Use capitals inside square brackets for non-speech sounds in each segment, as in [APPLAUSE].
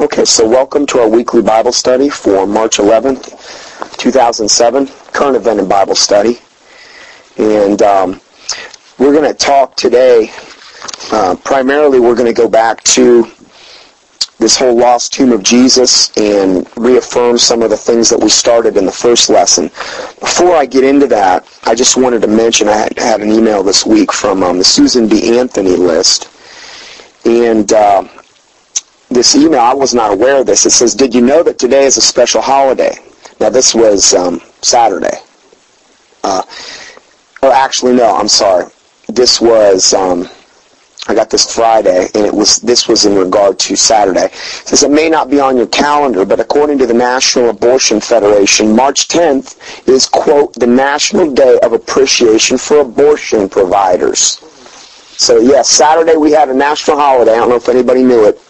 Okay, so welcome to our weekly Bible study for March 11th, 2007, current event in Bible study. And um, we're going to talk today, uh, primarily we're going to go back to this whole lost tomb of Jesus and reaffirm some of the things that we started in the first lesson. Before I get into that, I just wanted to mention I had, had an email this week from um, the Susan B. Anthony list. And... Uh, this email, I was not aware of this. It says, did you know that today is a special holiday? Now, this was um, Saturday. Uh, or actually, no, I'm sorry. This was, um, I got this Friday, and it was this was in regard to Saturday. It says it may not be on your calendar, but according to the National Abortion Federation, March 10th is, quote, the National Day of Appreciation for Abortion Providers. So, yes, Saturday we had a national holiday. I don't know if anybody knew it.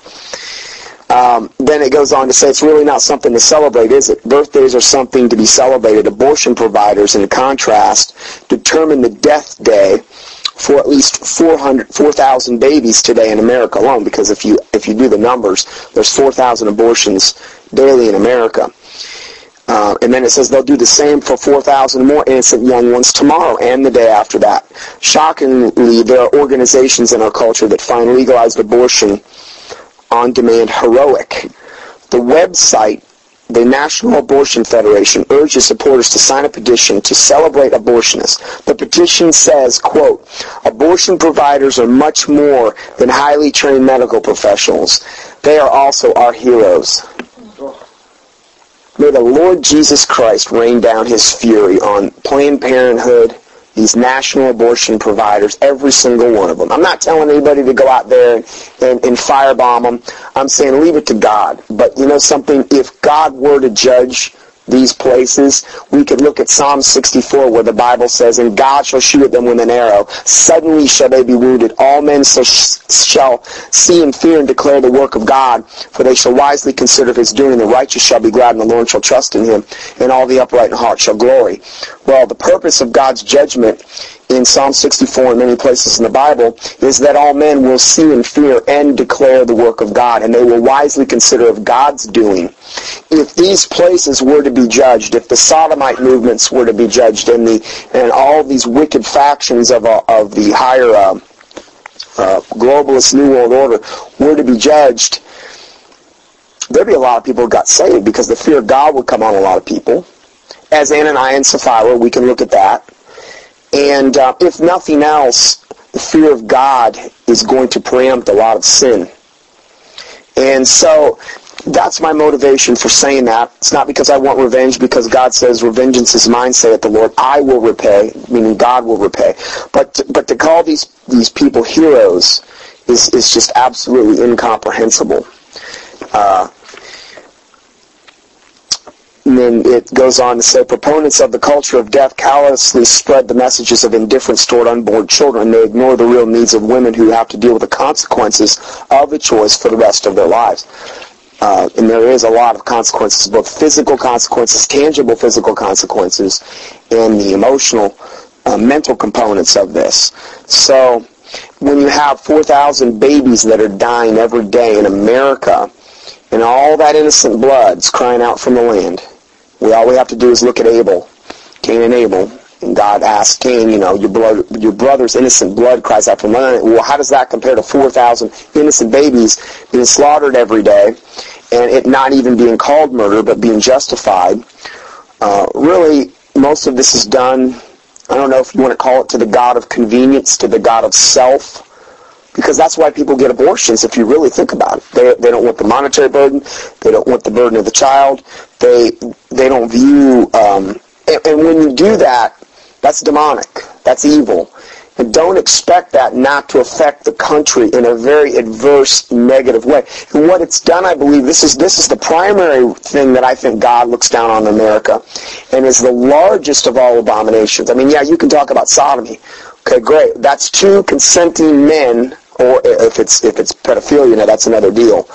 Um, then it goes on to say it's really not something to celebrate, is it? Birthdays are something to be celebrated. Abortion providers, in contrast, determine the death day for at least 400, 4,000 babies today in America alone. Because if you if you do the numbers, there's 4,000 abortions daily in America. Uh, and then it says they'll do the same for 4,000 more innocent young ones tomorrow and the day after that. Shockingly, there are organizations in our culture that find legalized abortion on demand heroic. The website, the National Abortion Federation, urges supporters to sign a petition to celebrate abortionists. The petition says, quote, abortion providers are much more than highly trained medical professionals. They are also our heroes. May the Lord Jesus Christ rain down his fury on Planned Parenthood, these national abortion providers, every single one of them. I'm not telling anybody to go out there and, and, firebomb them. I'm saying leave it to God. But you know something? If God were to judge these places, we could look at Psalm 64 where the Bible says, And God shall shoot at them with an arrow. Suddenly shall they be wounded. All men shall see and fear and declare the work of God, for they shall wisely consider his doing. The righteous shall be glad, and the Lord shall trust in him, and all the upright in heart shall glory. Well, the purpose of God's judgment in Psalm 64 and many places in the Bible is that all men will see and fear and declare the work of God, and they will wisely consider of God's doing. If these places were to be judged, if the sodomite movements were to be judged, and the and all these wicked factions of uh, of the higher uh, uh, globalist New World Order were to be judged, there'd be a lot of people who got saved because the fear of God would come on a lot of people. As Ananias and Sapphira, we can look at that and uh, if nothing else, the fear of God is going to preempt a lot of sin. And so that's my motivation for saying that. It's not because I want revenge, because God says, "Revengeance is mine," saith the Lord. I will repay, meaning God will repay. But to, but to call these these people heroes is is just absolutely incomprehensible. Uh, and then it goes on to say, proponents of the culture of death callously spread the messages of indifference toward unborn children. They ignore the real needs of women who have to deal with the consequences of the choice for the rest of their lives. Uh, and there is a lot of consequences, both physical consequences, tangible physical consequences, and the emotional, uh, mental components of this. So when you have 4,000 babies that are dying every day in America, and all that innocent blood's crying out from the land, we all we have to do is look at Abel, Cain and Abel, and God asked Cain, you know, your blood, your brother's innocent blood cries out from land. Well, how does that compare to 4,000 innocent babies being slaughtered every day, and it not even being called murder, but being justified? Uh, really, most of this is done. I don't know if you want to call it to the God of convenience, to the God of self because that's why people get abortions if you really think about it. They, they don't want the monetary burden. They don't want the burden of the child. They, they don't view, um, and, and when you do that, that's demonic. That's evil. And don't expect that not to affect the country in a very adverse, negative way. And what it's done, I believe, this is this is the primary thing that I think God looks down on America, and is the largest of all abominations. I mean, yeah, you can talk about sodomy. Okay, great. That's two consenting men or if it's if it's pedophilia, now that's another deal.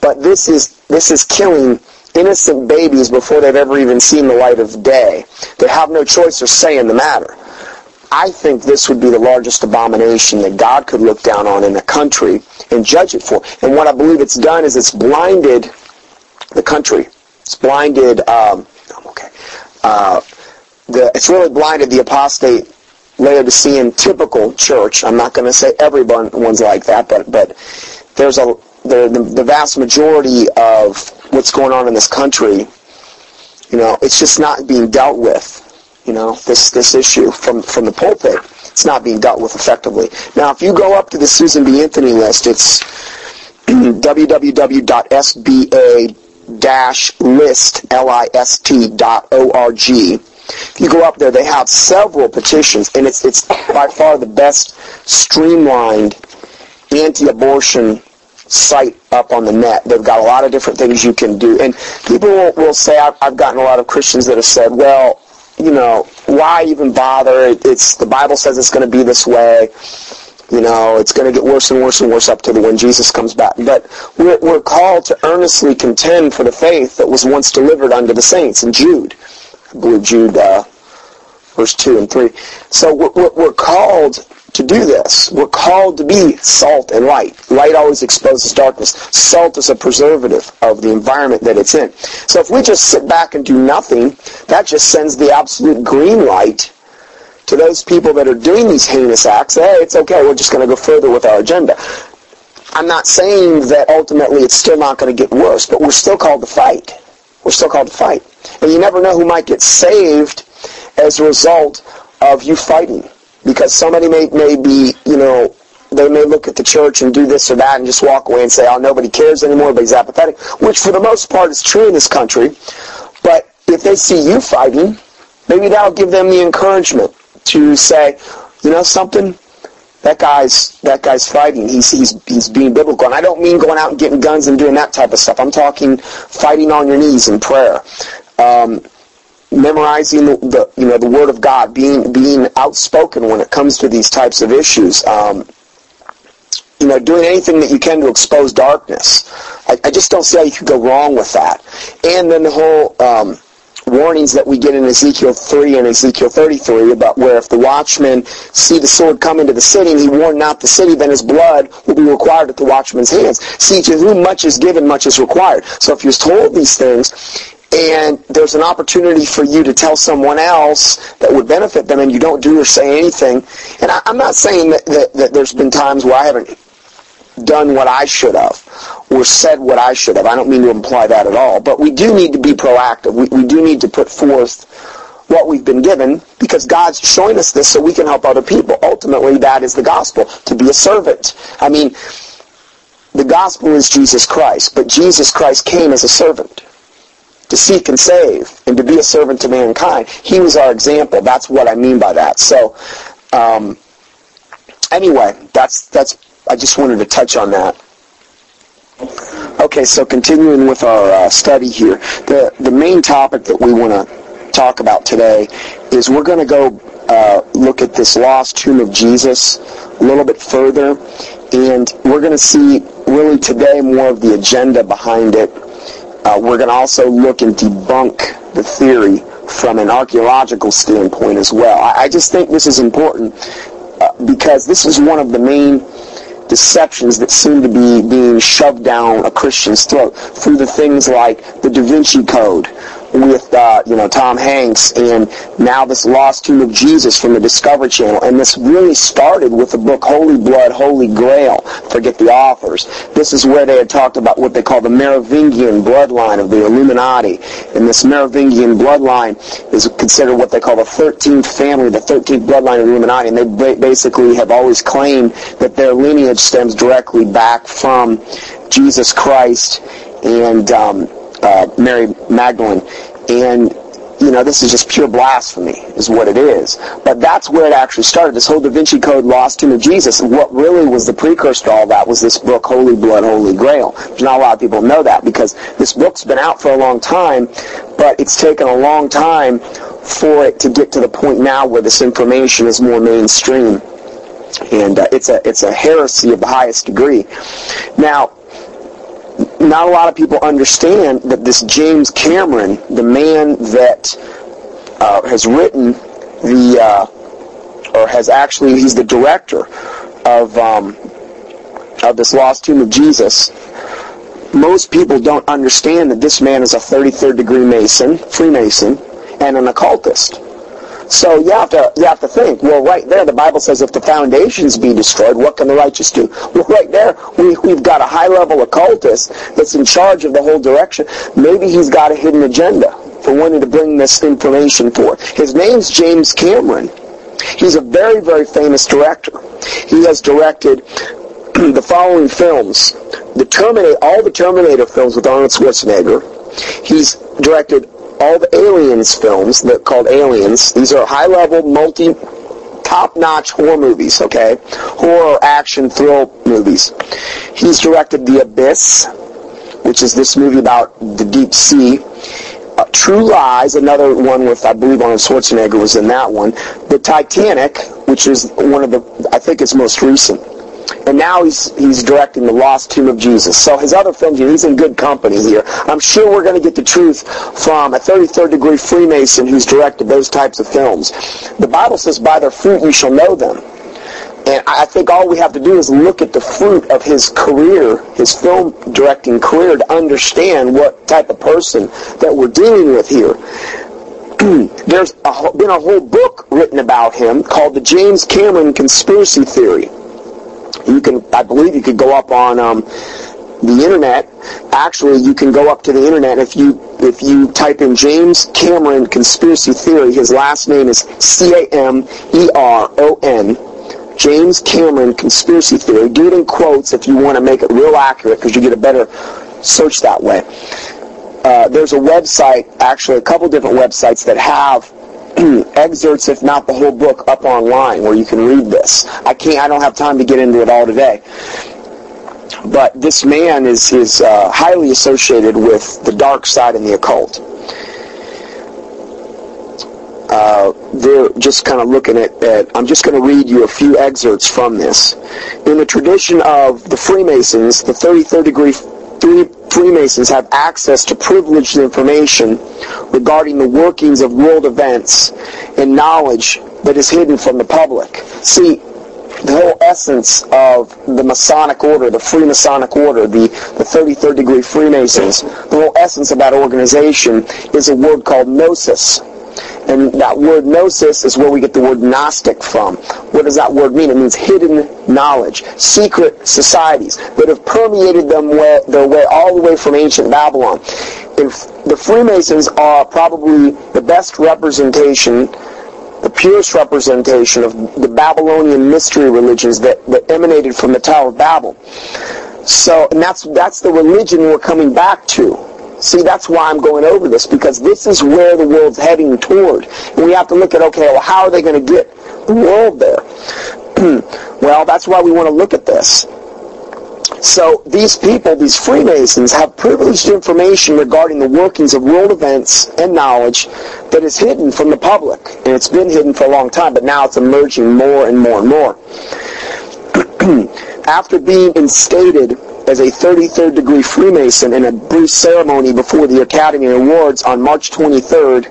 But this is this is killing innocent babies before they've ever even seen the light of day. They have no choice or say in the matter. I think this would be the largest abomination that God could look down on in a country and judge it for. And what I believe it's done is it's blinded the country. It's blinded, um, okay, uh, the, it's really blinded the apostate Laodicean typical church. I'm not going to say everyone's like that, but but there's a the, the, the vast majority of what's going on in this country. You know, it's just not being dealt with. You know, this this issue from from the pulpit, it's not being dealt with effectively. Now, if you go up to the Susan B. Anthony list, it's [CLEARS THROAT] www.sba-list.org if you go up there, they have several petitions, and it's it's by far the best streamlined anti-abortion site up on the net. They've got a lot of different things you can do, and people will, will say, I've, I've gotten a lot of Christians that have said, well, you know, why even bother? It's the Bible says it's going to be this way. You know, it's going to get worse and worse and worse up to the when Jesus comes back. But we're, we're called to earnestly contend for the faith that was once delivered unto the saints in Jude. Believe Jude, uh, verse 2 and 3. So we're, we're called to do this. We're called to be salt and light. Light always exposes darkness. Salt is a preservative of the environment that it's in. So if we just sit back and do nothing, that just sends the absolute green light to those people that are doing these heinous acts. Hey, it's okay. We're just going to go further with our agenda. I'm not saying that ultimately it's still not going to get worse, but we're still called to fight. We're still called to fight. And you never know who might get saved as a result of you fighting. Because somebody may, may be, you know, they may look at the church and do this or that and just walk away and say, oh, nobody cares anymore, but he's apathetic, which for the most part is true in this country. But if they see you fighting, maybe that'll give them the encouragement to say, you know something, that guy's that guy's fighting. He's he's he's being biblical, and I don't mean going out and getting guns and doing that type of stuff. I'm talking fighting on your knees in prayer, um, memorizing the, the, you know the Word of God, being being outspoken when it comes to these types of issues. Um, you know, doing anything that you can to expose darkness. I, I, just don't see how you could go wrong with that. And then the whole um, warnings that we get in Ezekiel 3 and Ezekiel 33 about where if the watchman see the sword come into the city and he warn not the city, then his blood will be required at the watchman's hands. See, to whom much is given, much is required. So if you're told these things, and there's an opportunity for you to tell someone else that would benefit them and you don't do or say anything. And I, am not saying that, that, that there's been times where I haven't done what I should have or said what I should have. I don't mean to imply that at all. But we do need to be proactive. We, we do need to put forth what we've been given because God's showing us this so we can help other people. Ultimately, that is the gospel, to be a servant. I mean, the gospel is Jesus Christ, but Jesus Christ came as a servant to seek and save and to be a servant to mankind. He was our example. That's what I mean by that. So, um, anyway, that's that's I just wanted to touch on that. Okay, so continuing with our uh, study here, the, the main topic that we want to talk about today is we're going to go uh, look at this lost tomb of Jesus a little bit further, and we're going to see really today more of the agenda behind it. Uh, we're going to also look and debunk the theory from an archaeological standpoint as well. I, I just think this is important uh, because this is one of the main deceptions that seem to be being shoved down a Christian's throat through the things like the Da Vinci Code, with uh, you know Tom Hanks, and now this Lost Tomb of Jesus from the Discovery Channel, and this really started with the book Holy Blood, Holy Grail. Forget the authors. This is where they had talked about what they call the Merovingian bloodline of the Illuminati, and this Merovingian bloodline is considered what they call the 13th family, the 13th bloodline of the Illuminati, and they basically have always claimed that their lineage stems directly back from Jesus Christ and um, uh, Mary Magdalene. And, you know, this is just pure blasphemy, is what it is. But that's where it actually started. This whole Da Vinci Code lost tomb of Jesus. What really was the precursor to all that was this book, Holy Blood, Holy Grail. There's not a lot of people know that because this book's been out for a long time, but it's taken a long time for it to get to the point now where this information is more mainstream and uh, it's a it's a heresy of the highest degree. Now, not a lot of people understand that this James Cameron, the man that uh, has written the uh, or has actually, he's the director of, um, of this Lost Tomb of Jesus. Most people don't understand that this man is a 33rd degree Mason, Freemason, and an occultist. So you have to you have to think. Well, right there, the Bible says, if the foundations be destroyed, what can the righteous do? Well, right there, we, we've got a high level occultist that's in charge of the whole direction. Maybe he's got a hidden agenda for wanting to bring this information forth. His name's James Cameron. He's a very, very famous director. He has directed [CLEARS THROAT] the following films. The Terminator, all the Terminator films with Arnold Schwarzenegger. He's directed all the Aliens films that called Aliens. These are high-level, multi, top-notch horror movies, okay? Horror, action, thrill movies. He's directed The Abyss, which is this movie about the deep sea. Uh, True Lies, another one with, I believe Arnold Schwarzenegger was in that one. The Titanic, which is one of the, I think it's most recent. And now he's he's directing the Lost Tomb of Jesus. So his other films, he's in good company here. I'm sure we're going to get the truth from a 33rd degree Freemason who's directed those types of films. The Bible says, "By their fruit you shall know them." And I think all we have to do is look at the fruit of his career, his film directing career, to understand what type of person that we're dealing with here. [CLEARS THROAT] There's a, been a whole book written about him called the James Cameron Conspiracy Theory. You can, I believe, you could go up on um, the internet. Actually, you can go up to the internet if you if you type in James Cameron conspiracy theory. His last name is C A M E R O N. James Cameron conspiracy theory. Do it in quotes if you want to make it real accurate because you get a better search that way. Uh, there's a website, actually a couple different websites that have [CLEARS THROAT] excerpts, if not the whole book, up online where you can read this. I can't. I don't have time to get into it all today. But this man is is uh, highly associated with the dark side and the occult. Uh, they're just kind of looking at, at I'm just going to read you a few excerpts from this. In the tradition of the Freemasons, the 33rd degree three Freemasons have access to privileged information regarding the workings of world events and knowledge that is hidden from the public. See, the whole essence of the Masonic order, the Freemasonic order, the, the 33rd degree Freemasons, the whole essence of that organization is a word called gnosis. And that word gnosis is where we get the word Gnostic from. What does that word mean? It means hidden knowledge, secret societies that have permeated them way, their way all the way from ancient Babylon. And the Freemasons are probably the best representation, the purest representation of the Babylonian mystery religions that, that emanated from the Tower of Babel. So, and that's that's the religion we're coming back to. See, that's why I'm going over this, because this is where the world's heading toward. And we have to look at, okay, well, how are they going to get the world there? [CLEARS THROAT] well, that's why we want to look at this. So these people, these Freemasons, have privileged information regarding the workings of world events and knowledge that is hidden from the public. And it's been hidden for a long time, but now it's emerging more and more and more. [CLEARS THROAT] After being instated as a 33rd degree Freemason in a brief ceremony before the Academy Awards on March 23rd,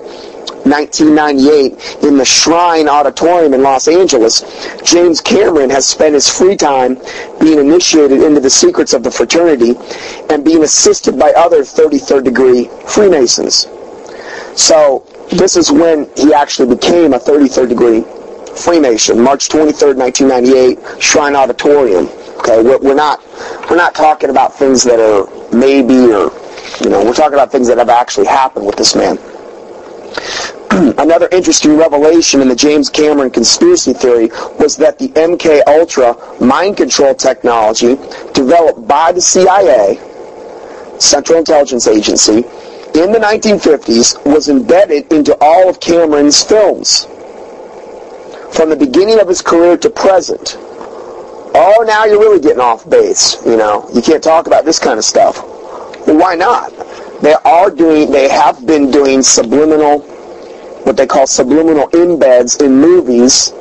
1998 in the Shrine Auditorium in Los Angeles, James Cameron has spent his free time being initiated into the secrets of the fraternity and being assisted by other 33rd degree Freemasons. So this is when he actually became a 33rd degree Freemason, March 23rd, 1998, Shrine Auditorium. Okay, we're, not we're not talking about things that are maybe or you know we're talking about things that have actually happened with this man. [CLEARS THROAT] Another interesting revelation in the James Cameron conspiracy theory was that the MK Ultra mind control technology developed by the CIA, Central Intelligence Agency, in the 1950s was embedded into all of Cameron's films. From the beginning of his career to present, oh, now you're really getting off base. You know, you can't talk about this kind of stuff. Well, why not? They are doing, they have been doing subliminal, what they call subliminal embeds in movies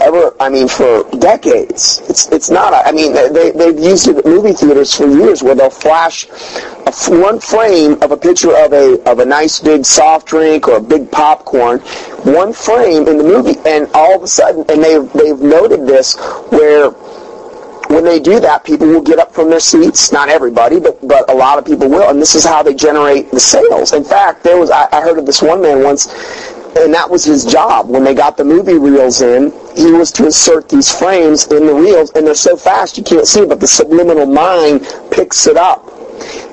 ever, I mean, for decades. It's it's not. A, I mean, they they've used it at movie theaters for years, where they'll flash a, one frame of a picture of a of a nice big soft drink or a big popcorn one frame in the movie, and all of a sudden, and they've, they've noted this, where when they do that, people will get up from their seats. Not everybody, but, but a lot of people will. And this is how they generate the sales. In fact, there was I, I heard of this one man once, and that was his job. When they got the movie reels in, he was to insert these frames in the reels, and they're so fast you can't see, but the subliminal mind picks it up.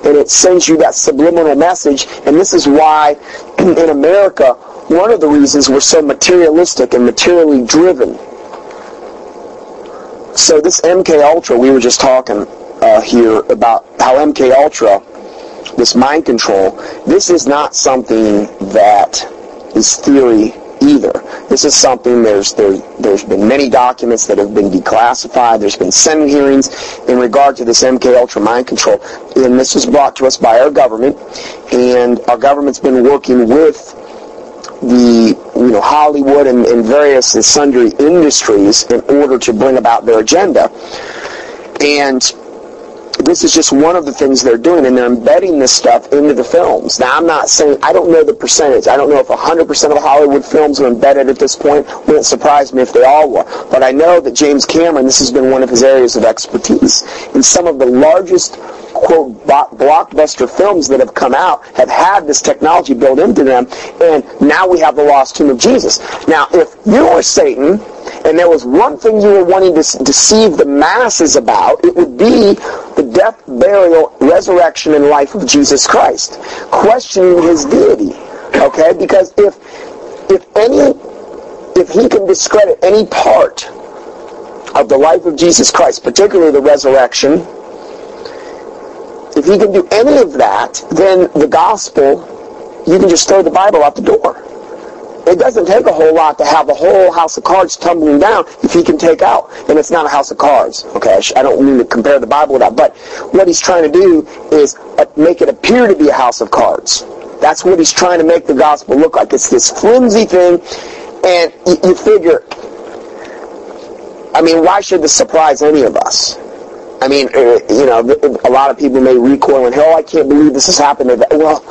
And it sends you that subliminal message. And this is why in America, one of the reasons we're so materialistic and materially driven so this MK Ultra, we were just talking uh, here about how MK Ultra, this mind control, this is not something that is theory either. This is something there's there, there's been many documents that have been declassified. There's been Senate hearings in regard to this MK Ultra mind control, and this was brought to us by our government, and our government's been working with the you know Hollywood and, and various and sundry industries in order to bring about their agenda. And this is just one of the things they're doing, and they're embedding this stuff into the films. Now, I'm not saying, I don't know the percentage. I don't know if 100% of Hollywood films are embedded at this point. Wouldn't surprise me if they all were. But I know that James Cameron, this has been one of his areas of expertise. In some of the largest quote blockbuster films that have come out have had this technology built into them, and now we have the lost tomb of Jesus. Now, if you were Satan, and there was one thing you were wanting to deceive the masses about, it would be the death, burial, resurrection, and life of Jesus Christ, questioning his deity. Okay, because if if any if he can discredit any part of the life of Jesus Christ, particularly the resurrection, if he can do any of that, then the gospel, you can just throw the Bible out the door. It doesn't take a whole lot to have a whole house of cards tumbling down if he can take out. And it's not a house of cards. Okay, I don't mean to compare the Bible with that. But what he's trying to do is uh, make it appear to be a house of cards. That's what he's trying to make the gospel look like. It's this flimsy thing. And you, figure, I mean, why should this surprise any of us? I mean, uh, you know, a lot of people may recoil and, oh, I can't believe this has happened. Well,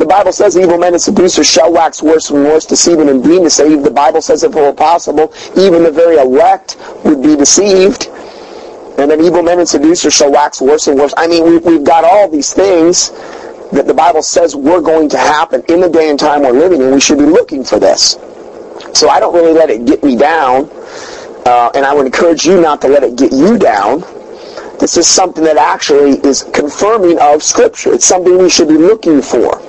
the Bible says evil men and seducers shall wax worse and worse, deceiving and being deceived. The Bible says if it were possible, even the very elect would be deceived. And then evil men and seducers shall wax worse and worse. I mean, we, we've got all these things that the Bible says were going to happen in the day and time we're living in. We should be looking for this. So I don't really let it get me down. Uh, and I would encourage you not to let it get you down. This is something that actually is confirming of Scripture. It's something we should be looking for.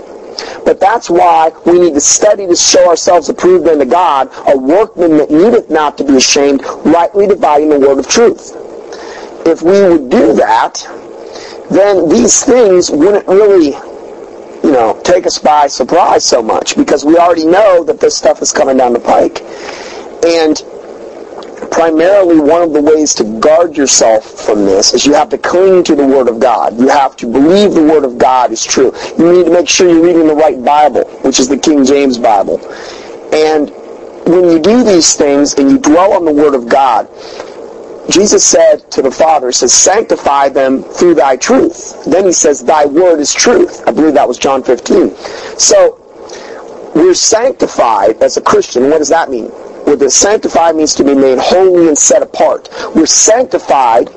But that's why we need to study to show ourselves approved unto God, a workman that needeth not to be ashamed, rightly dividing the word of truth. If we would do that, then these things wouldn't really, you know, take us by surprise so much because we already know that this stuff is coming down the pike. And primarily one of the ways to guard yourself from this is you have to cling to the Word of God. You have to believe the Word of God is true. You need to make sure you're reading the right Bible, which is the King James Bible. And when you do these things and you dwell on the Word of God, Jesus said to the Father, he says, sanctify them through thy truth. Then he says, thy word is truth. I believe that was John 15. So, we're sanctified as a Christian. What does that mean? Well, the sanctified means to be made holy and set apart. We're sanctified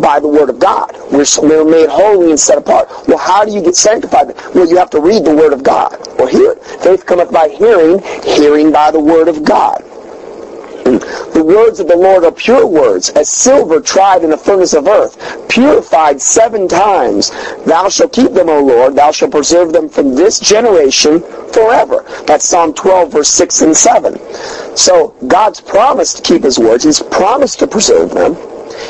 by the Word of God. We're, we're made holy and set apart. Well, how do you get sanctified? Well, you have to read the Word of God or hear it. Faith cometh by hearing, hearing by the Word of God. The words of the Lord are pure words, as silver tried in the furnace of earth, purified seven times. Thou shalt keep them, O Lord. Thou shalt preserve them from this generation forever. That's Psalm 12, verse 6 and 7. So God's promised to keep his words. He's promised to preserve them.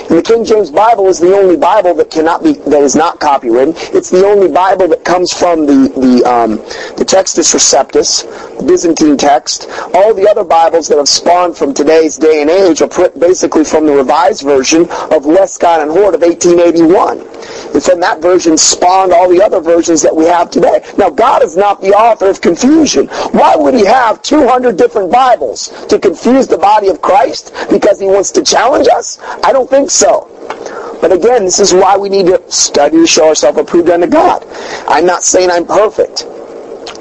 And the King James Bible is the only Bible that cannot be that is not copywritten. It's the only Bible that comes from the the um, the Textus Receptus, the Byzantine text. All the other Bibles that have spawned from today's day and age are basically from the Revised Version of Westcott and Hort of 1881. And from that version spawned all the other versions that we have today. Now, God is not the author of confusion. Why would he have 200 different Bibles to confuse the body of Christ? Because he wants to challenge us? I don't think so. But again, this is why we need to study to show ourselves approved unto God. I'm not saying I'm perfect.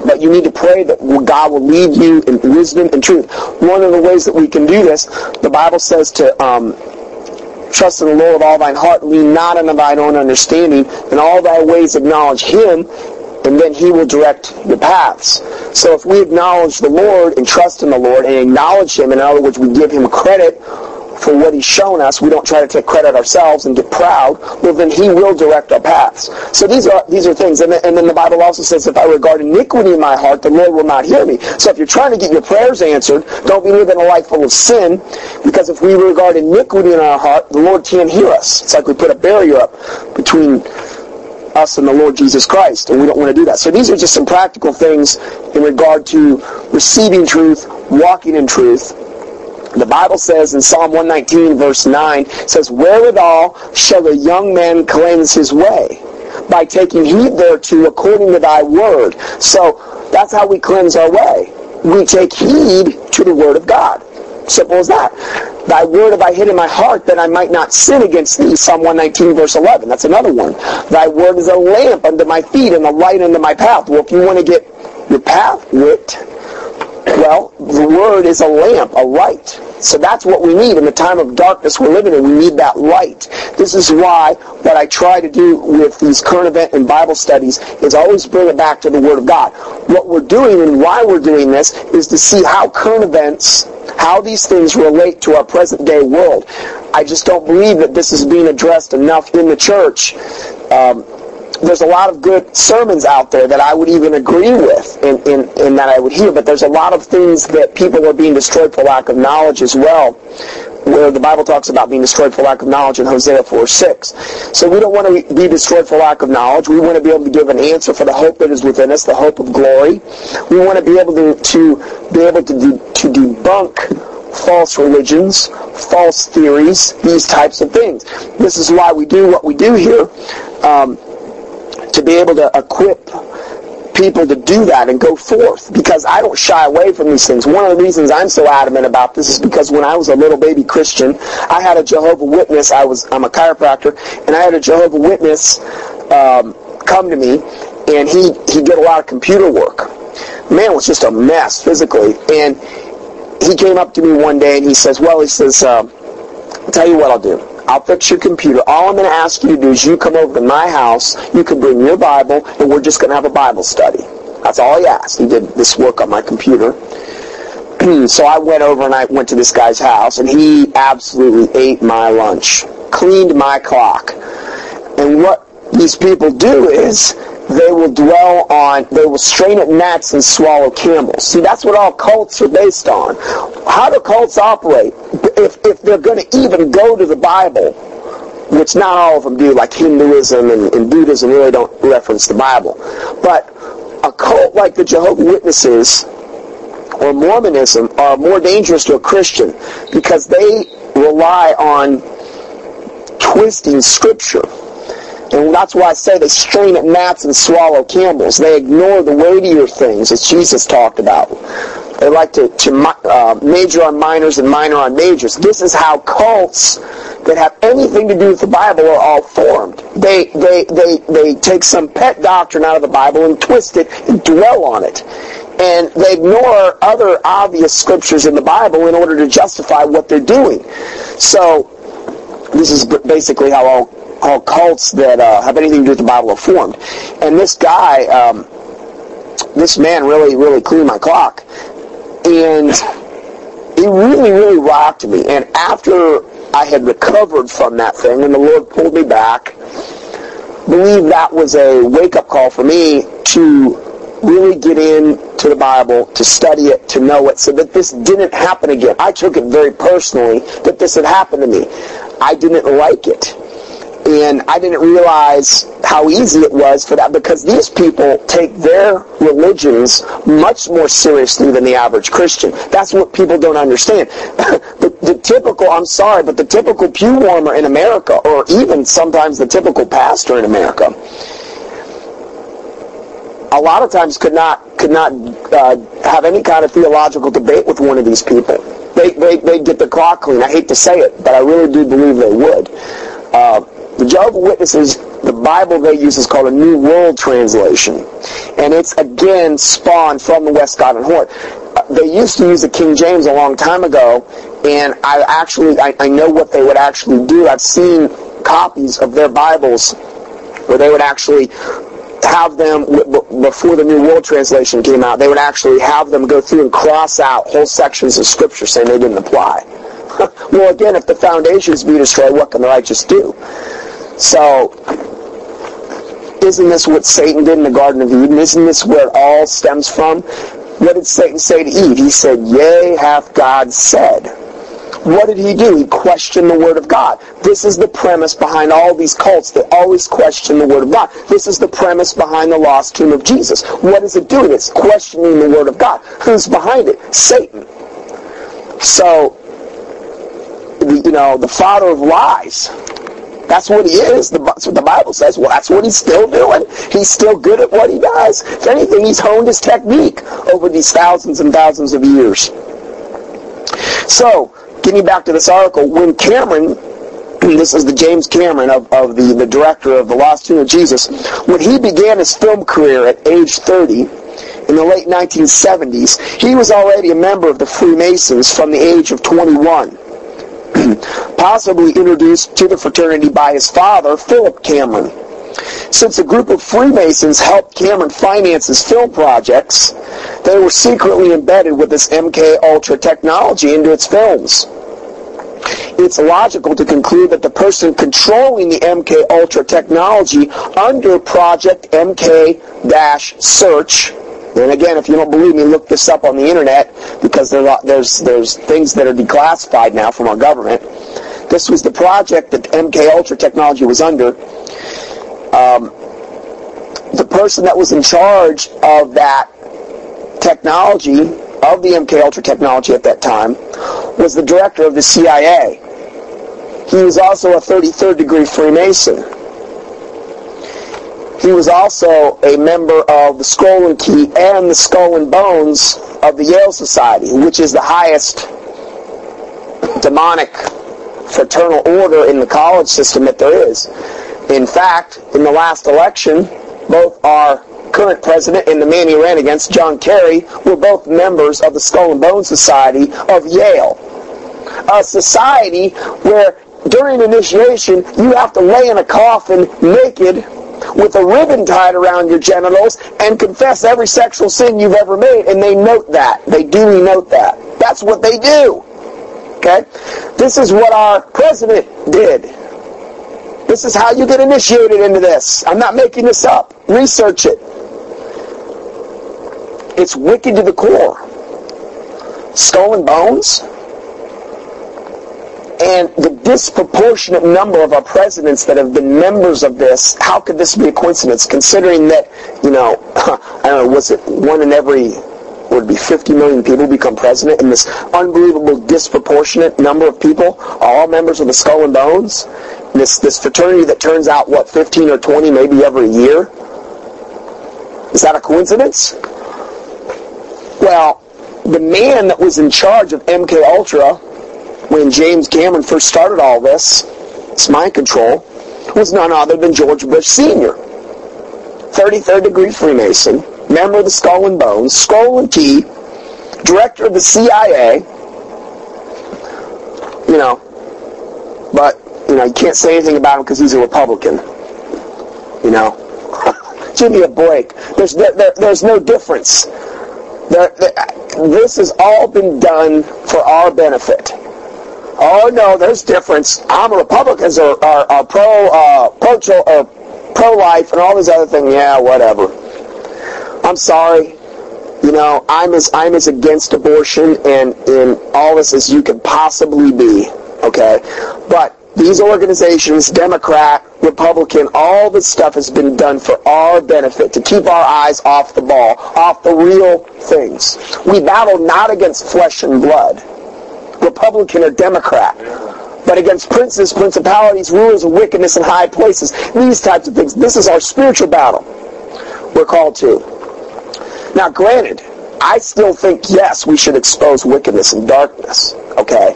but you need to pray that God will lead you in wisdom and truth. One of the ways that we can do this, the Bible says to um, trust in the Lord with all thine heart, lean not unto thine own understanding, in all thy ways acknowledge him, and then he will direct your paths. So if we acknowledge the Lord and trust in the Lord and acknowledge him, in other words, we give him credit for what he's shown us, we don't try to take credit ourselves and get proud, well then he will direct our paths. So these are these are things. And then, and then the Bible also says, if I regard iniquity in my heart, the Lord will not hear me. So if you're trying to get your prayers answered, don't be living a life full of sin, because if we regard iniquity in our heart, the Lord can't hear us. It's like we put a barrier up between us and the Lord Jesus Christ, and we don't want to do that. So these are just some practical things in regard to receiving truth, walking in truth, the Bible says in Psalm 119 verse 9, says, Wherewithal shall a young man cleanse his way? By taking heed thereto according to thy word. So that's how we cleanse our way. We take heed to the word of God. Simple as that. Thy word have I hid in my heart that I might not sin against thee. Psalm 119 verse 11. That's another one. Thy word is a lamp unto my feet and a light unto my path. Well, if you want to get your path lit, well, the Word is a lamp, a light. So that's what we need in the time of darkness we're living in. We need that light. This is why what I try to do with these current event and Bible studies is always bring it back to the Word of God. What we're doing and why we're doing this is to see how current events, how these things relate to our present day world. I just don't believe that this is being addressed enough in the church. Um, there's a lot of good sermons out there that I would even agree with and, and, and that I would hear, but there's a lot of things that people are being destroyed for lack of knowledge as well where the Bible talks about being destroyed for lack of knowledge in Hosea 4, 6. So we don't want to be destroyed for lack of knowledge. We want to be able to give an answer for the hope that is within us, the hope of glory. We want to be able to, to be able to, de- to debunk false religions, false theories, these types of things. This is why we do what we do here. Um, to be able to equip people to do that and go forth because I don't shy away from these things. One of the reasons I'm so adamant about this is because when I was a little baby Christian, I had a Jehovah Witness. I was I'm a chiropractor, and I had a Jehovah Witness um, come to me, and he he did a lot of computer work. Man was just a mess physically, and he came up to me one day and he says, "Well, he says, uh, I'll tell you what I'll do." I'll fix your computer. All I'm going to ask you to do is you come over to my house, you can bring your Bible, and we're just going to have a Bible study. That's all he asked. He did this work on my computer. [CLEARS THROAT] so I went over and I went to this guy's house, and he absolutely ate my lunch, cleaned my clock. And what these people do is they will dwell on, they will strain at gnats and swallow camels. See, that's what all cults are based on. How do cults operate? If, if they're going to even go to the Bible, which not all of them do, like Hinduism and, and Buddhism really don't reference the Bible. But a cult like the Jehovah Witnesses or Mormonism are more dangerous to a Christian because they rely on twisting Scripture and that's why I say they strain at gnats and swallow camels. They ignore the weightier things, as Jesus talked about. They like to, to uh, major on minors and minor on majors. This is how cults that have anything to do with the Bible are all formed. They, they, they, they take some pet doctrine out of the Bible and twist it and dwell on it. And they ignore other obvious scriptures in the Bible in order to justify what they're doing. So, this is basically how all all cults that uh, have anything to do with the Bible are formed. And this guy, um, this man really, really cleaned my clock. And he really, really rocked me. And after I had recovered from that thing and the Lord pulled me back, believe that was a wake-up call for me to really get into the Bible, to study it, to know it, so that this didn't happen again. I took it very personally that this had happened to me. I didn't like it. And I didn't realize how easy it was for that because these people take their religions much more seriously than the average Christian. That's what people don't understand. [LAUGHS] the, the typical, I'm sorry, but the typical pew warmer in America, or even sometimes the typical pastor in America, a lot of times could not could not uh, have any kind of theological debate with one of these people. They, they, they'd get the clock clean. I hate to say it, but I really do believe they would. Uh, the Jehovah Witnesses, the Bible they use is called a New World Translation. And it's again spawned from the Westcott and Hort. Uh, they used to use the King James a long time ago, and I actually, I, I know what they would actually do. I've seen copies of their Bibles where they would actually have them before the New World Translation came out. They would actually have them go through and cross out whole sections of Scripture saying they didn't apply. [LAUGHS] well, again, if the foundations be destroyed, what can the righteous do? So, isn't this what Satan did in the Garden of Eden? Isn't this where it all stems from? What did Satan say to Eve? He said, Yea, hath God said. What did he do? He questioned the Word of God. This is the premise behind all these cults. They always question the Word of God. This is the premise behind the lost tomb of Jesus. What is it doing? It's questioning the Word of God. Who's behind it? Satan. So, you know, the father of lies. That's what he is. That's what the Bible says. Well, that's what he's still doing. He's still good at what he does. If anything, he's honed his technique over these thousands and thousands of years. So, getting back to this article, when Cameron, [CLEARS THROAT] this is the James Cameron of, of the, the director of The Lost Tomb of Jesus, when he began his film career at age 30, in the late 1970s, he was already a member of the Freemasons from the age of 21. [CLEARS THROAT] possibly introduced to the fraternity by his father, Philip Cameron. Since a group of Freemasons helped Cameron finance his film projects, they were secretly embedded with this MK Ultra technology into its films. It's logical to conclude that the person controlling the MK Ultra technology under Project MK-Search and again, if you don't believe me, look this up on the internet because there's there's things that are declassified now from our government. This was the project that MK Ultra technology was under. Um, the person that was in charge of that technology, of the MK Ultra technology at that time, was the director of the CIA. He was also a 33rd degree Freemason. He was also a member of the Skull and Key and the Skull and Bones of the Yale Society, which is the highest demonic fraternal order in the college system that there is. In fact, in the last election, both our current president and the man he ran against, John Kerry, were both members of the Skull and Bones Society of Yale. A society where during initiation you have to lay in a coffin naked with a ribbon tied around your genitals and confess every sexual sin you've ever made, and they note that. They duly note that. That's what they do. Okay? This is what our president did. This is how you get initiated into this. I'm not making this up. Research it. It's wicked to the core. Skull and bones, and the disproportionate number of our presidents that have been members of this, how could this be a coincidence, considering that, you know, [LAUGHS] I don't know, was it one in every, would be 50 million people become president, and this unbelievable disproportionate number of people are all members of the Skull and Bones? This, this fraternity that turns out, what, 15 or 20 maybe every year? Is that a coincidence? Well, the man that was in charge of MK Ultra when James Cameron first started all this, it's mind control, was none other than George Bush Sr., 33rd degree Freemason, member of the Skull and Bones, Skull and Key, director of the CIA, you know, but, you know, you can't say anything about him because he's a Republican, you know. [LAUGHS] Give me a break. There's, there, there, there's no difference. There, this has all been done for our benefit. Oh no, there's difference. I'm a Republicans are, are, are pro uh, pro or pro life and all these other things. Yeah, whatever. I'm sorry. You know, I'm as I'm as against abortion and in all this as you could possibly be. Okay, but these organizations, Democrat, Republican, all this stuff has been done for our benefit, to keep our eyes off the ball, off the real things. We battle not against flesh and blood. Republican or Democrat, but against princes, principalities, rulers of wickedness in high places. These types of things. This is our spiritual battle we're called to. Now, granted, I still think, yes, we should expose wickedness and darkness, okay?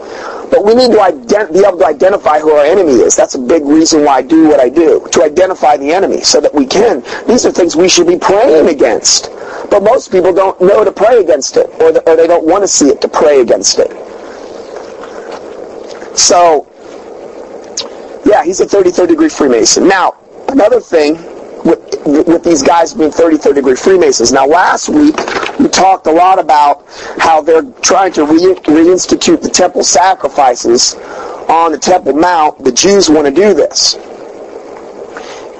But we need to ident- be able to identify who our enemy is. That's a big reason why I do what I do, to identify the enemy so that we can. These are things we should be praying against. But most people don't know to pray against it, or, the, or they don't want to see it to pray against it. So, yeah, he's a 33rd degree Freemason. Now, another thing with, with these guys being 33rd degree Freemasons. Now, last week we talked a lot about how they're trying to re- reinstitute the temple sacrifices on the Temple Mount. The Jews want to do this,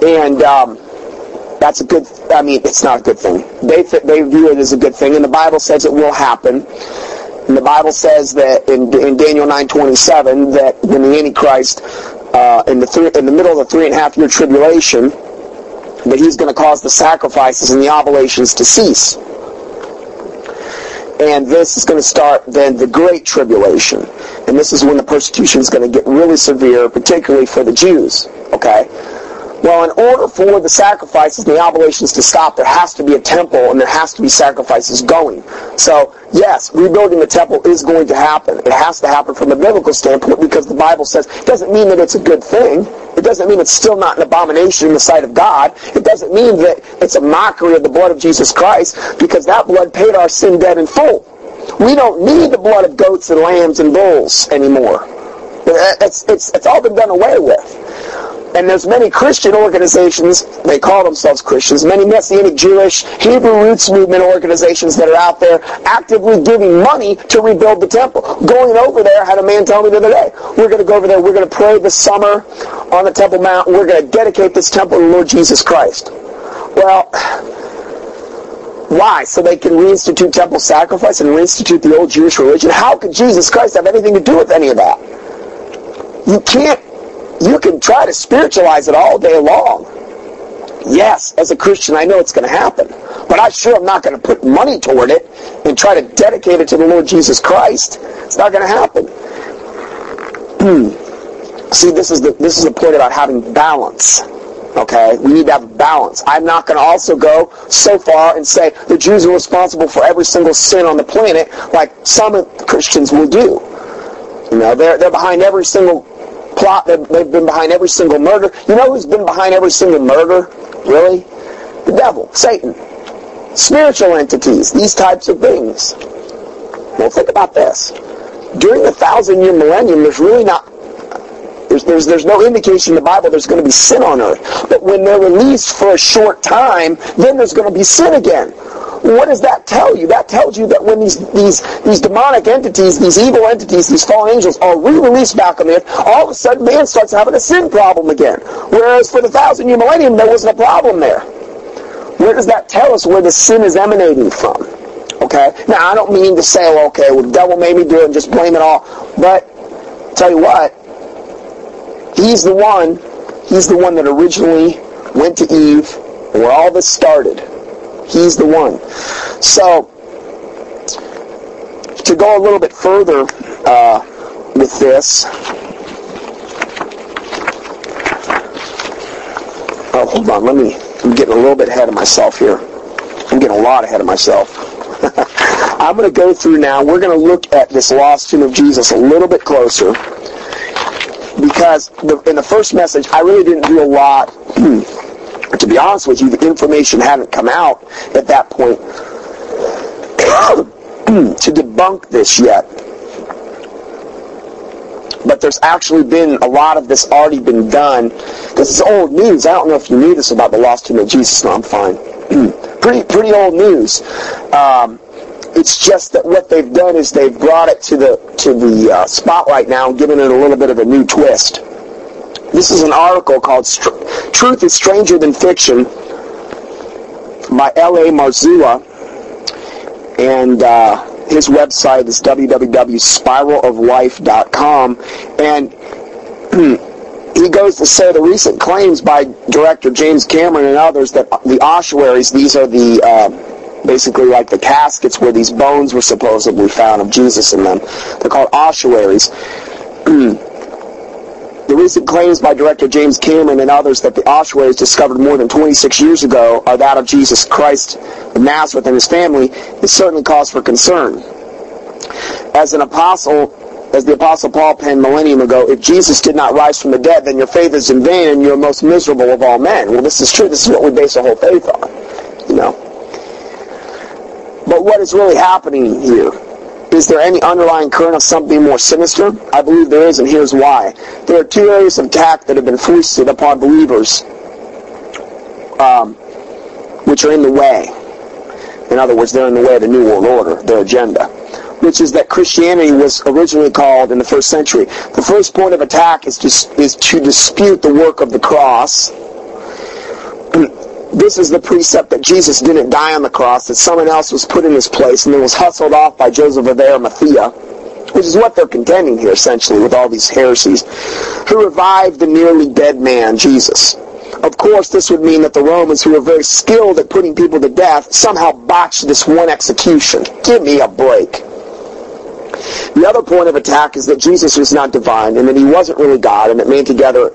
and um, that's a good. I mean, it's not a good thing. They they view it as a good thing, and the Bible says it will happen. And the Bible says that in, in Daniel 9:27 that when the Antichrist uh, in the three, in the middle of the three and a half year tribulation that he's going to cause the sacrifices and the oblations to cease. And this is going to start then the Great Tribulation. And this is when the persecution is going to get really severe, particularly for the Jews. Well, in order for the sacrifices and the oblations to stop, there has to be a temple and there has to be sacrifices going. So, yes, rebuilding the temple is going to happen. It has to happen from a biblical standpoint because the Bible says it doesn't mean that it's a good thing. It doesn't mean it's still not an abomination in the sight of God. It doesn't mean that it's a mockery of the blood of Jesus Christ because that blood paid our sin debt in full. We don't need the blood of goats and lambs and bulls anymore. It's, it's, it's all been done away with. And there's many Christian organizations, they call themselves Christians, many Messianic Jewish, Hebrew roots movement organizations that are out there actively giving money to rebuild the temple. Going over there, I had a man tell me the other day, we're going to go over there, we're going to pray this summer on the Temple Mount, we're going to dedicate this temple to the Lord Jesus Christ. Well, why? So they can reinstitute temple sacrifice and reinstitute the old Jewish religion? How could Jesus Christ have anything to do with any of that? You can't you can try to spiritualize it all day long. Yes, as a Christian, I know it's going to happen. But I sure am not going to put money toward it and try to dedicate it to the Lord Jesus Christ. It's not going to happen. Hmm. See, this is the this is the point about having balance. Okay, we need to have balance. I'm not going to also go so far and say the Jews are responsible for every single sin on the planet, like some Christians will do. You know, they're they're behind every single plot. They've, they've been behind every single murder. You know who's been behind every single murder? Really? The devil, Satan. Spiritual entities, these types of things. Well, think about this. During the thousand-year millennium, there's really not there's, there's, there's no indication in the Bible there's going to be sin on earth. But when they're released for a short time, then there's going to be sin again. What does that tell you? That tells you that when these, these, these demonic entities, these evil entities, these fallen angels are re-released back on earth, all of a sudden man starts having a sin problem again. Whereas for the thousand year millennium, there wasn't a problem there. Where does that tell us where the sin is emanating from? Okay? Now, I don't mean to say, well, okay, well, the devil made me do it and just blame it all. But, tell you what, he's the one, he's the one that originally went to Eve, where all this started. He's the one. So, to go a little bit further uh, with this, oh, hold on, let me, I'm getting a little bit ahead of myself here. I'm getting a lot ahead of myself. [LAUGHS] I'm going to go through now, we're going to look at this lost tomb of Jesus a little bit closer because the, in the first message, I really didn't do a lot to be honest with you, the information hadn't come out at that point [CLEARS THROAT] to debunk this yet. But there's actually been a lot of this already been done. This is old news. I don't know if you knew this about the lost tomb of Jesus. No, I'm fine. [CLEARS THROAT] pretty pretty old news. Um, it's just that what they've done is they've brought it to the to the uh, spotlight now and given it a little bit of a new twist. This is an article called Truth is Stranger Than Fiction by L.A. Marzullo. And uh, his website is www.spiraloflife.com. And [CLEARS THROAT] he goes to say the recent claims by director James Cameron and others that the ossuaries, these are the... Uh, basically like the caskets where these bones were supposedly found of Jesus in them. They're called ossuaries. [CLEARS THROAT] The recent claims by director James Cameron and others that the ossuaries discovered more than 26 years ago are that of Jesus Christ of Nazareth and his family is certainly cause for concern. As an apostle as the Apostle Paul penned millennium ago, if Jesus did not rise from the dead, then your faith is in vain and you're most miserable of all men. Well, this is true. This is what we base our whole faith on. You know. But what is really happening here? Is there any underlying current of something more sinister? I believe there is, and here's why. There are two areas of attack that have been foisted upon believers, um, which are in the way. In other words, they're in the way of the New World Order, their agenda which is that Christianity was originally called in the first century. The first point of attack is to, is to dispute the work of the cross. This is the precept that Jesus didn't die on the cross, that someone else was put in his place and then was hustled off by Joseph of Arimathea, which is what they're contending here essentially with all these heresies, who revived the nearly dead man, Jesus. Of course, this would mean that the Romans, who were very skilled at putting people to death, somehow botched this one execution. Give me a break. The other point of attack is that Jesus was not divine and that he wasn't really God and that man together,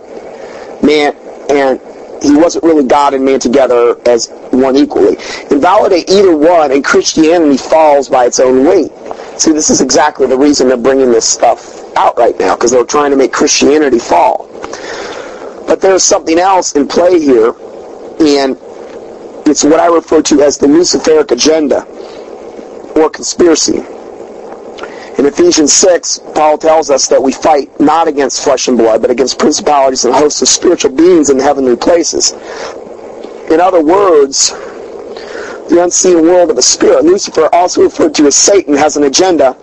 man, and he wasn't really God and man together as one equally. Invalidate either one and Christianity falls by its own weight. See, this is exactly the reason they're bringing this stuff out right now because they're trying to make Christianity fall. But there's something else in play here and it's what I refer to as the Luciferic agenda or conspiracy. In Ephesians 6, Paul tells us that we fight not against flesh and blood, but against principalities and hosts of spiritual beings in heavenly places. In other words, the unseen world of the spirit. Lucifer, also referred to as Satan, has an agenda.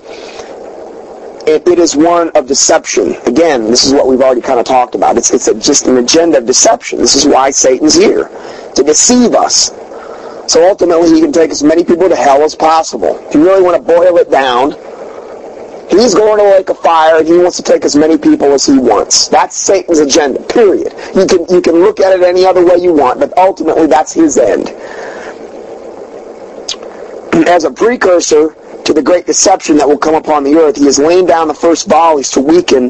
It is one of deception. Again, this is what we've already kind of talked about. It's, it's a, just an agenda of deception. This is why Satan's here, to deceive us. So ultimately, he can take as many people to hell as possible. If you really want to boil it down, He's going to lake of fire and he wants to take as many people as he wants. That's Satan's agenda, period. You can, you can look at it any other way you want, but ultimately that's his end. As a precursor to the great deception that will come upon the earth, he has laid down the first volleys to weaken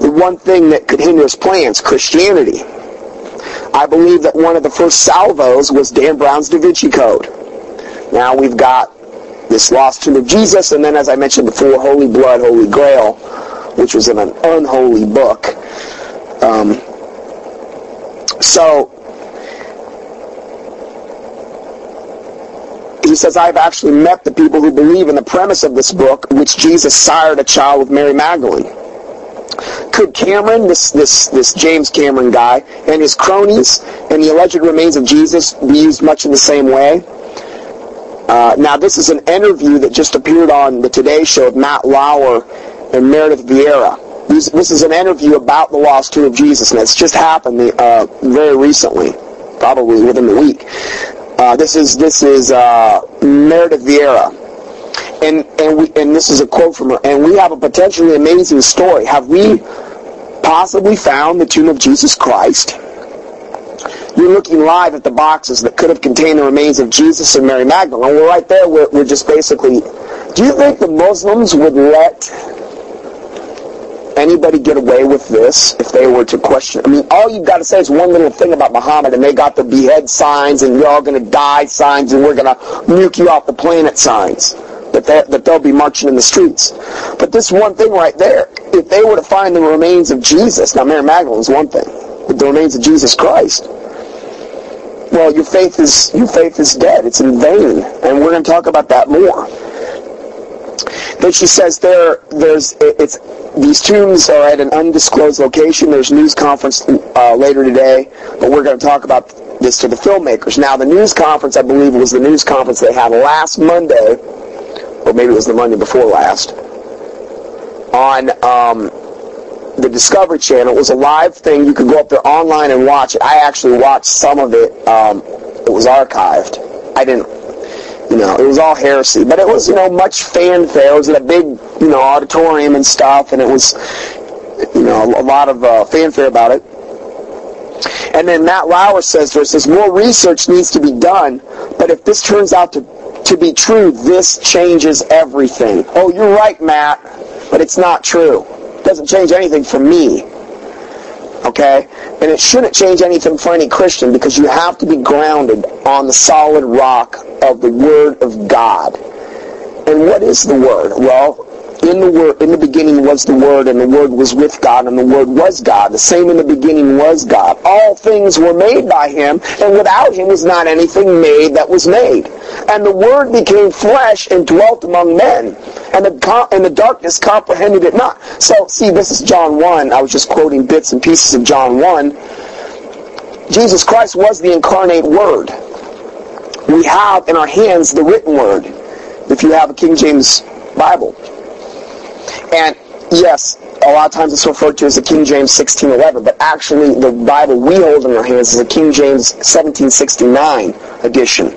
the one thing that could hinder his plans, Christianity. I believe that one of the first salvos was Dan Brown's Da Vinci Code. Now we've got this lost tomb of Jesus, and then, as I mentioned before, Holy Blood, Holy Grail, which was in an unholy book. Um, so, he says, I've actually met the people who believe in the premise of this book, which Jesus sired a child with Mary Magdalene. Could Cameron, this, this, this James Cameron guy, and his cronies and the alleged remains of Jesus be used much in the same way? Uh, now, this is an interview that just appeared on the Today Show of Matt Lauer and Meredith Vieira. This, this is an interview about the lost tomb of Jesus, and it's just happened uh, very recently, probably within the week. Uh, this is this is uh, Meredith Vieira, and and we and this is a quote from her. And we have a potentially amazing story. Have we possibly found the tomb of Jesus Christ? You're looking live at the boxes that could have contained the remains of Jesus and Mary Magdalene. We're right there. We're, we're just basically. Do you think the Muslims would let anybody get away with this if they were to question? I mean, all you've got to say is one little thing about Muhammad, and they got the behead signs, and you're all going to die signs, and we're going to nuke you off the planet signs. That, they, that they'll be marching in the streets. But this one thing right there, if they were to find the remains of Jesus, now Mary Magdalene is one thing, but the remains of Jesus Christ, well, your faith is your faith is dead. It's in vain, and we're going to talk about that more. Then she says there, there's it's these tombs are at an undisclosed location. There's news conference uh, later today, but we're going to talk about this to the filmmakers. Now, the news conference, I believe, was the news conference they had last Monday, or maybe it was the Monday before last, on um, Discovery Channel. It was a live thing. You could go up there online and watch it. I actually watched some of it. Um, it was archived. I didn't, you know, it was all heresy. But it was, you know, much fanfare. It was in a big, you know, auditorium and stuff, and it was, you know, a lot of uh, fanfare about it. And then Matt Lauer says there says more research needs to be done, but if this turns out to to be true, this changes everything. Oh, you're right, Matt, but it's not true doesn't change anything for me. Okay? And it shouldn't change anything for any Christian because you have to be grounded on the solid rock of the Word of God. And what is the Word? Well, in the word, in the beginning was the Word, and the Word was with God, and the Word was God. The same in the beginning was God. All things were made by Him, and without Him was not anything made that was made. And the Word became flesh and dwelt among men, and the, and the darkness comprehended it not. So, see, this is John 1. I was just quoting bits and pieces of John 1. Jesus Christ was the incarnate Word. We have in our hands the written Word. If you have a King James Bible. And yes, a lot of times it's referred to as the King James 1611, but actually the Bible we hold in our hands is a King James 1769 edition.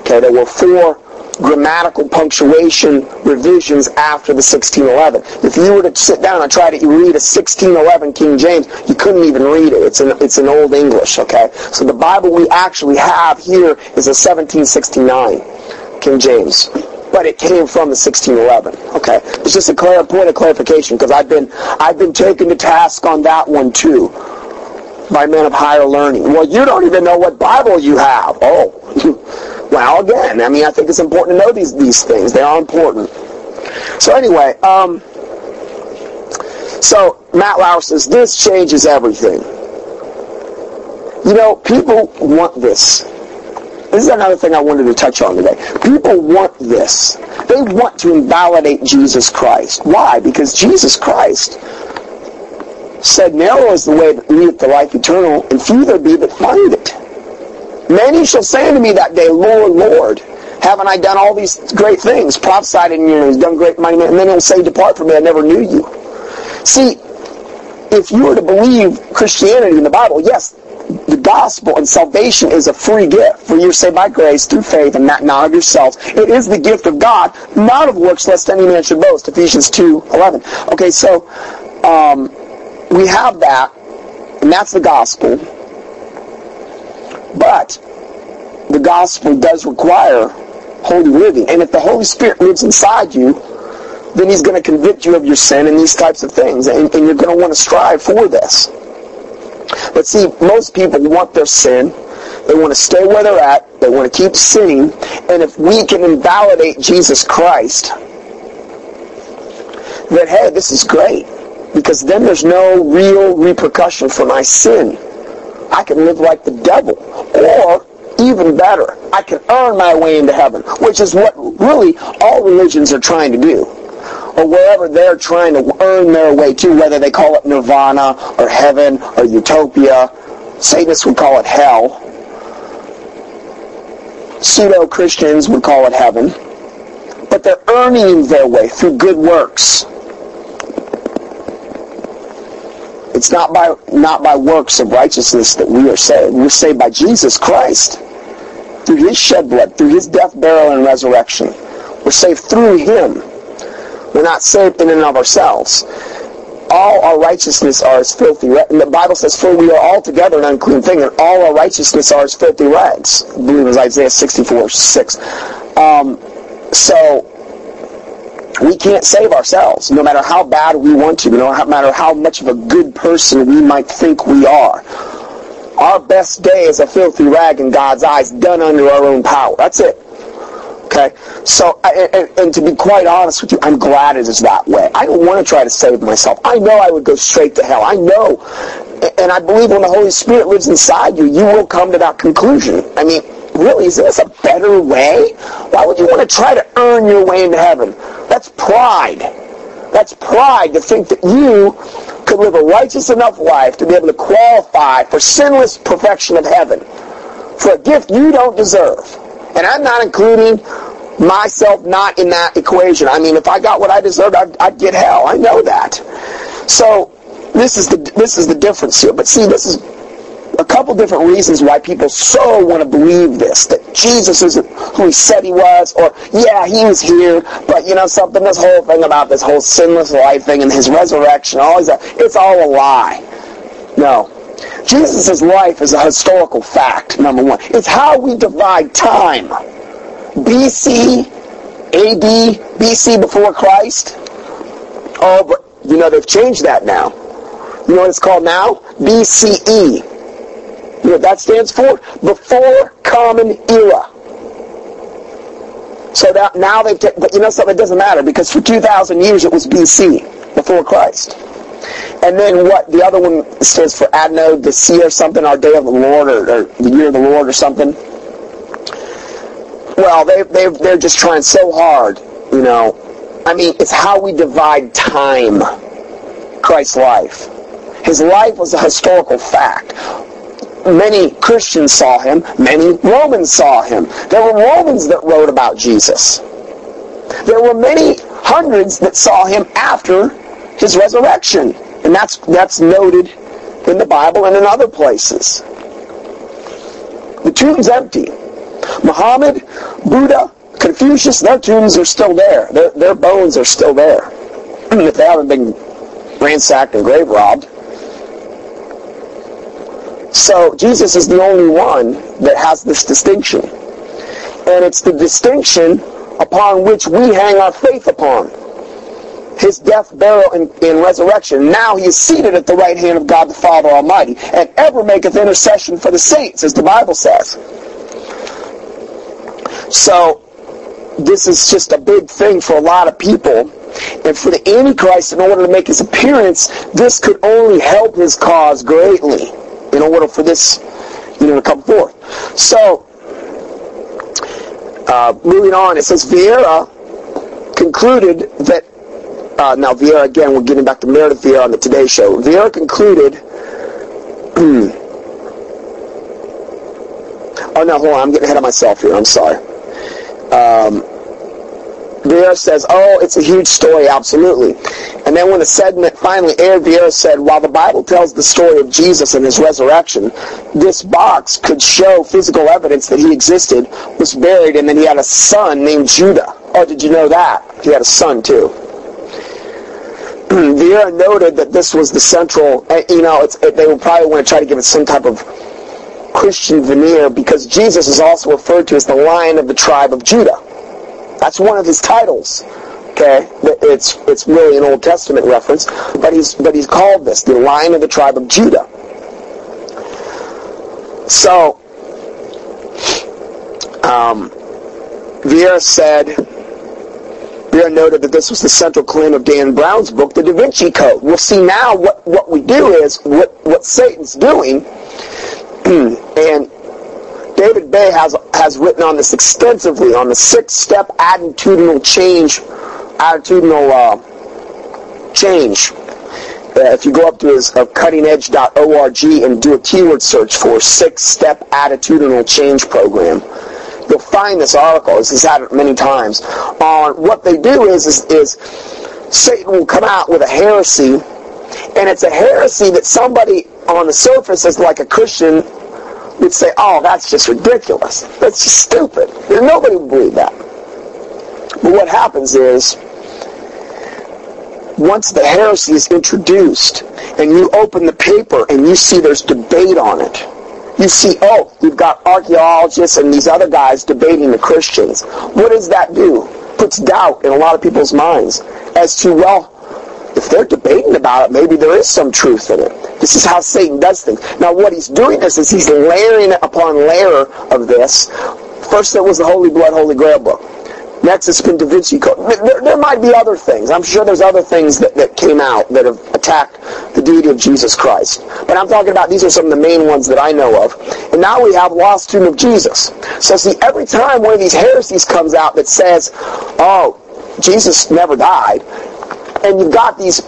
Okay, there were four grammatical punctuation revisions after the 1611. If you were to sit down and try to read a 1611 King James, you couldn't even read it. It's an, it's an Old English, okay? So the Bible we actually have here is a 1769 King James but it came from the 1611. Okay, it's just a clear point of clarification because I've been I've been taken to task on that one too by men of higher learning. Well, you don't even know what Bible you have. Oh, [LAUGHS] well, again, I mean, I think it's important to know these these things. They are important. So anyway, um, so Matt Lauer says this changes everything. You know, people want this. This is another thing I wanted to touch on today. People want this. They want to invalidate Jesus Christ. Why? Because Jesus Christ said, Narrow is the way that leadeth to life eternal, and few there be that find it. Many shall say unto me that day, Lord, Lord, haven't I done all these great things, prophesied in you, done great mighty And then he'll say, Depart from me, I never knew you. See, if you were to believe Christianity in the Bible, yes, the gospel and salvation is a free gift. For you're saved by grace through faith and that not of yourselves. It is the gift of God, not of works, lest any man should boast. Ephesians 2, 11. Okay, so um, we have that, and that's the gospel. But the gospel does require holy living. And if the Holy Spirit lives inside you, then he's going to convict you of your sin and these types of things. And, and you're going to want to strive for this. But see, most people want their sin. They want to stay where they're at. They want to keep sinning. And if we can invalidate Jesus Christ, then hey, this is great. Because then there's no real repercussion for my sin. I can live like the devil. Or, even better, I can earn my way into heaven, which is what really all religions are trying to do or wherever they're trying to earn their way to, whether they call it nirvana or heaven or utopia. Satanists would call it hell. Pseudo-Christians would call it heaven. But they're earning their way through good works. It's not by not by works of righteousness that we are saved. We're saved by Jesus Christ. Through his shed blood, through his death, burial, and resurrection. We're saved through him. We're not saved in and of ourselves. All our righteousness are as filthy rags. And the Bible says, For we are altogether an unclean thing, and all our righteousness are as filthy rags. I believe it was Isaiah 64, 6. Um, so, we can't save ourselves, no matter how bad we want to, no matter how much of a good person we might think we are. Our best day is a filthy rag in God's eyes, done under our own power. That's it. Okay? So, and, and, to be quite honest with you, I'm glad it is that way. I don't want to try to save myself. I know I would go straight to hell. I know. And I believe when the Holy Spirit lives inside you, you will come to that conclusion. I mean, really, is this a better way? Why would you want to try to earn your way into heaven? That's pride. That's pride to think that you could live a righteous enough life to be able to qualify for sinless perfection of heaven for a gift you don't deserve. And I'm not including myself not in that equation. I mean, if I got what I deserved, I'd, I'd get hell. I know that. So this is the this is the difference here. But see, this is a couple different reasons why people so want to believe this that Jesus isn't who he said he was, or yeah, he was here, but you know something. This whole thing about this whole sinless life thing and his resurrection, all that, it's all a lie. No, Jesus' life is a historical fact, number one. It's how we divide time. BC, AD, BC before Christ. Oh, but you know they've changed that now. You know what it's called now? BCE. You know what that stands for? Before Common Era. So that now they've, t- but you know something, it doesn't matter because for 2,000 years it was BC, before Christ. And then what, the other one stands for Adno, the sea or something, our day of the Lord or, or the year of the Lord or something. Well, they, they, they're just trying so hard, you know. I mean, it's how we divide time, Christ's life. His life was a historical fact. Many Christians saw him. Many Romans saw him. There were Romans that wrote about Jesus. There were many hundreds that saw him after his resurrection. And that's, that's noted in the Bible and in other places. The tomb's empty. Muhammad, Buddha, Confucius, their tombs are still there. Their, their bones are still there. [CLEARS THROAT] if they haven't been ransacked and grave robbed. So Jesus is the only one that has this distinction. And it's the distinction upon which we hang our faith upon. His death, burial, and, and, resurrection. Now he is seated at the right hand of God the Father Almighty, and ever maketh intercession for the saints, as the Bible says. So, this is just a big thing for a lot of people. And for the Antichrist, in order to make his appearance, this could only help his cause greatly in order for this, you know, to come forth. So, uh, moving on, it says Vieira concluded that, uh, now Vieira, again, we're getting back to Meredith Vieira on the Today Show. Vieira concluded, oh no, hold on, I'm getting ahead of myself here, I'm sorry. Um, Vieira says, oh, it's a huge story, absolutely. And then when the segment finally aired, Vieira said, while the Bible tells the story of Jesus and his resurrection, this box could show physical evidence that he existed, was buried, and then he had a son named Judah. Oh, did you know that? He had a son, too. [CLEARS THROAT] Vieira noted that this was the central, eh, you know, it, they would probably want to try to give it some type of Christian veneer because Jesus is also referred to as the Lion of the tribe of Judah. That's one of his titles. Okay, it's it's really an Old Testament reference, but he's but he's called this the Lion of the tribe of Judah. So, um, Vieira said, Vieira noted that this was the central claim of Dan Brown's book, The Da Vinci Code. We'll see now what, what we do is, what, what Satan's doing, [CLEARS THROAT] and David Bay has has written on this extensively on the six-step attitudinal change, attitudinal uh, change. Uh, if you go up to his uh, cuttingedge.org and do a keyword search for six-step attitudinal change program, you'll find this article. This has had it many times. On what they do is, is is Satan will come out with a heresy, and it's a heresy that somebody on the surface is like a Christian would say, oh, that's just ridiculous. That's just stupid. Nobody would believe that. But what happens is, once the heresy is introduced, and you open the paper and you see there's debate on it, you see, oh, you've got archaeologists and these other guys debating the Christians. What does that do? Puts doubt in a lot of people's minds as to, well, if they're debating about it, maybe there is some truth in it. This is how Satan does things. Now, what he's doing is, is he's layering upon layer of this. First, there was the Holy Blood, Holy Grail book. Next, it's Da Vinci Code. There, there might be other things. I'm sure there's other things that, that came out that have attacked the deity of Jesus Christ. But I'm talking about these are some of the main ones that I know of. And now we have Lost Tomb of Jesus. So see, every time one of these heresies comes out that says, oh, Jesus never died, and you've got these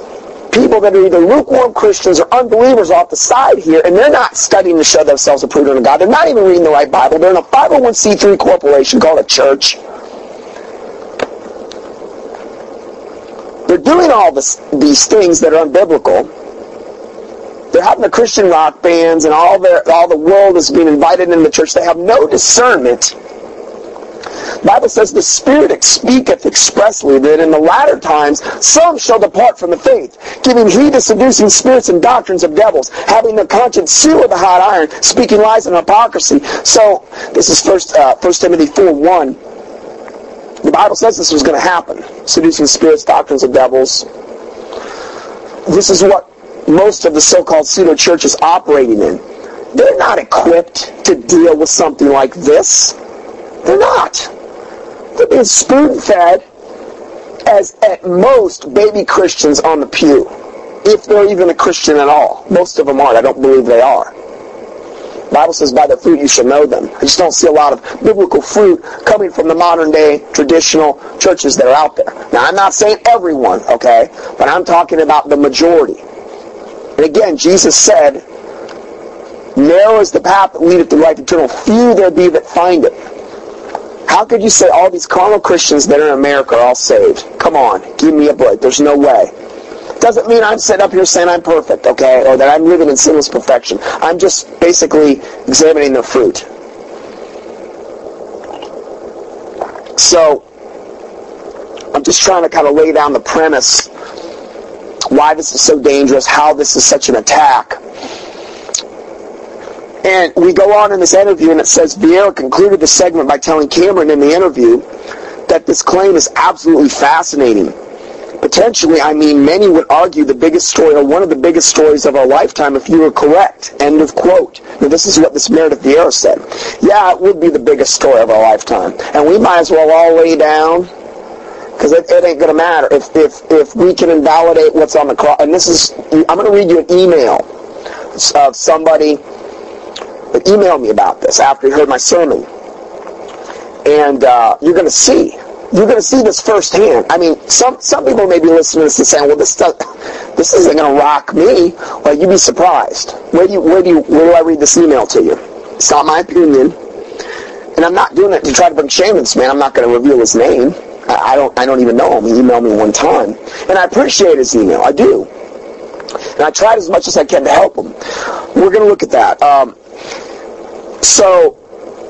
people that are either lukewarm Christians or unbelievers off the side here, and they're not studying to show themselves approved unto God. They're not even reading the right Bible. They're in a 501c3 corporation called a church. They're doing all this, these things that are unbiblical. They're having the Christian rock bands, and all their all the world is being invited into the church. They have no discernment the Bible says the Spirit speaketh expressly that in the latter times some shall depart from the faith, giving heed to seducing spirits and doctrines of devils, having the conscience sealed with a hot iron, speaking lies and hypocrisy. So this is first uh, First Timothy four one. The Bible says this was going to happen. Seducing spirits, doctrines of devils. This is what most of the so-called pseudo churches operating in. They're not equipped to deal with something like this. They're not. They're is spoon-fed as at most baby Christians on the pew, if they're even a Christian at all. Most of them aren't. I don't believe they are. Bible says, by the fruit you shall know them. I just don't see a lot of biblical fruit coming from the modern day traditional churches that are out there. Now, I'm not saying everyone, okay, but I'm talking about the majority. And again, Jesus said, Narrow is the path that leadeth to life eternal. Few there be that find it. How could you say all these carnal Christians that are in America are all saved? Come on, give me a break. There's no way. Doesn't mean I'm sitting up here saying I'm perfect, okay, or that I'm living in sinless perfection. I'm just basically examining the fruit. So, I'm just trying to kind of lay down the premise why this is so dangerous, how this is such an attack. And we go on in this interview, and it says Vieira concluded the segment by telling Cameron in the interview that this claim is absolutely fascinating. Potentially, I mean, many would argue the biggest story, or one of the biggest stories of our lifetime, if you were correct. End of quote. Now, this is what this Meredith Vieira said. Yeah, it would be the biggest story of our lifetime. And we might as well all lay down because it, it, ain't going to matter if, if, if we can invalidate what's on the cross. And this is, I'm going to read you an email of somebody that emailed me about this after he heard my sermon. And uh, you're going to see. You're going to see this firsthand. I mean, some some people may be listening to this and saying, "Well, this does, [LAUGHS] this isn't going to rock me." Well, you'd be surprised. Where do you where do you where do I read this email to you? It's not my opinion, and I'm not doing it to try to bring shame on this man. I'm not going to reveal his name. I, I don't I don't even know him. He emailed me one time, and I appreciate his email. I do, and I tried as much as I can to help him. We're going to look at that. Um, so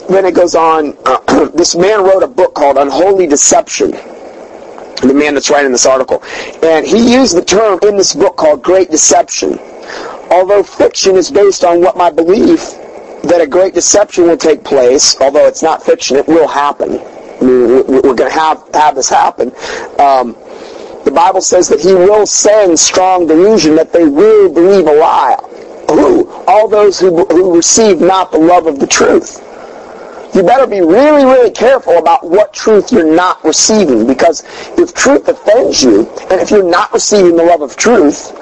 then it goes on. Uh, [CLEARS THROAT] this man wrote a book called Unholy Deception. The man that's writing this article. And he used the term in this book called Great Deception. Although fiction is based on what my belief that a great deception will take place, although it's not fiction, it will happen. I mean, we're going to have, have this happen. Um, the Bible says that he will send strong delusion that they will believe a lie who? All those who, who receive not the love of the truth. You better be really, really careful about what truth you're not receiving. Because if truth offends you and if you're not receiving the love of truth,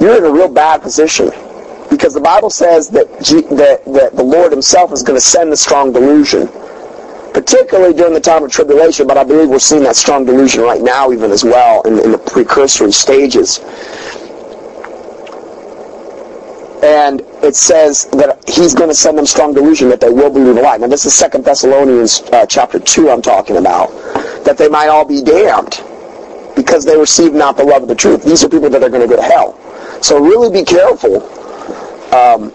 you're in a real bad position. Because the Bible says that, G, that, that the Lord himself is going to send the strong delusion, particularly during the time of tribulation, but I believe we're seeing that strong delusion right now even as well in, in the precursory stages and it says that he's going to send them strong delusion that they will believe a lie. Now this is Second Thessalonians uh, chapter 2 I'm talking about. That they might all be damned because they receive not the love of the truth. These are people that are going to go to hell. So really be careful um,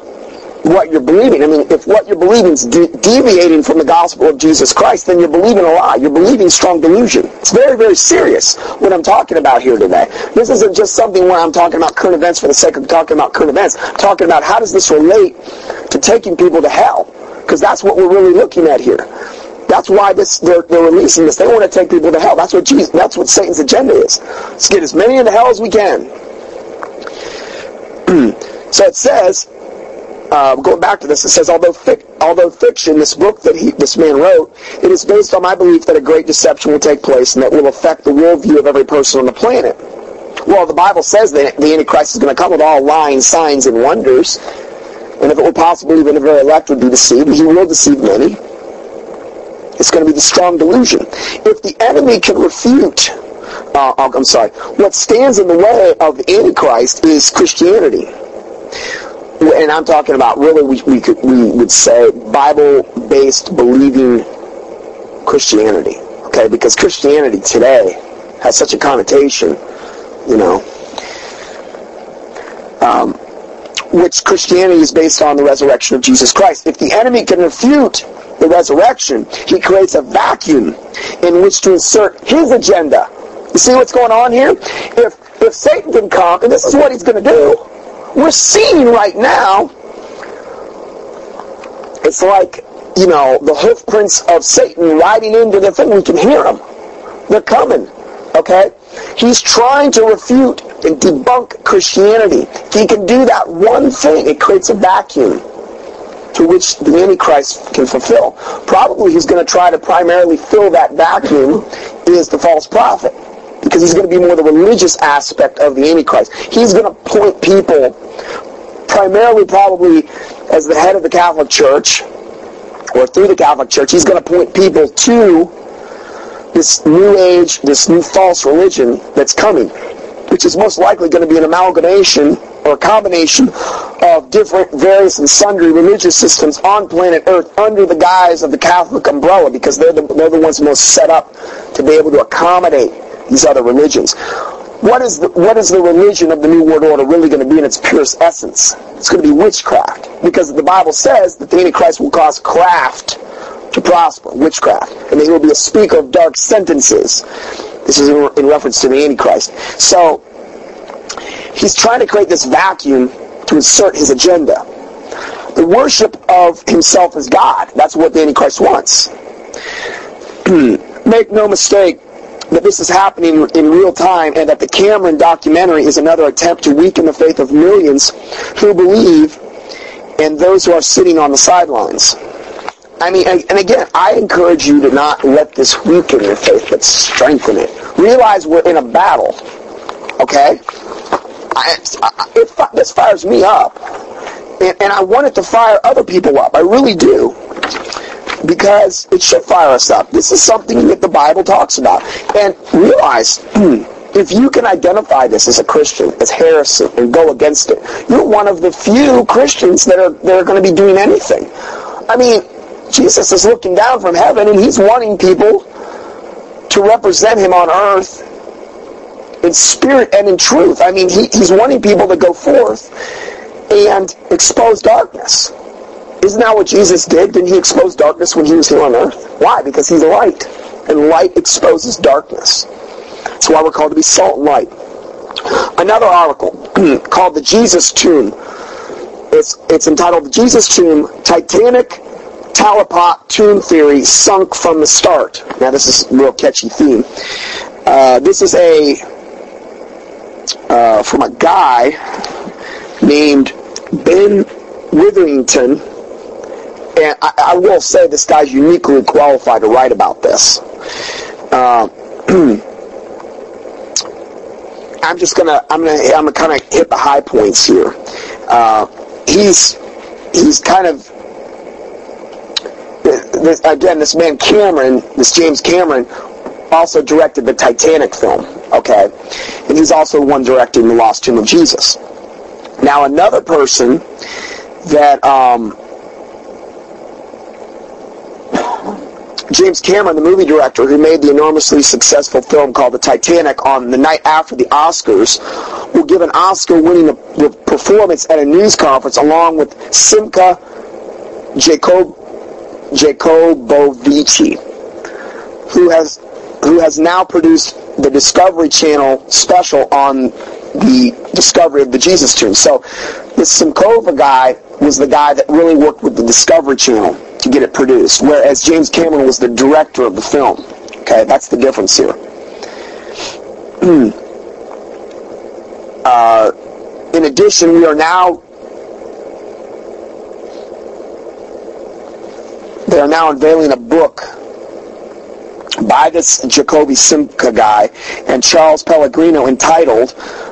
what you're believing. I mean, if what you're believing is de- deviating from the gospel of Jesus Christ, then you're believing a lie. You're believing strong delusion. It's very, very serious what I'm talking about here today. This isn't just something where I'm talking about current events for the sake of talking about current events. I'm talking about how does this relate to taking people to hell? Because that's what we're really looking at here. That's why this they're, they're releasing this. They want to take people to hell. That's what Jesus. That's what Satan's agenda is. Let's get as many into hell as we can. [CLEARS THROAT] so it says uh, going back to this, it says, although, fic- although fiction, this book that he, this man wrote, it is based on my belief that a great deception will take place and that will affect the worldview of every person on the planet. Well, the Bible says that the Antichrist is going to come with all lying signs and wonders, and if it were possible, even the very elect would be deceived. He will deceive many. It's going to be the strong delusion. If the enemy can refute, uh, I'm sorry, what stands in the way of the Antichrist is Christianity and I'm talking about really we, we could we would say Bible-based believing Christianity, okay? Because Christianity today has such a connotation, you know, um, which Christianity is based on the resurrection of Jesus Christ. If the enemy can refute the resurrection, he creates a vacuum in which to insert his agenda. You see what's going on here? If if Satan can conquer, this is what he's going to do we're seeing right now, it's like, you know, the hoofprints of Satan riding into the thing. We can hear them. They're coming. Okay? He's trying to refute and debunk Christianity. He can do that one thing, it creates a vacuum. to which the Antichrist can fulfill. Probably he's going to try to primarily fill that vacuum is the false prophet because he's going to be more the religious aspect of the Antichrist. He's going to point people primarily probably as the head of the Catholic Church or through the Catholic Church, he's going to point people to this new age, this new false religion that's coming, which is most likely going to be an amalgamation or a combination of different various and sundry religious systems on planet Earth under the guise of the Catholic umbrella because they're the, they're the ones most set up to be able to accommodate these other religions. What is the what is the religion of the New World Order really going to be in its purest essence? It's going to be witchcraft because the Bible says that the Antichrist will cause craft to prosper, witchcraft, and he will be a speaker of dark sentences. This is in reference to the Antichrist. So he's trying to create this vacuum to insert his agenda. The worship of himself as God. That's what the Antichrist wants. [CLEARS THROAT] Make no mistake, that this is happening in real time and that the Cameron documentary is another attempt to weaken the faith of millions who believe and those who are sitting on the sidelines. I mean, and again, I encourage you to not let this weaken your faith, but strengthen it. Realize we're in a battle, okay? I, it, this fires me up, and, and I want it to fire other people up. I really do because it should fire us up. This is something that the Bible talks about. And realize, hmm, if you can identify this as a Christian, as heresy, and go against it, you're one of the few Christians that are, that are going to be doing anything. I mean, Jesus is looking down from heaven and he's wanting people to represent him on earth in spirit and in truth. I mean, he, he's wanting people to go forth and expose darkness. Isn't that what Jesus did? Didn't he expose darkness when he was here on earth? Why? Because he's light. And light exposes darkness. That's why we're called to be salt and light. Another article [CLEARS THROAT] called The Jesus Tomb. It's, it's entitled The Jesus Tomb, Titanic Talpiot Tomb Theory Sunk from the Start. Now this is a real catchy theme. Uh, this is a uh, from a guy named Ben Witherington and I, I, will say this guy's uniquely qualified to write about this. Uh, [CLEARS THROAT] I'm just gonna I'm gonna I'm gonna kind of hit the high points here. Uh, he's he's kind of this, again this man Cameron, this James Cameron, also directed the Titanic film. Okay, and he's also one directing the Lost Tomb of Jesus. Now another person that um, James Cameron, the movie director who made the enormously successful film called The Titanic on the night after the Oscars, will give an Oscar-winning performance at a news conference along with Simcha Jacob Jacobovici, who has who has now produced the Discovery Channel special on the discovery of the Jesus tomb. So this Simkova guy was the guy that really worked with the Discovery Channel to get it produced, whereas James Cameron was the director of the film. Okay, that's the difference here. uh, in addition, we are now they are now unveiling a book by this Jacoby Simcha guy and Charles Pellegrino entitled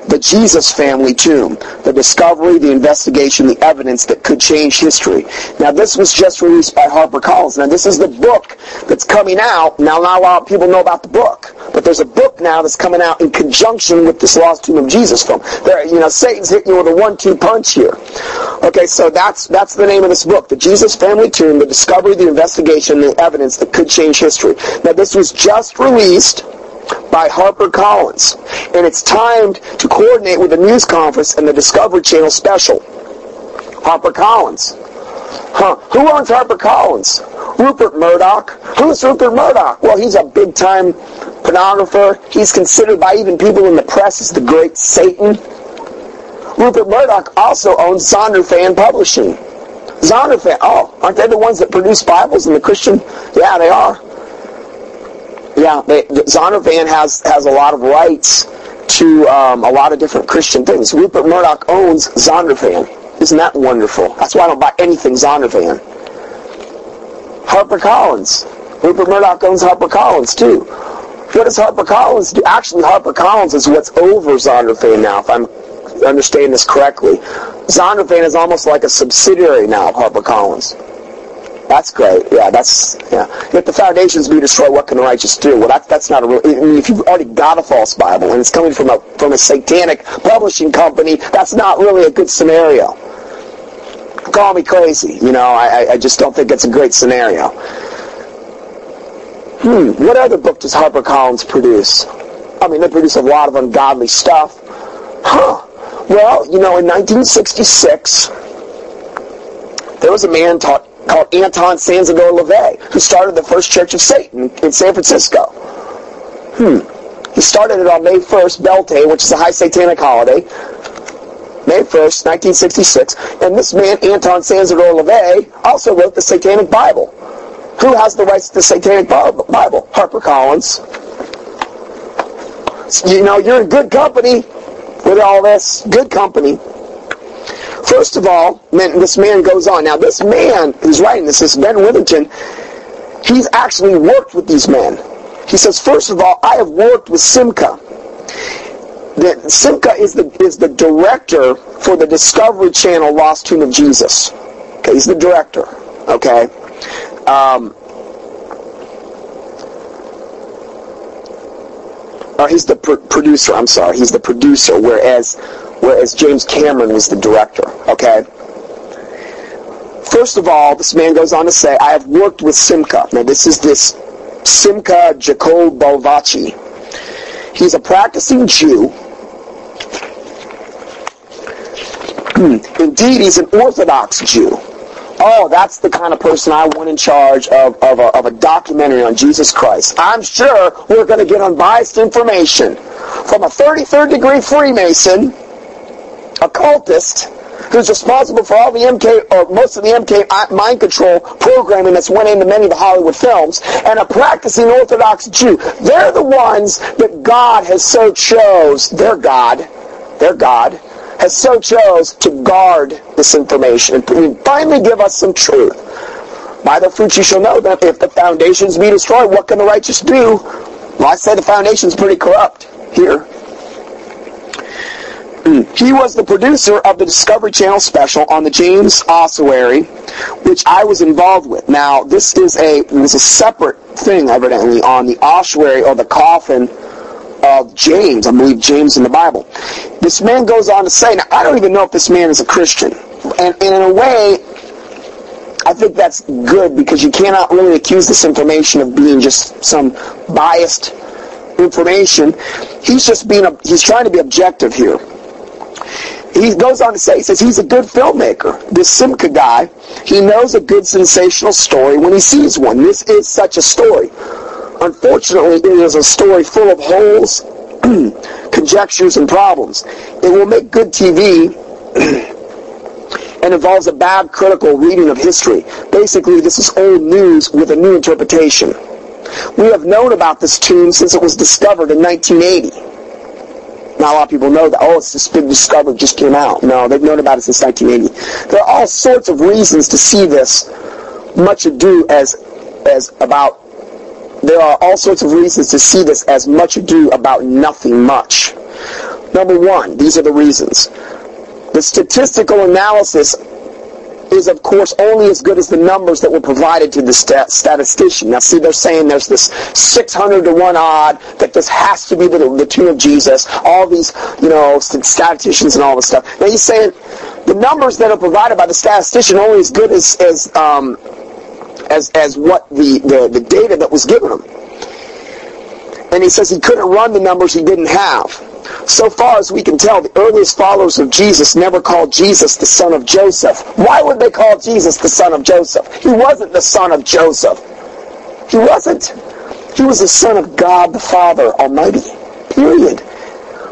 The Jesus Family Tomb, the discovery, the investigation, the evidence that could change history. Now this was just released by HarperCollins. Now this is the book that's coming out. Now not a lot of people know about the book, but there's a book now that's coming out in conjunction with this Lost Tomb of Jesus film. There, you know, Satan's hitting you with a one-two punch here. Okay, so that's that's the name of this book, The Jesus Family Tomb, the discovery, the investigation, the evidence that could change history. Now this was just released by HarperCollins, and it's timed to coordinate with the news conference and the Discovery Channel special. HarperCollins. Huh. Who owns HarperCollins? Rupert Murdoch. Who's Rupert Murdoch? Well, he's a big-time pornographer. He's considered by even people in the press as the great Satan. Rupert Murdoch also owns Zondervan Publishing. Zondervan, oh, aren't they the ones that produce Bibles in the Christian? Yeah, they are. Yeah, they, Zondervan has has a lot of rights to um, a lot of different Christian things. Rupert Murdoch owns Zondervan. Isn't that wonderful? That's why I don't buy anything Zondervan. HarperCollins. Rupert Murdoch owns HarperCollins too. What does HarperCollins do? Actually, HarperCollins is what's over Zondervan now, if I'm understanding this correctly. Zondervan is almost like a subsidiary now of HarperCollins. That's great. Yeah, that's yeah. If the foundations be destroyed, what can the righteous do? Well, that, that's not a real. I mean, if you've already got a false Bible and it's coming from a from a satanic publishing company, that's not really a good scenario. Call me crazy, you know. I, I just don't think it's a great scenario. Hmm. What other book does HarperCollins produce? I mean, they produce a lot of ungodly stuff. Huh. Well, you know, in 1966, there was a man taught called Anton Szandor LaVey, who started the First Church of Satan in San Francisco. Hmm. He started it on May 1st, Beltane, which is a high satanic holiday. May 1st, 1966. And this man, Anton Szandor LaVey, also wrote the Satanic Bible. Who has the rights to the Satanic Bible? HarperCollins. You know, you're in good company with all this. Good company. First of all, man, this man goes on. Now, this man who's writing this, this Ben Witherington, he's actually worked with these men. He says, first of all, I have worked with Simcha. The, Simcha is the, is the director for the Discovery Channel Lost Tomb of Jesus. Okay, he's the director. Okay. Um, or he's the pr- producer. I'm sorry, he's the producer. Whereas whereas James Cameron was the director. Okay? First of all, this man goes on to say, I have worked with Simcha. Now, this is this Simcha Jacobovici. He's a practicing Jew. Hmm. Indeed, he's an Orthodox Jew. Oh, that's the kind of person I want in charge of, of, a, of a documentary on Jesus Christ. I'm sure we're going to get unbiased information from a 33rd degree Freemason occultist who's responsible for all the MK, or most of the MK mind control programming that's went into many of the Hollywood films, and a practicing Orthodox Jew. They're the ones that God has so chose, their God, their God, has so chose to guard this information and finally give us some truth. By the fruits you shall know them. if the foundations be destroyed, what can the righteous do? Well, I say the foundation's pretty corrupt here. Mm. He was the producer of the Discovery Channel special on the James ossuary, which I was involved with. Now, this is a was a separate thing, evidently, on the ossuary or the coffin of James. I believe James in the Bible. This man goes on to say, now I don't even know if this man is a Christian, and, and in a way, I think that's good because you cannot really accuse this information of being just some biased information. He's just being he's trying to be objective here he goes on to say, he says he's a good filmmaker. This Simcha guy, he knows a good sensational story when he sees one. This is such a story. Unfortunately, it is a story full of holes, [CLEARS THROAT] conjectures, and problems. It will make good TV [CLEARS THROAT] and involves a bad critical reading of history. Basically, this is old news with a new interpretation. We have known about this tomb since it was discovered in 1980. Not a lot of people know that, oh, it's this big discovery just came out. No, they've known about it since 1980. There are all sorts of reasons to see this much ado as, as about, there are all sorts of reasons to see this as much ado about nothing much. Number one, these are the reasons. The statistical analysis is of course only as good as the numbers that were provided to the stat- statistician. Now see, they're saying there's this 600 to 1 odd that this has to be the, the tomb of Jesus. All these, you know, statisticians and all this stuff. Now he's saying the numbers that are provided by the statistician only as good as, as, um, as, as what the, the, the data that was given him. And he says he couldn't run the numbers he didn't have. So far as we can tell, the earliest followers of Jesus never called Jesus the son of Joseph. Why would they call Jesus the son of Joseph? He wasn't the son of Joseph. He wasn't. He was the son of God the Father Almighty. Period.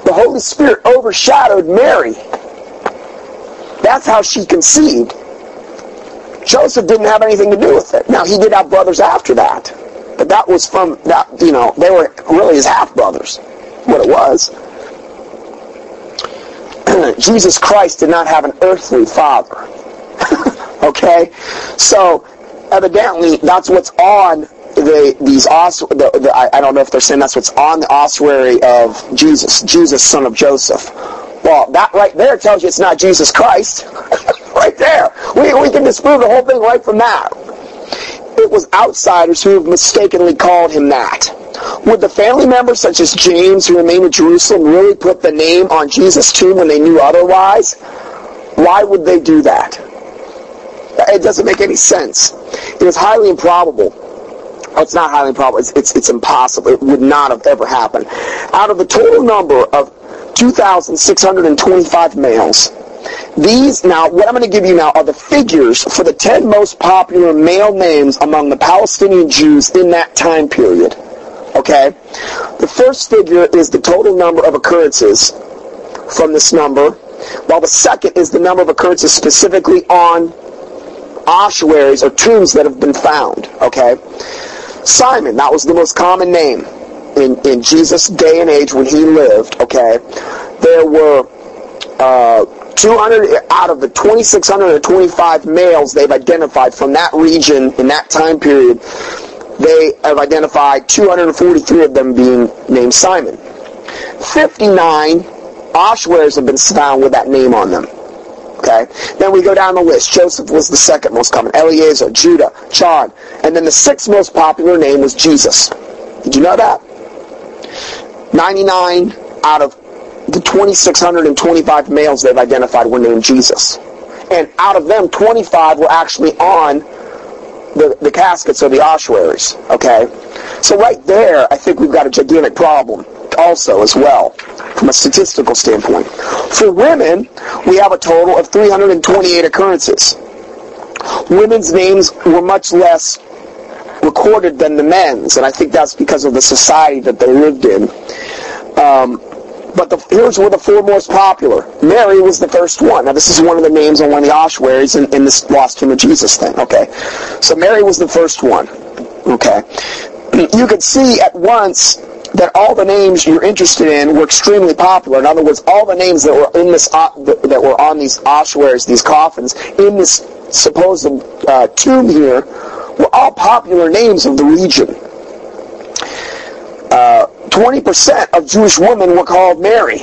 The Holy Spirit overshadowed Mary. That's how she conceived. Joseph didn't have anything to do with it. Now, he did have brothers after that. But that was from, that you know, they were really his half-brothers. What it was. [CLEARS THROAT] Jesus Christ did not have an earthly father. [LAUGHS] okay? So, evidently, that's what's on the, these os- the, the, I, I don't know if they're saying that's what's on the ossuary of Jesus, Jesus, son of Joseph. Well, that right there tells you it's not Jesus Christ. [LAUGHS] right there. We, we can disprove the whole thing right from that. It was outsiders who mistakenly called him that. Would the family members such as James who remained in Jerusalem really put the name on Jesus' tomb when they knew otherwise? Why would they do that? It doesn't make any sense. It is highly improbable. Oh, it's not highly improbable. It's, it's, it's impossible. It would not have ever happened. Out of the total number of 2,625 males, these, now, what I'm going to give you now are the figures for the 10 most popular male names among the Palestinian Jews in that time period. Okay? The first figure is the total number of occurrences from this number, while the second is the number of occurrences specifically on ossuaries or tombs that have been found. Okay? Simon, that was the most common name in, in Jesus' day and age when he lived. Okay? There were uh, 200 out of the 2,625 males they've identified from that region in that time period, they have identified 243 of them being named Simon. 59 ossuaries have been found with that name on them. Okay. Then we go down the list. Joseph was the second most common. Eliezer, Judah, John, and then the sixth most popular name was Jesus. Did you know that? 99 out of the 2,625 males they've identified were named Jesus. And out of them, 25 were actually on the, the caskets or the ossuaries. Okay? So right there, I think we've got a gigantic problem also as well from a statistical standpoint. For women, we have a total of 328 occurrences. Women's names were much less recorded than the men's, and I think that's because of the society that they lived in. Um, but the, here's were the four most popular. Mary was the first one. Now, this is one of the names on one of the ossuaries in, in this lost tomb of Jesus thing, okay? So Mary was the first one, okay? [CLEARS THROAT] You could see at once that all the names you're interested in were extremely popular. In other words, all the names that were in this uh, that were on these ossuaries, these coffins, in this supposed uh, tomb here, were all popular names of the region. Uh, 20% of Jewish women were called Mary.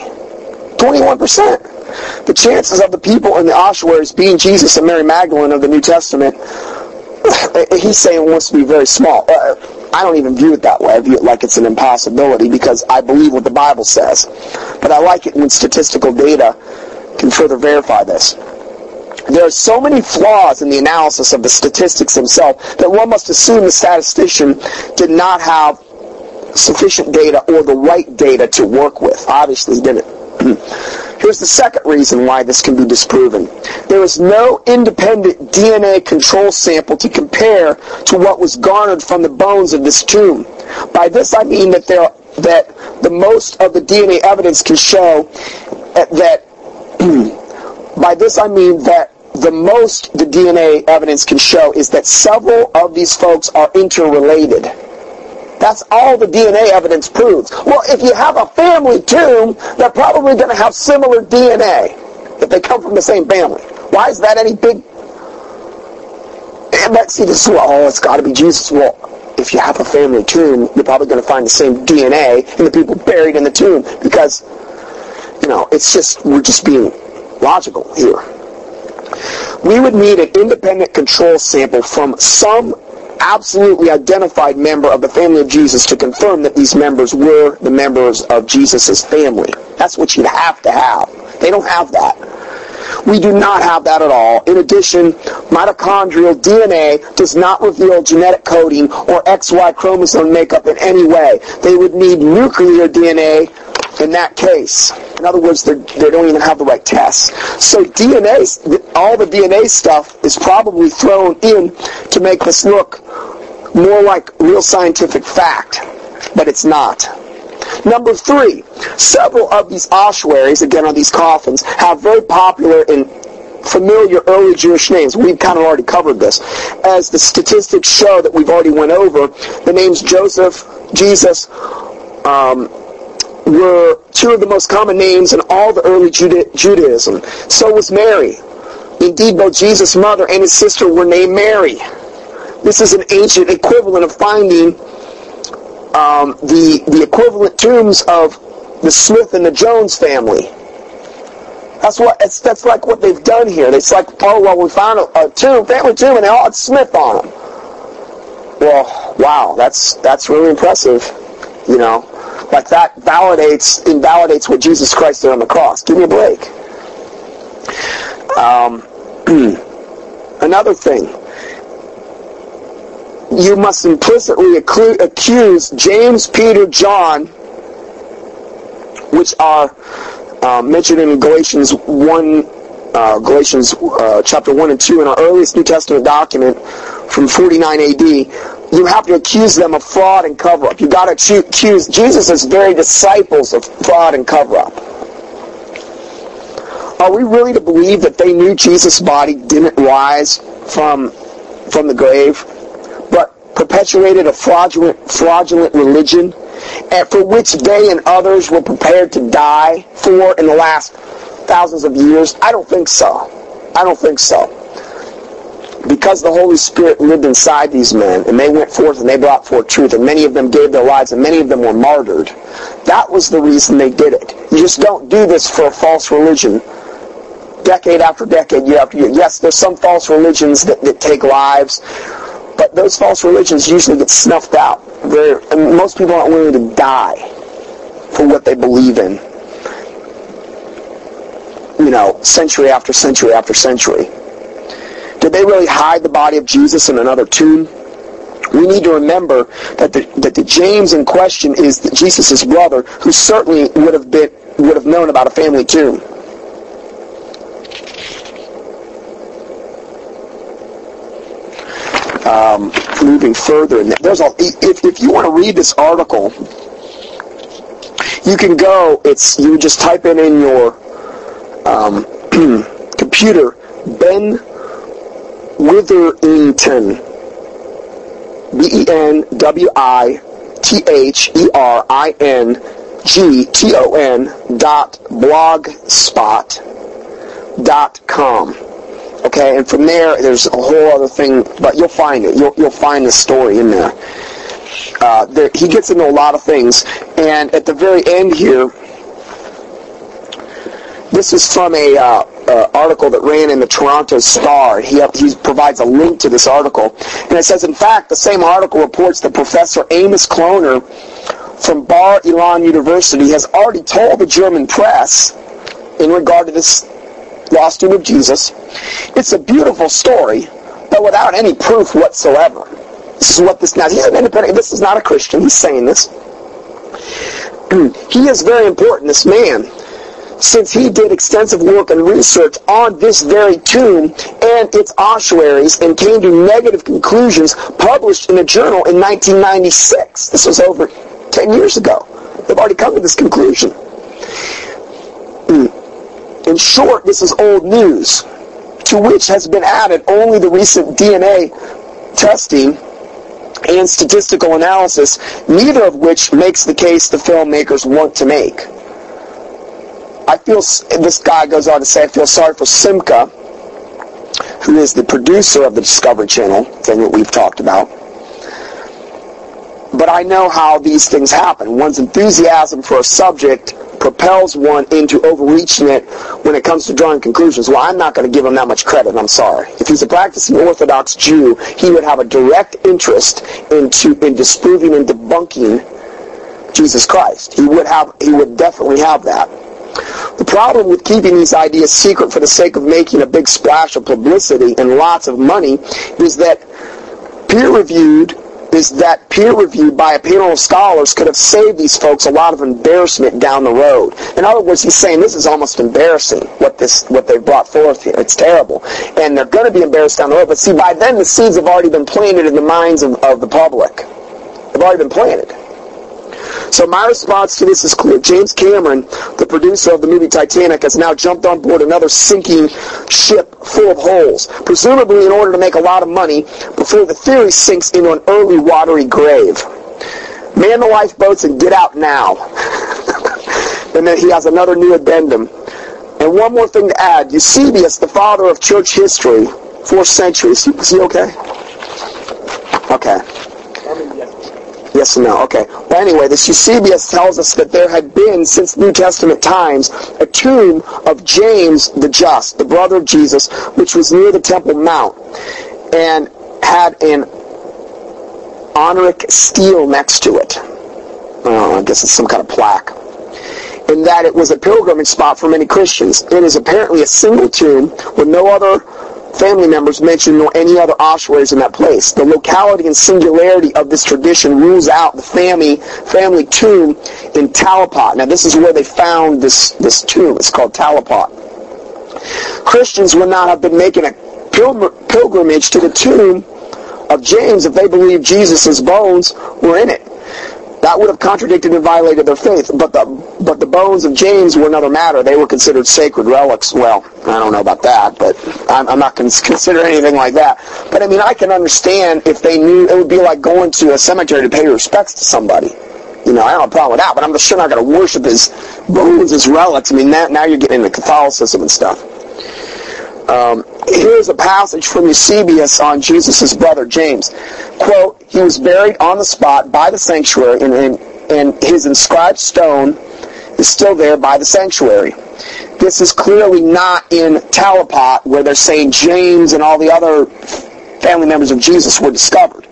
21%. The chances of the people in the ossuaries being Jesus and Mary Magdalene of the New Testament, [SIGHS] he's saying wants to be very small. Uh, I don't even view it that way. I view it like it's an impossibility because I believe what the Bible says. But I like it when statistical data can further verify this. There are so many flaws in the analysis of the statistics themselves that one must assume the statistician did not have sufficient data or the right data to work with. Obviously, didn't. Hmm. Here's the second reason why this can be disproven. There is no independent DNA control sample to compare to what was garnered from the bones of this tomb. By this I mean that there that the most of the DNA evidence can show uh, that hmm. by this I mean that the most the DNA evidence can show is that several of these folks are interrelated. That's all the DNA evidence proves. Well, if you have a family tomb, they're probably going to have similar DNA if they come from the same family. Why is that any big? But see, this oh, it's got to be Jesus. Well, if you have a family tomb, you're probably going to find the same DNA in the people buried in the tomb because, you know, it's just we're just being logical here. We would need an independent control sample from some absolutely identified member of the family of Jesus to confirm that these members were the members of Jesus' family. That's what you'd have to have. They don't have that. We do not have that at all. In addition, mitochondrial DNA does not reveal genetic coding or XY chromosome makeup in any way. They would need nuclear DNA in that case. In other words, they don't even have the right tests. So DNA, all the DNA stuff is probably thrown in to make this look more like real scientific fact, but it's not. Number three, several of these ossuaries, again on these coffins, have very popular and familiar early Jewish names. We've kind of already covered this. As the statistics show that we've already went over, the names Joseph, Jesus, um, were two of the most common names in all the early Juda- Judaism. So was Mary. Indeed, both Jesus' mother and his sister were named Mary. This is an ancient equivalent of finding um, the, the equivalent tombs of the Smith and the Jones family. That's what it's, that's like what they've done here. It's like, oh well, we found a, a tomb, family tomb, and they all had Smith on them. Well, wow, that's that's really impressive. You know, like that validates invalidates what Jesus Christ did on the cross. Give me a break. Um, [CLEARS THROAT] another thing, you must implicitly accuse James, Peter, John, which are uh, mentioned in Galatians 1, uh, Galatians uh, chapter 1 and 2 in our earliest New Testament document from 49 AD, you have to accuse them of fraud and cover-up. You got to accuse Jesus' very disciples of fraud and cover-up. Are we really to believe that they knew Jesus' body didn't rise from from the grave, but perpetuated a fraudulent fraudulent religion and for which they and others were prepared to die for in the last thousands of years? I don't think so. I don't think so. Because the Holy Spirit lived inside these men, and they went forth and they brought forth truth, and many of them gave their lives, and many of them were martyred. That was the reason they did it. You just don't do this for a false religion. Decade after decade, year after year. Yes, there's some false religions that, that take lives, but those false religions usually get snuffed out. Most people aren't willing to die for what they believe in. You know, century after century after century. Did they really hide the body of Jesus in another tomb? We need to remember that the, that the James in question is Jesus' brother, who certainly would have been would have known about a family tomb. um, moving further. There's a, if, if you want to read this article, you can go, it's, you just type it in your um, [CLEARS THROAT] computer, Ben Witherington, B-E-N-W-I-T-H-E-R-I-N-G-T-O-N dot blogspot dot com. Okay, and from there, there's a whole other thing, but you'll find it. You'll, you'll find the story in there. Uh, there. He gets into a lot of things, and at the very end here, this is from a uh, uh, article that ran in the Toronto Star. He, he provides a link to this article, and it says, in fact, the same article reports that Professor Amos Kloner from Bar Ilan University has already told the German press in regard to this tomb of Jesus. It's a beautiful story, but without any proof whatsoever. This is what this now. He's an independent. This is not a Christian. He's saying this. [CLEARS THROAT] he is very important. This man, since he did extensive work and research on this very tomb and its ossuaries and came to negative conclusions published in a journal in 1996. This was over 10 years ago. They've already come to this conclusion. Hmm. In short, this is old news, to which has been added only the recent DNA testing and statistical analysis, neither of which makes the case the filmmakers want to make. I feel, this guy goes on to say, I feel sorry for Simcha, who is the producer of the Discovery Channel, thing that we've talked about. But I know how these things happen. One's enthusiasm for a subject propels one into overreaching it when it comes to drawing conclusions. Well, I'm not going to give him that much credit. I'm sorry. If he's a practicing Orthodox Jew, he would have a direct interest into in disproving and debunking Jesus Christ. He would have. He would definitely have that. The problem with keeping these ideas secret for the sake of making a big splash of publicity and lots of money is that peer-reviewed is that peer reviewed by a panel of scholars could have saved these folks a lot of embarrassment down the road. In other words, he's saying this is almost embarrassing what this what they've brought forth here. It's terrible, and they're going to be embarrassed down the road. But see, by then the seeds have already been planted in the minds of, of the public. They've already been planted. So my response to this is clear. James Cameron, the producer of the movie Titanic, has now jumped on board another sinking ship full of holes, presumably in order to make a lot of money before the theory sinks into an early watery grave. Man the lifeboats and get out now. [LAUGHS] And then he has another new addendum. And one more thing to add. Eusebius, the father of church history, fourth centuries. Is he okay? Okay. Yes and no. Okay. Well, anyway, this Eusebius tells us that there had been, since New Testament times, a tomb of James the Just, the brother of Jesus, which was near the Temple Mount, and had an honoric stele next to it. Oh, I guess it's some kind of plaque. In that it was a pilgrimage spot for many Christians. It is apparently a single tomb with no other family members mentioned nor any other ossuaries in that place. The locality and singularity of this tradition rules out the family family tomb in Talpiot. Now this is where they found this, this tomb. It's called Talpiot. Christians would not have been making a pilgrimage to the tomb of James if they believed Jesus' bones were in it. That would have contradicted and violated their faith. But the but the bones of James were another matter. They were considered sacred relics. Well, I don't know about that, but I'm, I'm not going to consider anything like that. But I mean, I can understand if they knew it would be like going to a cemetery to pay respects to somebody. You know, I don't have a problem with that, but I'm just sure not going to worship his bones as relics. I mean, that, now you're getting into Catholicism and stuff. Um, here's a passage from Eusebius on Jesus' brother James. Quote, he was buried on the spot by the sanctuary, and, and, and his inscribed stone is still there by the sanctuary. This is clearly not in Talpiot, where they're saying James and all the other family members of Jesus were discovered.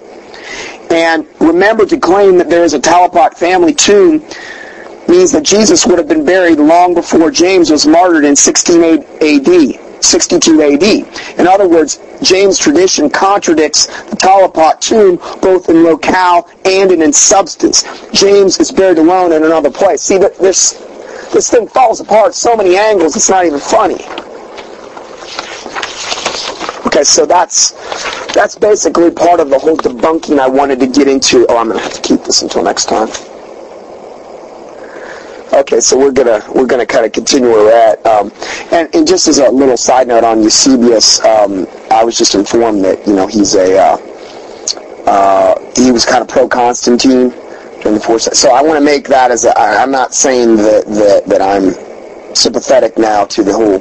And remember to claim that there is a Talpiot family tomb means that Jesus would have been buried long before James was martyred in 16 AD. 62 AD. In other words, James' tradition contradicts the Talpiot tomb both in locale and in, in substance. James is buried alone in another place. See, this, this thing falls apart so many angles, it's not even funny. Okay, so that's that's basically part of the whole debunking I wanted to get into. Oh, I'm going to have to keep this until next time. Okay, so we're gonna we're gonna kind of continue where we're at. Um, and, and, just as a little side note on Eusebius, um, I was just informed that you know he's a uh, uh, he was kind of pro Constantine during the fourth. So I want to make that as a, I'm not saying that, that that I'm sympathetic now to the whole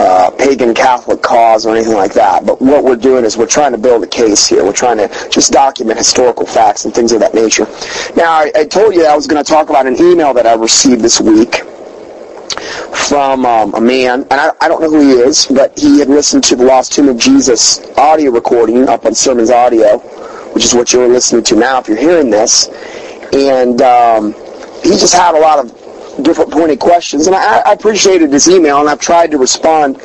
uh, pagan Catholic cause or anything like that. But what we're doing is we're trying to build a case here. We're trying to just document historical facts and things of that nature. Now, I, I told you I was going to talk about an email that I received this week from um, a man, and I, I, don't know who he is, but he had listened to the Lost Tomb of Jesus audio recording up on Sermons Audio, which is what you're listening to now if you're hearing this. And um, he just had a lot of different pointed questions. And I, I appreciated his email, and I've tried to respond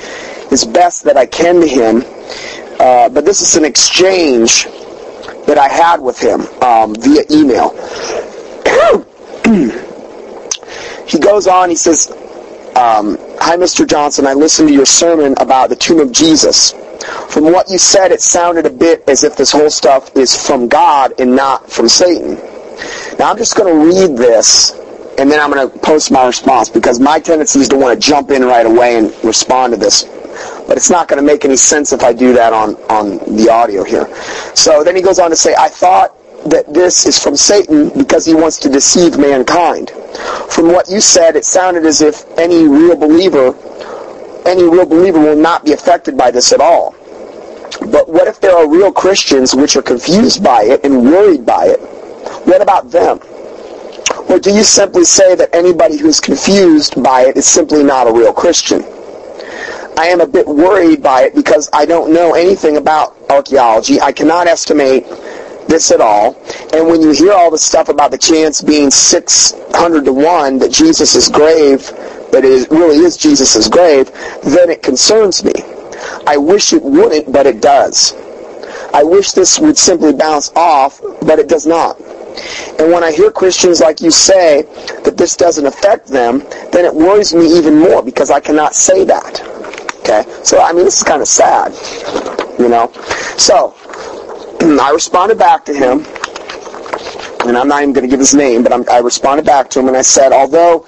as best that I can to him. Uh, but this is an exchange that I had with him um, via email. [CLEARS THROAT] he goes on, he says, um, Hi, Mr. Johnson. I listened to your sermon about the tomb of Jesus. From what you said, it sounded a bit as if this whole stuff is from God and not from Satan. Now, I'm just going to read this and then I'm going to post my response because my tendency is to want to jump in right away and respond to this. But it's not going to make any sense if I do that on, on the audio here. So then he goes on to say, I thought that this is from Satan because he wants to deceive mankind. From what you said, it sounded as if any real believer, any real believer will not be affected by this at all. But what if there are real Christians which are confused by it and worried by it? What about them? Or do you simply say that anybody who's confused by it is simply not a real Christian? I am a bit worried by it because I don't know anything about archaeology. I cannot estimate this at all. And when you hear all the stuff about the chance being 600 to 1 that Jesus' grave, that it really is Jesus' grave, then it concerns me. I wish it wouldn't, but it does. I wish this would simply bounce off, but it does not. And when I hear Christians like you say that this doesn't affect them, then it worries me even more because I cannot say that. Okay? So, I mean, this is kind of sad. You know? So, [CLEARS THROAT] I responded back to him, and I'm not even going to give his name, but I'm, I responded back to him and I said, although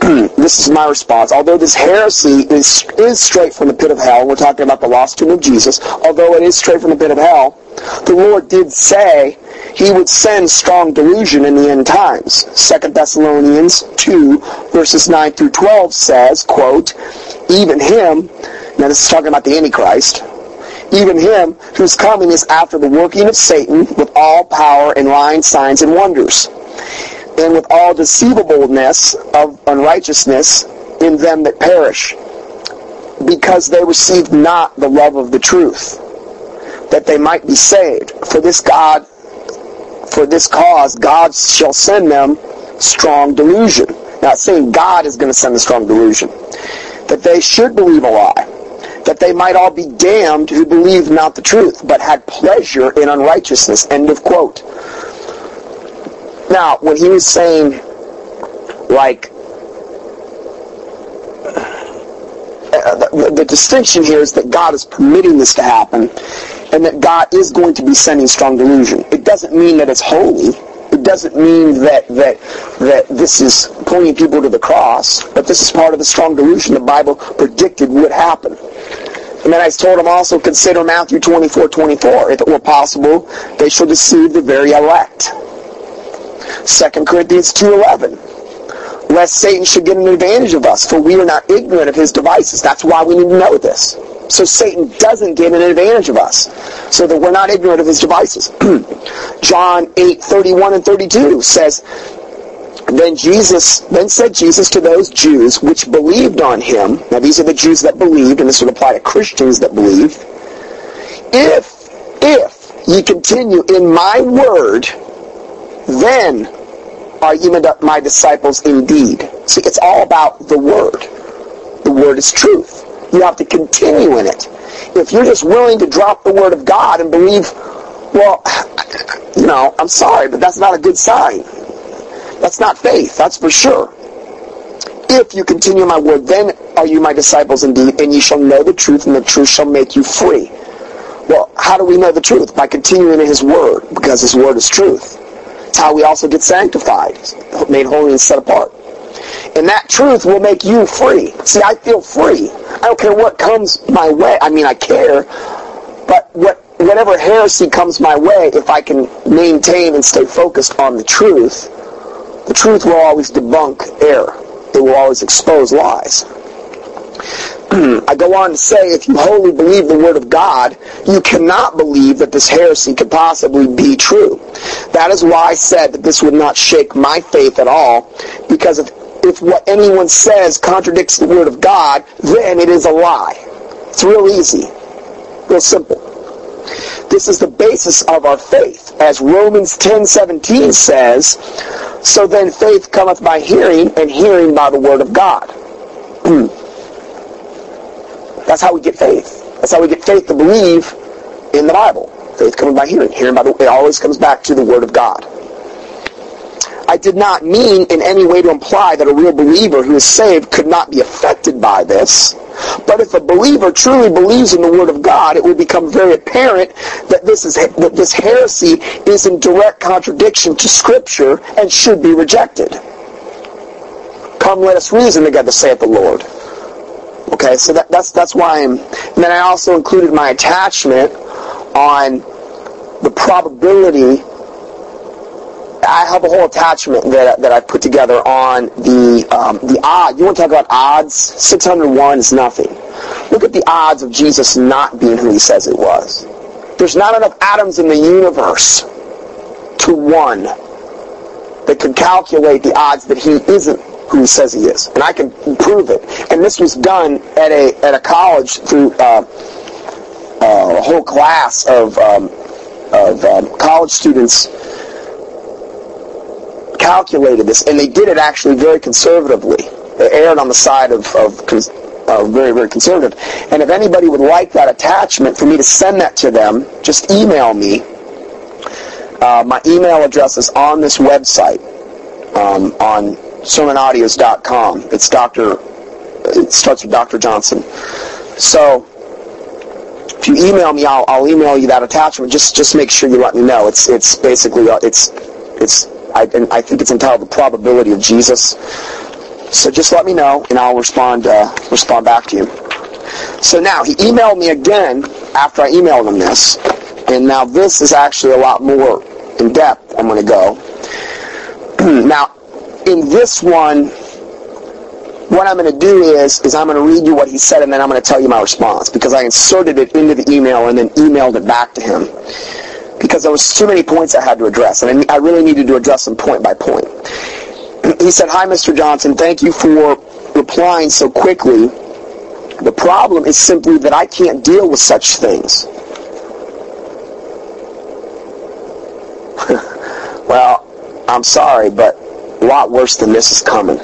[CLEARS THROAT] this is my response. Although this heresy is, is straight from the pit of hell, we're talking about the lost tomb of Jesus, although it is straight from the pit of hell, the Lord did say he would send strong delusion in the end times. 2 Thessalonians 2, verses 9 through 12 says, quote, Even him, now this is talking about the Antichrist, even him whose coming is after the working of Satan with all power and lying signs and wonders, and with all deceivableness of unrighteousness in them that perish, because they received not the love of the truth, that they might be saved. For this God, for this cause, God shall send them strong delusion. Now, it's saying God is going to send the strong delusion. That they should believe a lie that they might all be damned who believed not the truth, but had pleasure in unrighteousness. End of quote. Now, when he was saying, like, uh, the, the, distinction here is that God is permitting this to happen and that God is going to be sending strong delusion. It doesn't mean that it's holy. It doesn't mean that, that, that this is pointing people to the cross, but this is part of the strong delusion the Bible predicted would happen. And then I told them also consider Matthew 24, 24. If it were possible, they shall deceive the very elect. 2 Corinthians 2.11 lest Satan should get an advantage of us, for we are not ignorant of his devices. That's why we need to know this. So Satan doesn't get an advantage of us, so that we're not ignorant of his devices. [CLEARS THROAT] John 8, 31 and 32 says, then Jesus, then said Jesus to those Jews which believed on him, now these are the Jews that believed, and this would apply to Christians that believe, if, if ye continue in my word, then are ye my disciples indeed. See, it's all about the word. The word is truth. You have to continue in it. If you're just willing to drop the word of God and believe, well, you know, I'm sorry, but that's not a good sign. That's not faith, that's for sure. If you continue my word, then are you my disciples indeed, and you shall know the truth, and the truth shall make you free. Well, how do we know the truth? By continuing in his word, because his word is truth. It's how we also get sanctified, made holy and set apart. And that truth will make you free. See, I feel free. I don't care what comes my way. I mean, I care, but what whatever heresy comes my way, if I can maintain and stay focused on the truth, the truth will always debunk error. It will always expose lies. [CLEARS THROAT] I go on to say, if you wholly believe the Word of God, you cannot believe that this heresy could possibly be true. That is why I said that this would not shake my faith at all, because if, if what anyone says contradicts the Word of God, then it is a lie. It's real easy, real simple. This is the basis of our faith. As Romans 10:17 says, so then faith cometh by hearing, and hearing by the word of God. Hmm. That's how we get faith. That's how we get faith to believe in the Bible. Faith coming by hearing, hearing by the it always comes back to the word of God. I did not mean in any way to imply that a real believer who is saved could not be affected by this. But if a believer truly believes in the Word of God, it will become very apparent that this is that this heresy is in direct contradiction to Scripture and should be rejected. Come, let us reason together, saith the Lord. Okay, so that, that's that's why I'm. And then I also included my attachment on the probability I have a whole attachment that, that I put together on the um, the odd. You want to talk about odds? 601 is nothing. Look at the odds of Jesus not being who he says he was. There's not enough atoms in the universe to one that could calculate the odds that he isn't who he says he is. And I can prove it. And this was done at a at a college through uh, uh, a whole class of um, of um, college students calculated this, and they did it actually very conservatively. They erred on the side of, of uh, very, very conservative. And if anybody would like that attachment for me to send that to them, just email me. Uh, my email address is on this website um, on sermonaudios.com. It's Dr. It starts with Dr. Johnson. So if you email me, I'll, I'll email you that attachment. Just just make sure you let me know. It's it's basically uh, it's it's I, I think it's entitled The Probability of Jesus. So just let me know, and I'll respond uh, respond back to you. So now, he emailed me again after I emailed him this, and now this is actually a lot more in depth I'm going to go. [CLEARS THROAT] now, in this one, what I'm going to do is, is I'm going to read you what he said and then I'm going to tell you my response because I inserted it into the email and then emailed it back to him because there was too many points I had to address and I really needed to address them point by point. [CLEARS THROAT] He said, Hi, Mr. Johnson. Thank you for replying so quickly. The problem is simply that I can't deal with such things. [LAUGHS] well, I'm sorry, but a lot worse than this is coming.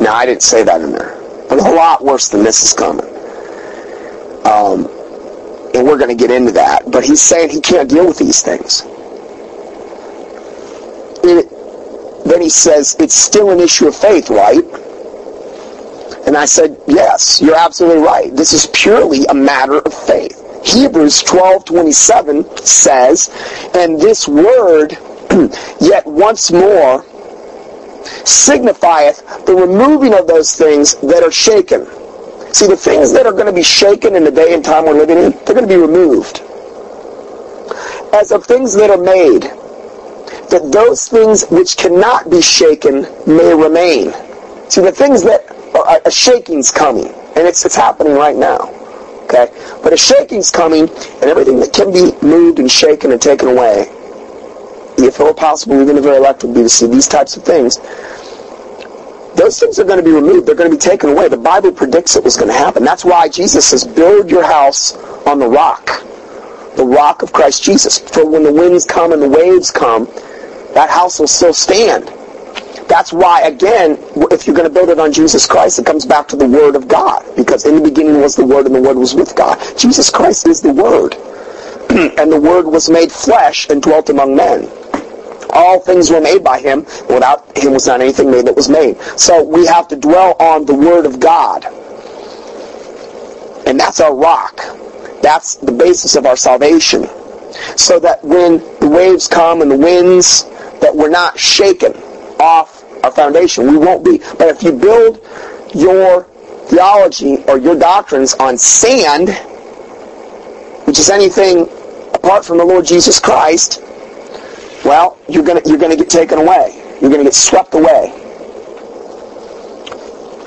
Now, I didn't say that in there, but a lot worse than this is coming. Um, and we're going to get into that. But he's saying he can't deal with these things. It, then he says, it's still an issue of faith, right? And I said, yes, you're absolutely right. This is purely a matter of faith. Hebrews 12:27 says, and this word [CLEARS THROAT] yet once more signifieth the removing of those things that are shaken. See, the things that are going to be shaken in the day and time we're living in, they're going to be removed. As of things that are made, that those things which cannot be shaken may remain. See, the things that are, a shaking's coming, and it's, it's happening right now. Okay? But a shaking's coming, and everything that can be moved and shaken and taken away, if it were possible, even the very elect would be to see these types of things. Those things are going to be removed. They're going to be taken away. The Bible predicts it was going to happen. That's why Jesus says, build your house on the rock. The rock of Christ Jesus. For when the winds come and the waves come, that house will still stand. That's why, again, if you're going to build it on Jesus Christ, it comes back to the Word of God. Because in the beginning was the Word and the Word was with God. Jesus Christ is the Word. [CLEARS THROAT] and the Word was made flesh and dwelt among men. All things were made by him. Without him was not anything made that was made. So we have to dwell on the Word of God. And that's our rock. That's the basis of our salvation. So that when the waves come and the winds, that we're not shaken off our foundation. We won't be. But if you build your theology or your doctrines on sand, which is anything apart from the Lord Jesus Christ, well, you're gonna you're gonna get taken away. You're gonna get swept away.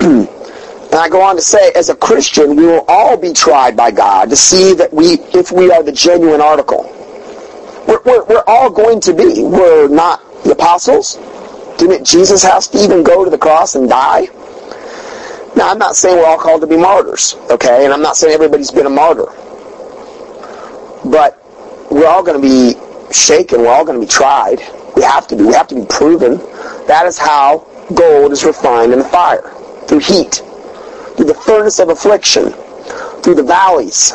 [CLEARS THROAT] and I go on to say, as a Christian, we will all be tried by God to see that we if we are the genuine article. We're, we're, we're all going to be. We're not the apostles. Didn't Jesus have to even go to the cross and die? Now, I'm not saying we're all called to be martyrs, okay? And I'm not saying everybody's been a martyr. But we're all going to be shaken. We're all going to be tried. We have to be. We have to be proven. That is how gold is refined in the fire. Through heat. Through the furnace of affliction. Through the valleys.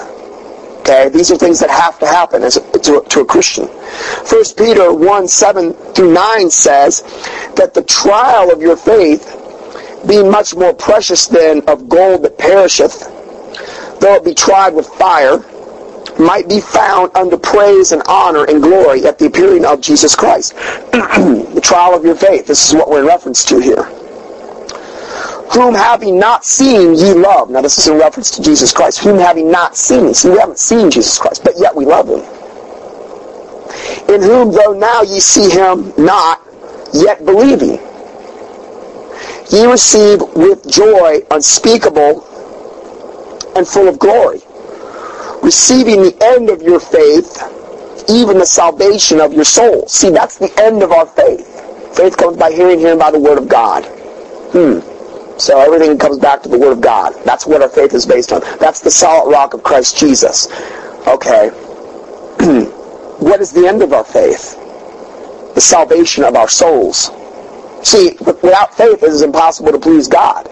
Okay? These are things that have to happen as a, to, to a Christian. 1 Peter 1, 7 through 9 says that the trial of your faith being much more precious than of gold that perisheth, though it be tried with fire, might be found under praise and honor and glory at the appearing of Jesus Christ. [CLEARS THROAT] the trial of your faith. This is what we're in reference to here. Whom having not seen ye love. Now this is in reference to Jesus Christ. Whom having not seen. See, we haven't seen Jesus Christ, but yet we love him. In whom though now ye see him not, yet believing. Ye receive with joy unspeakable and full of glory receiving the end of your faith, even the salvation of your soul. See, that's the end of our faith. Faith comes by hearing, hearing by the Word of God. Hmm. So everything comes back to the Word of God. That's what our faith is based on. That's the solid rock of Christ Jesus. Okay. [CLEARS THROAT] what is the end of our faith? The salvation of our souls. See, without faith it is impossible to please God.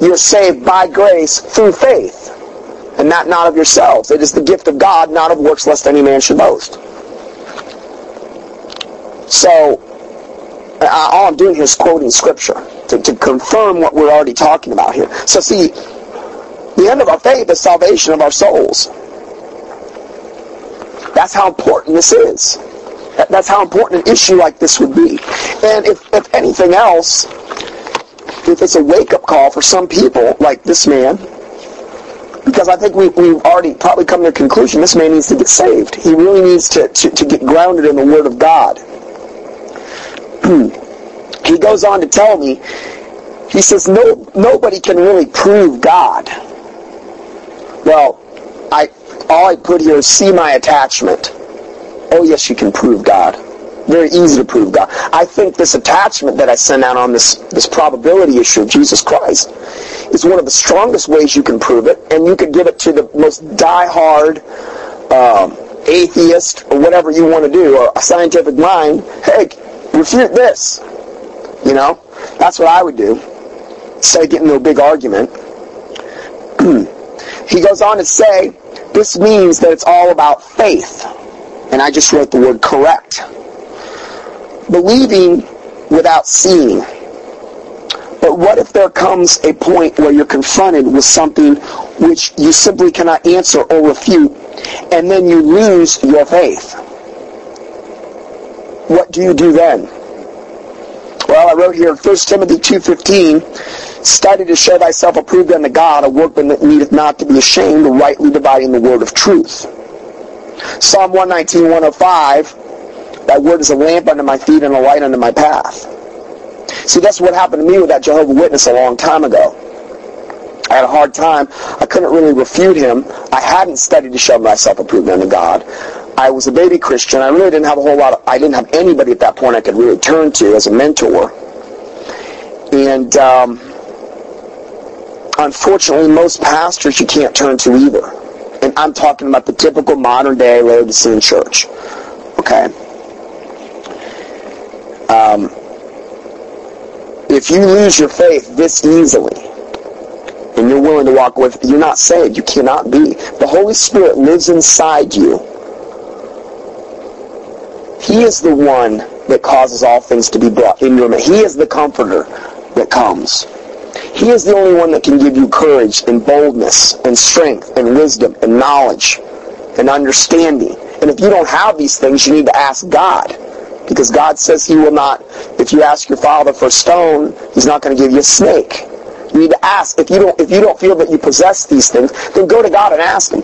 You're saved by grace through faith and that not of yourselves. It is the gift of God, not of works, lest any man should boast. So, all I'm doing here is quoting Scripture to, to confirm what we're already talking about here. So see, the end of our faith is salvation of our souls. That's how important this is. That's how important an issue like this would be. And if, if anything else, if it's a wake-up call for some people, like this man, because I think we, we've already probably come to a conclusion this man needs to get saved. He really needs to, to, to get grounded in the Word of God. [CLEARS THROAT] he goes on to tell me, he says, no, nobody can really prove God. Well, I, all I put here is see my attachment. Oh yes, you can prove God. Very easy to prove God. I think this attachment that I sent out on this, this probability issue of Jesus Christ is one of the strongest ways you can prove it, and you could give it to the most die-hard um, atheist or whatever you want to do, or a scientific mind. Hey, refute this. You know, that's what I would do. Instead of getting into a big argument. [CLEARS THROAT] he goes on to say, this means that it's all about faith. And I just wrote the word correct. Believing without seeing. But what if there comes a point where you're confronted with something which you simply cannot answer or refute, and then you lose your faith? What do you do then? Well, I wrote here 1 Timothy 2.15, Study to show thyself approved unto God, a workman that needeth not to be ashamed, rightly dividing the word of truth. Psalm 119, 105, Thy word is a lamp unto my feet and a light unto my path. See, that's what happened to me with that Jehovah Witness a long time ago. I had a hard time. I couldn't really refute him. I hadn't studied to show myself approved unto God. I was a baby Christian. I really didn't have a whole lot of, I didn't have anybody at that point I could really turn to as a mentor. And um, unfortunately, most pastors you can't turn to either. And I'm talking about the typical modern day Laodicean church. Okay? Um, if you lose your faith this easily, and you're willing to walk away, you're not saved. You cannot be. The Holy Spirit lives inside you he is the one that causes all things to be brought in your. He is the comforter that comes. He is the only one that can give you courage and boldness and strength and wisdom and knowledge and understanding. And if you don't have these things, you need to ask God. Because God says he will not, if you ask your father for a stone, he's not going to give you a snake. You need to ask. If you don't, if you don't feel that you possess these things, then go to God and ask him.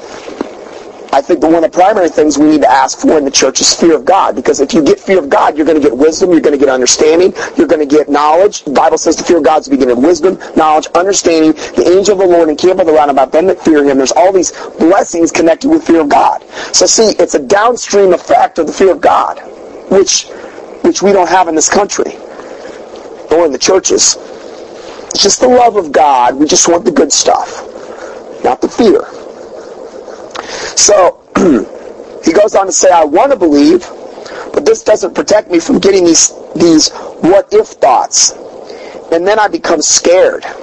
I think that one of the primary things we need to ask for in the church is fear of God. Because if you get fear of God, you're going to get wisdom, you're going to get understanding, you're going to get knowledge. The Bible says the fear of God is the beginning of wisdom, knowledge, understanding. The angel of the Lord encampeth around about them that fear him. There's all these blessings connected with fear of God. So see, it's a downstream effect of the fear of God, which, which we don't have in this country or in the churches. It's just the love of God. We just want the good stuff, not the fear. So [CLEARS THROAT] he goes on to say, I want to believe, but this doesn't protect me from getting these, these what if thoughts. And then I become scared. [CLEARS THROAT]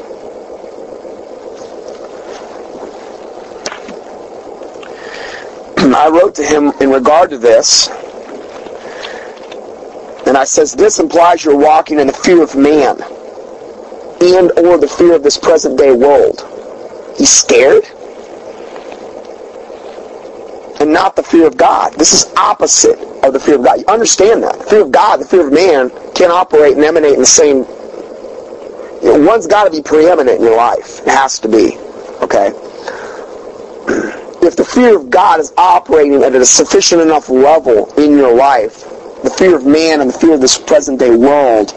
I wrote to him in regard to this, and I says, this implies you're walking in the fear of man and or the fear of this present day world. He's scared? and not the fear of God. This is opposite of the fear of God. You understand that. The fear of God, the fear of man can't operate and emanate in the same... You know, one's got to be preeminent in your life. It has to be. Okay? [CLEARS THROAT] If the fear of God is operating at a sufficient enough level in your life, the fear of man and the fear of this present day world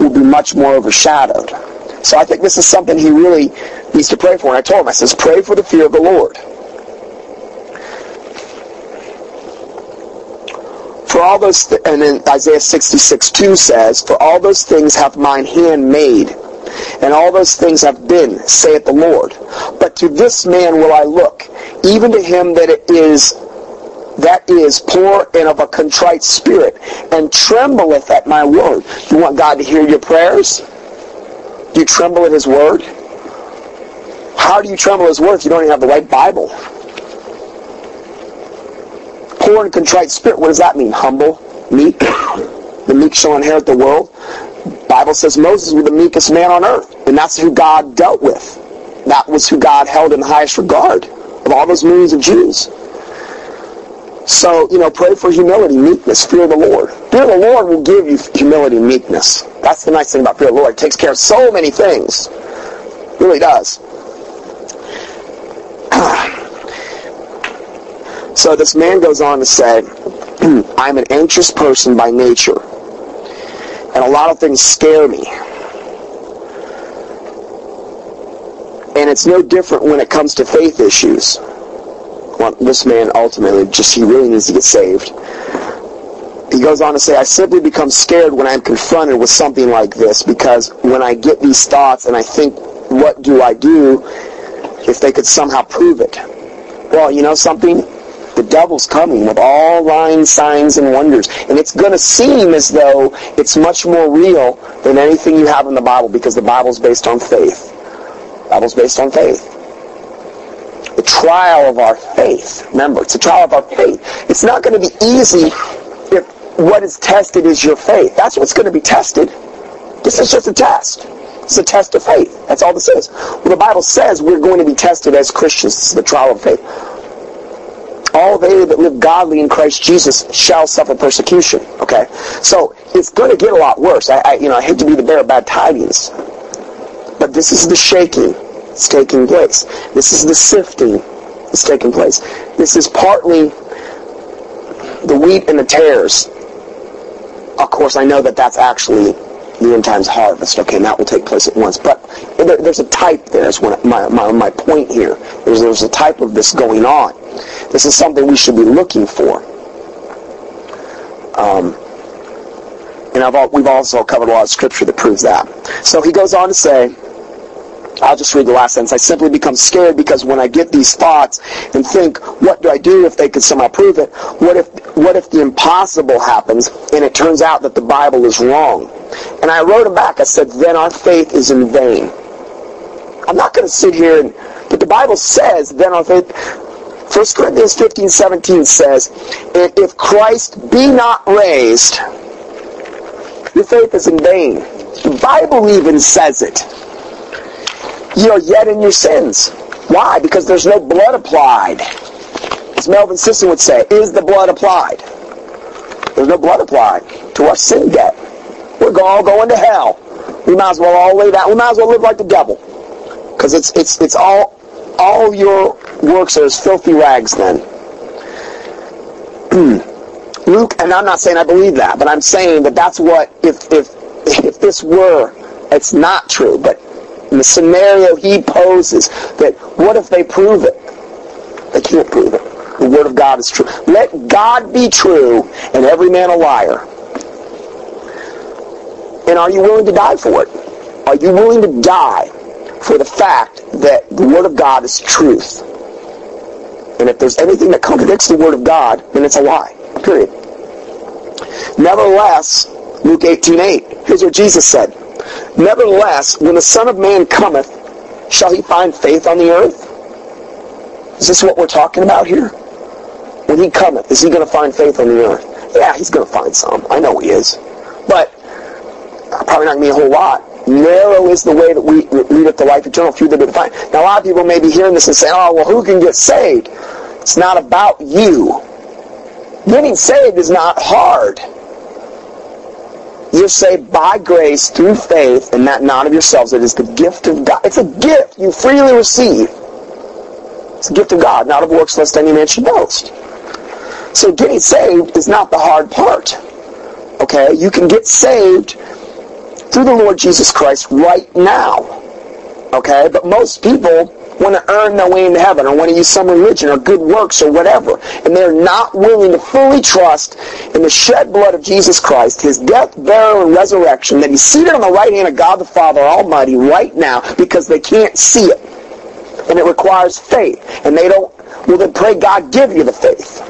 will be much more overshadowed. So I think this is something he really needs to pray for. And I told him, I says, pray for the fear of the Lord. For all those, th- and then Isaiah 66, 2 says, For all those things hath mine hand made, and all those things have been, saith the Lord. But to this man will I look, even to him that is that is poor and of a contrite spirit, and trembleth at my word. You want God to hear your prayers? You tremble at his word? How do you tremble at his word if you don't even have the right Bible? poor and contrite spirit. What does that mean? Humble, meek. [COUGHS] The meek shall inherit the world. Bible says Moses was the meekest man on earth, and that's who God dealt with. That was who God held in the highest regard of all those millions of Jews. So, you know, pray for humility, meekness, fear of the Lord. Fear of the Lord will give you humility and meekness. That's the nice thing about fear of the Lord. It takes care of so many things. It really does. [CLEARS THROAT] So this man goes on to say, [CLEARS THROAT] I'm an anxious person by nature. And a lot of things scare me. And it's no different when it comes to faith issues. Well, this man ultimately just, he really needs to get saved. He goes on to say, I simply become scared when I'm confronted with something like this because when I get these thoughts and I think, what do I do if they could somehow prove it? Well, you know something? The devil's coming with all lying signs and wonders. And it's going to seem as though it's much more real than anything you have in the Bible because the Bible's based on faith. The Bible's based on faith. The trial of our faith. Remember, it's a trial of our faith. It's not going to be easy if what is tested is your faith. That's what's going to be tested. This is just a test. It's a test of faith. That's all this is. Well, the Bible says we're going to be tested as Christians. This is the trial of faith. All they that live godly in Christ Jesus shall suffer persecution. Okay, so it's going to get a lot worse. I, I, you know, I hate to be the bearer of bad tidings, but this is the shaking that's taking place. This is the sifting that's taking place. This is partly the wheat and the tares. Of course, I know that that's actually the end times harvest. Okay, and that will take place at once. But there, there's a type there. Is what my, my, my point here. There's, there's a type of this going on. This is something we should be looking for. Um, and I've, we've also covered a lot of scripture that proves that. So he goes on to say, I'll just read the last sentence. I simply become scared because when I get these thoughts and think, what do I do if they could somehow prove it? What if, what if the impossible happens and it turns out that the Bible is wrong? And I wrote him back. I said, then our faith is in vain. I'm not going to sit here and, but the Bible says, then our faith, 1 Corinthians 15, 17 says, if Christ be not raised, your faith is in vain. The Bible even says it ye are yet in your sins. Why? Because there's no blood applied. As Melvin Sisson would say, is the blood applied? There's no blood applied to our sin debt. We're all going to hell. We might as well all lay that. We might as well live like the devil, because it's it's it's all all your works are as filthy rags. Then, [CLEARS THROAT] Luke, and I'm not saying I believe that, but I'm saying that that's what if if if this were, it's not true, but in the scenario he poses, that what if they prove it? They can't prove it. The Word of God is true. Let God be true and every man a liar. And are you willing to die for it? Are you willing to die for the fact that the Word of God is truth? And if there's anything that contradicts the Word of God, then it's a lie. Period. Nevertheless, Luke 18:8. 8, here's what Jesus said. Nevertheless, when the Son of Man cometh, shall he find faith on the earth? Is this what we're talking about here? When he cometh, is he going to find faith on the earth? Yeah, he's going to find some. I know he is. But uh, probably not going to be a whole lot. Narrow is the way that we lead up to life eternal, few that be find. Now, a lot of people may be hearing this and say, oh, well, who can get saved? It's not about you. Getting saved is not hard. You're saved by grace through faith, and that not of yourselves. It is the gift of God. It's a gift you freely receive. It's a gift of God, not of works, lest any man should boast. So getting saved is not the hard part. Okay? You can get saved through the Lord Jesus Christ right now. Okay? But most people want to earn their way into heaven or want to use some religion or good works or whatever. And they're not willing to fully trust in the shed blood of Jesus Christ, his death, burial, and resurrection, that he's seated on the right hand of God the Father Almighty right now because they can't see it. And it requires faith. And they don't, well then pray God give you the faith.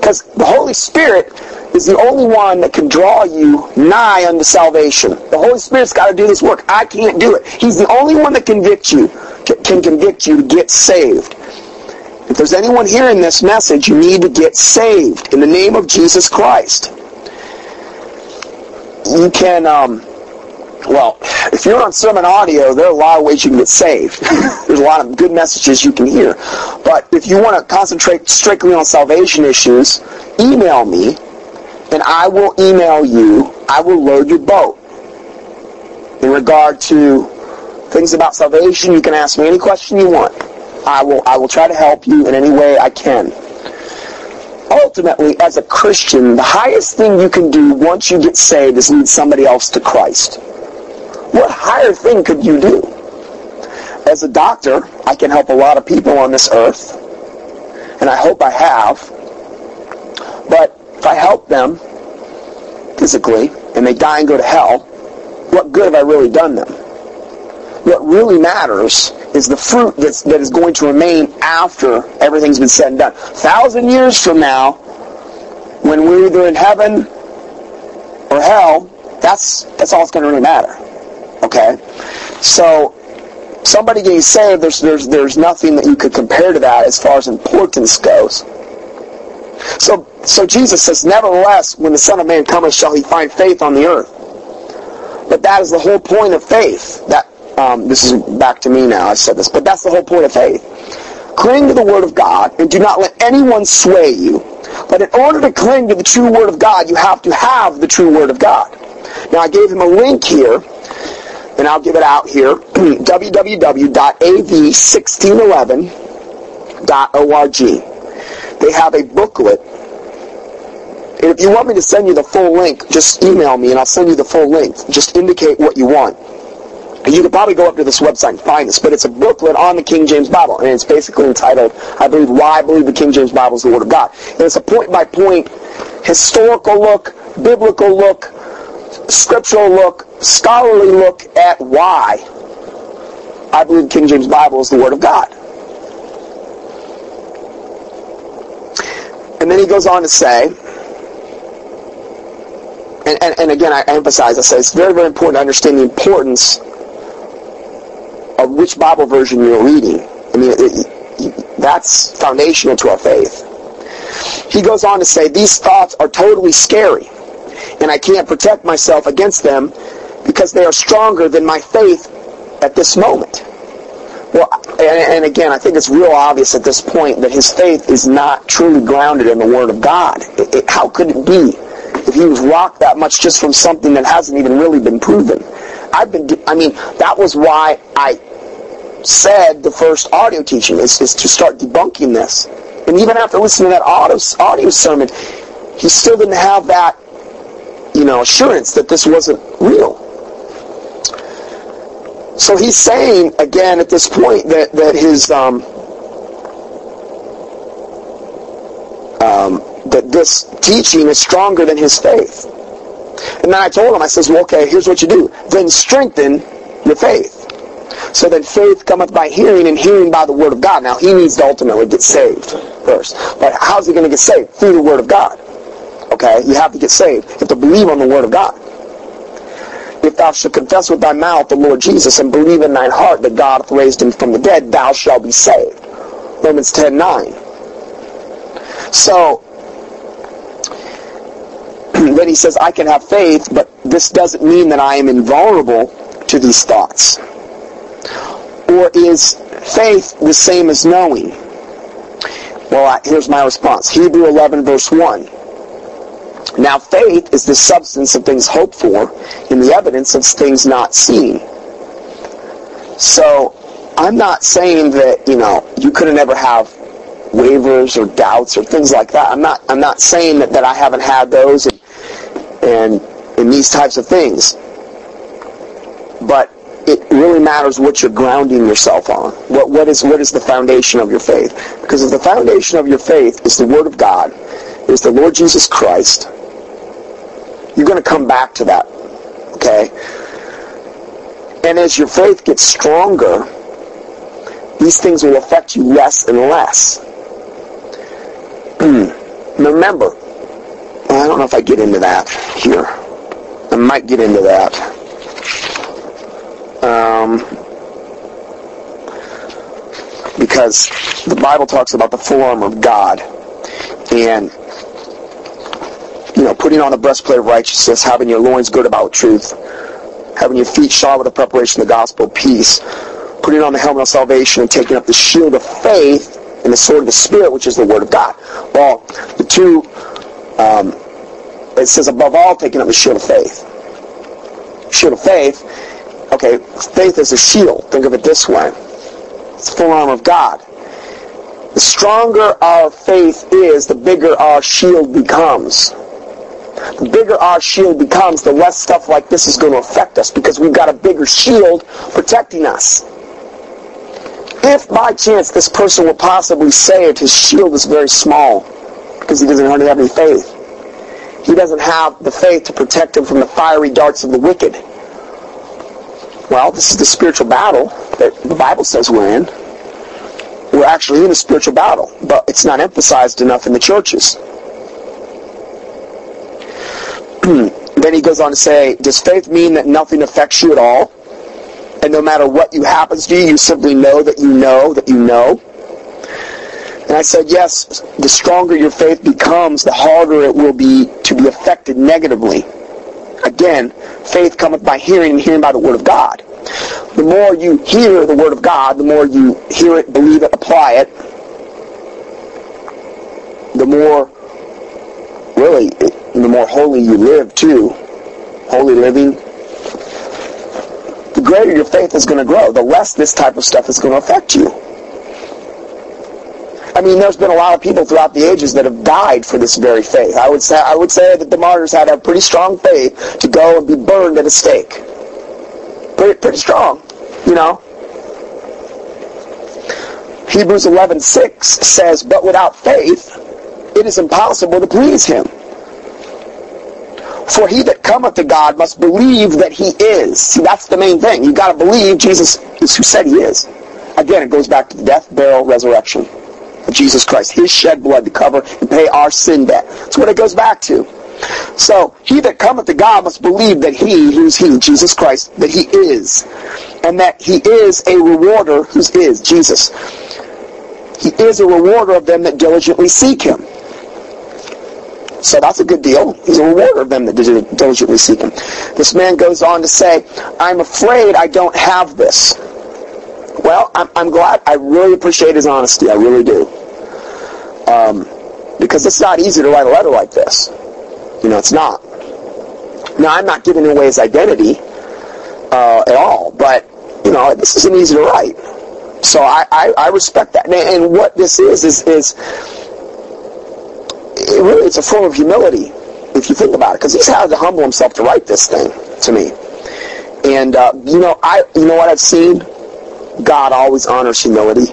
Because the Holy Spirit is the only one that can draw you nigh unto salvation. The Holy Spirit's got to do this work. I can't do it. He's the only one that convicts you, can convict you to get saved. If there's anyone hearing this message, you need to get saved in the name of Jesus Christ. You can, um, well, if you're on sermon audio, there are a lot of ways you can get saved. [LAUGHS] There's a lot of good messages you can hear. But if you want to concentrate strictly on salvation issues, email me and I will email you, I will load your boat. In regard to things about salvation, you can ask me any question you want. I will I will try to help you in any way I can. ultimately, as a Christian, the highest thing you can do once you get saved is lead somebody else to Christ. What higher thing could you do? As a doctor, I can help a lot of people on this earth, and I hope I have. But if I help them physically and they die and go to hell, what good have I really done them? What really matters is the fruit that's, that is going to remain after everything's been said and done. Thousand years from now, when we're either in heaven or hell, that's that's all that's going to really matter. Okay, so somebody getting saved, there's there's there's nothing that you could compare to that as far as importance goes. So so Jesus says, nevertheless, when the Son of Man cometh, shall he find faith on the earth. But that is the whole point of faith. That um, this is back to me now. I said this, but that's the whole point of faith. Cling to the Word of God and do not let anyone sway you. But in order to cling to the true Word of God, you have to have the true Word of God. Now I gave him a link here, and I'll give it out here, [CLEARS THROAT] www.av1611.org. They have a booklet and if you want me to send you the full link, just email me and I'll send you the full link. Just indicate what you want. You could probably go up to this website and find this, but it's a booklet on the King James Bible, and it's basically entitled, I believe, Why I Believe the King James Bible is the Word of God. And it's a point-by-point historical look, biblical look, scriptural look, scholarly look at why I believe the King James Bible is the Word of God. And then he goes on to say, and, and, and again, I emphasize, I say it's very, very important to understand the importance of which Bible version you're reading. I mean, it, it, that's foundational to our faith. He goes on to say, these thoughts are totally scary, and I can't protect myself against them because they are stronger than my faith at this moment. Well, and, and, again, I think it's real obvious at this point that his faith is not truly grounded in the Word of God. It, how could it be if he was rocked that much just from something that hasn't even really been proven? I've been, I mean, that was why I said the first audio teaching is, is to start debunking this. And even after listening to that audio, audio sermon, he still didn't have that, you know, assurance that this wasn't real. So he's saying again at this point that that his um, um, that this teaching is stronger than his faith. And then I told him, I says, well, okay, here's what you do. Then strengthen your faith. So then faith cometh by hearing, and hearing by the word of God. Now, he needs to ultimately get saved first. But how's he going to get saved? Through the word of God. Okay? You have to get saved. You have to believe on the word of God. If thou shalt confess with thy mouth the Lord Jesus, and believe in thine heart that God hath raised him from the dead, thou shalt be saved. Romans 10, 9. So, [CLEARS THROAT] then he says, I can have faith, but this doesn't mean that I am invulnerable to these thoughts. Or is faith the same as knowing? Well, here's my response. Hebrew 11 verse 1. Now faith is the substance of things hoped for and the evidence of things not seen. So I'm not saying that, you know, you couldn't ever have wavers or doubts or things like that. I'm not I'm not saying that, that I haven't had those and and, and these types of things. But it really matters what you're grounding yourself on. What, what, is, what is the foundation of your faith? Because if the foundation of your faith is the Word of God, is the Lord Jesus Christ, you're going to come back to that. Okay? And as your faith gets stronger, these things will affect you less and less. [CLEARS THROAT] Remember, I don't know if I get into that here. I might get into that. Um, because the Bible talks about the armor of God and you know putting on the breastplate of righteousness, having your loins girded about truth, having your feet shod with the preparation of the gospel peace, putting on the helmet of salvation, and taking up the shield of faith and the sword of the Spirit, which is the Word of God. Well, the two, um, it says above all, taking up the shield of faith. Shield of faith, okay, faith is a shield. Think of it this way. It's the full armor of God. The stronger our faith is, the bigger our shield becomes. The bigger our shield becomes, the less stuff like this is going to affect us because we've got a bigger shield protecting us. If by chance this person will possibly saved, his shield is very small because he doesn't hardly have any faith. He doesn't have the faith to protect him from the fiery darts of the wicked. Well, this is the spiritual battle that the Bible says we're in. We're actually in a spiritual battle, but it's not emphasized enough in the churches. [CLEARS THROAT] then he goes on to say, does faith mean that nothing affects you at all? And no matter what you happens to you, you simply know that you know that you know? And I said, yes, the stronger your faith becomes, the harder it will be to be affected negatively. Again, faith cometh by hearing, and hearing by the Word of God. The more you hear the Word of God, the more you hear it, believe it, apply it, the more, really, the more holy you live too. Holy living. The greater your faith is going to grow, the less this type of stuff is going to affect you. I mean, there's been a lot of people throughout the ages that have died for this very faith. I would say I would say that the martyrs had a pretty strong faith to go and be burned at a stake. Pretty, pretty strong, you know. Hebrews 11:6 says, "But without faith, it is impossible to please him." For he that cometh to God must believe that he is. See, that's the main thing. You've got to believe Jesus is who said he is. Again, it goes back to the death, burial, resurrection Jesus Christ. His shed blood to cover and pay our sin debt. That's what it goes back to. So, he that cometh to God must believe that he, who's he, Jesus Christ, that he is. And that he is a rewarder who's is, Jesus. He is a rewarder of them that diligently seek him. So that's a good deal. He's a rewarder of them that diligently seek him. This man goes on to say, I'm afraid I don't have this. Well, I'm, I'm glad. I really appreciate his honesty. I really do. Um, because it's not easy to write a letter like this. You know, it's not. Now, I'm not giving away his identity uh, at all, but, you know, this isn't easy to write. So I, I, I respect that. And, and what this is, is, is it really it's a form of humility if you think about it, because he's had to humble himself to write this thing to me. And uh, you know, I you know what I've seen. God always honors humility.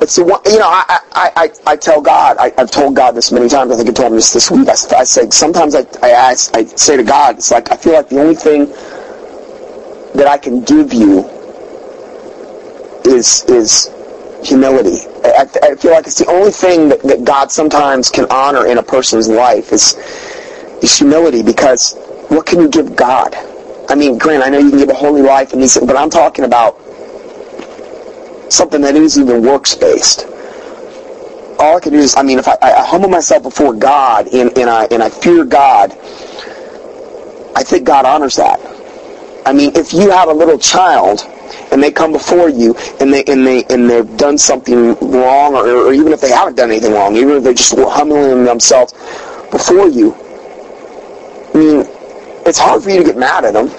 It's the one, you know, I, I, I, I tell God, I, have told God this many times, I think I told him this this week, I, I say, sometimes I, I, ask, I say to God, it's like, I feel like the only thing that I can give you is, is humility. I, I, feel like it's the only thing that, that God sometimes can honor in a person's life is, is humility because what can you give God? I mean, Grant, I know you can give a holy life, and these, but I'm talking about something that isn't even works-based. All I can do is, I mean, if I, I humble myself before God and, and, I, and I fear God, I think God honors that. I mean, if you have a little child and they come before you and they and they and they've done something wrong or, or even if they haven't done anything wrong, even if they're just humbling themselves before you, I mean, it's hard for you to get mad at them.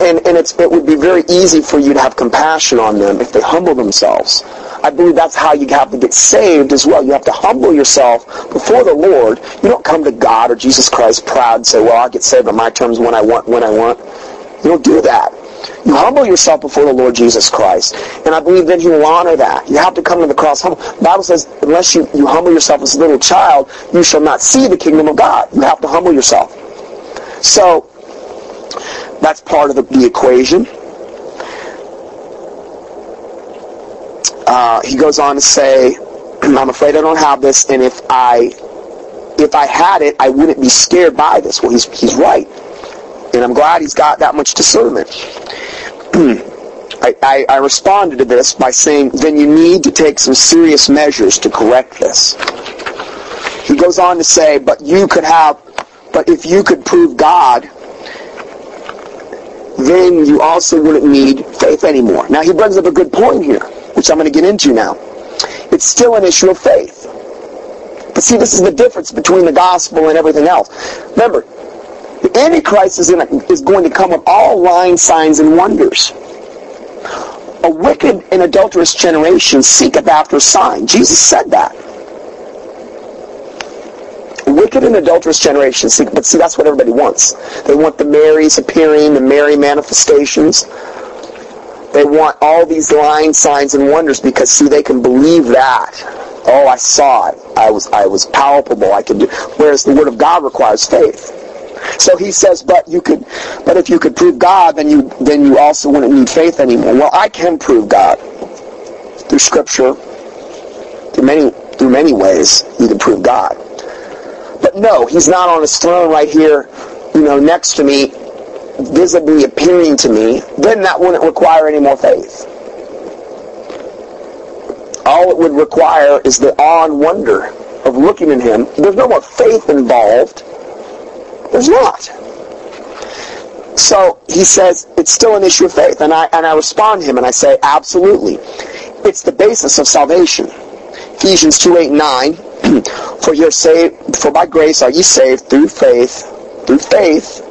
And, and it's, it would be very easy for you to have compassion on them if they humble themselves. I believe that's how you have to get saved as well. You have to humble yourself before the Lord. You don't come to God or Jesus Christ proud and say, well, I'll get saved on my terms when I want, when I want. You don't do that. You humble yourself before the Lord Jesus Christ. And I believe then he will honor that. You have to come to the cross humble. The Bible says, unless you, you humble yourself as a little child, you shall not see the kingdom of God. You have to humble yourself. So, that's part of the, the equation. Uh, he goes on to say, [CLEARS THROAT] I'm afraid I don't have this, and if I if I had it, I wouldn't be scared by this. Well, he's, he's right. And I'm glad he's got that much discernment. [CLEARS THROAT] I, I, I, responded to this by saying, then you need to take some serious measures to correct this. He goes on to say, but you could have, but if you could prove God, then you also wouldn't need faith anymore. Now he brings up a good point here, which I'm going to get into now. It's still an issue of faith. But see, this is the difference between the gospel and everything else. Remember, the Antichrist is, a, is going to come with all lying signs and wonders. a wicked and adulterous generation seeketh after a sign. Jesus said that. Wicked and adulterous generation seek, but see, that's what everybody wants. They want the Marys appearing, the Mary manifestations. They want all these lying signs and wonders because, see, they can believe that. Oh, I saw it. I was, I was palpable. I could do. Whereas the Word of God requires faith. So he says, but you could, but if you could prove God, then you, then you also wouldn't need faith anymore. Well, I can prove God through Scripture, through many, through many ways. You can prove God. No, he's not on his throne right here, you know, next to me, visibly appearing to me. Then that wouldn't require any more faith. All it would require is the awe and wonder of looking at him. There's no more faith involved. There's not. So he says it's still an issue of faith, and I and I respond to him and I say absolutely, it's the basis of salvation. Ephesians two eight nine, [CLEARS THROAT] for you're saved, for by grace are ye saved through faith, through faith,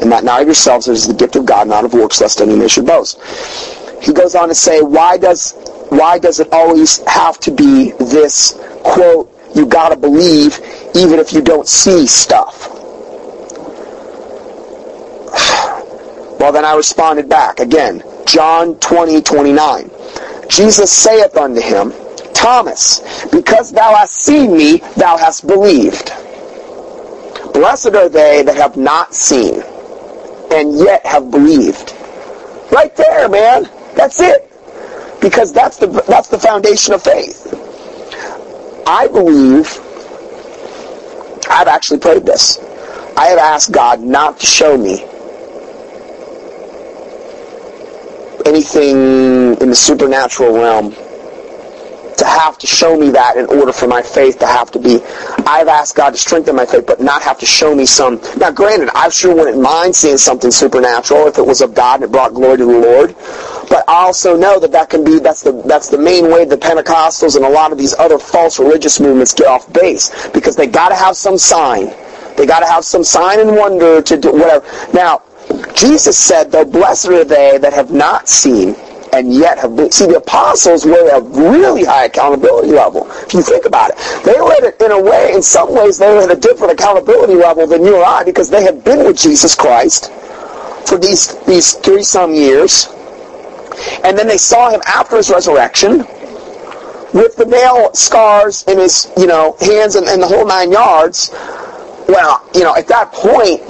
and that not of yourselves, it is the gift of God, not of works, lest any man should boast. He goes on to say, why does why does it always have to be this quote? You got to believe even if you don't see stuff. [SIGHS] Well, then I responded back again. John 20, 29. Jesus saith unto him, Thomas, because thou hast seen me, thou hast believed. Blessed are they that have not seen, and yet have believed. Right there, man. That's it. Because that's the that's the foundation of faith. I believe I've actually prayed this. I have asked God not to show me anything in the supernatural realm to have to show me that in order for my faith to have to be. I've asked God to strengthen my faith but not have to show me some. Now granted I sure wouldn't mind seeing something supernatural if it was of God and it brought glory to the Lord. But I also know that that can be that's the that's the main way the Pentecostals and a lot of these other false religious movements get off base because they got to have some sign. They got to have some sign and wonder to do whatever. Now Jesus said, though blessed are they that have not seen and yet have been. See, the apostles were a really high accountability level. If you think about it, they led it in a way, in some ways, they were at a different accountability level than you and I because they had been with Jesus Christ for these these three some years, and then they saw him after his resurrection with the nail scars in his you know hands and, and the whole nine yards. Well, you know, at that point,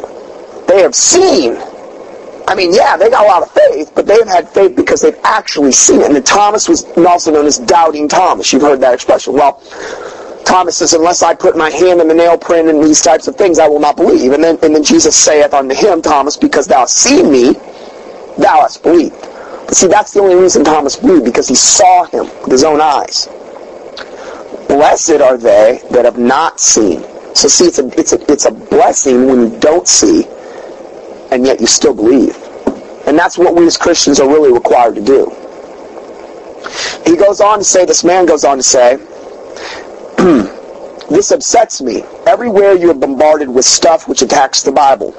they have seen. I mean, yeah, they got a lot of faith, but they've had faith because they've actually seen it. And Thomas was also known as Doubting Thomas. You've heard that expression. Well, Thomas says, unless I put my hand in the nail print and these types of things, I will not believe. And then, and then Jesus saith unto him, Thomas, because thou hast seen me, thou hast believed. But see, that's the only reason Thomas believed, because he saw him with his own eyes. Blessed are they that have not seen. So see, it's a, it's a, it's a blessing when you don't see, and yet you still believe. And that's what we as Christians are really required to do. He goes on to say, this man goes on to say, [CLEARS THROAT] this upsets me. Everywhere you are bombarded with stuff which attacks the Bible.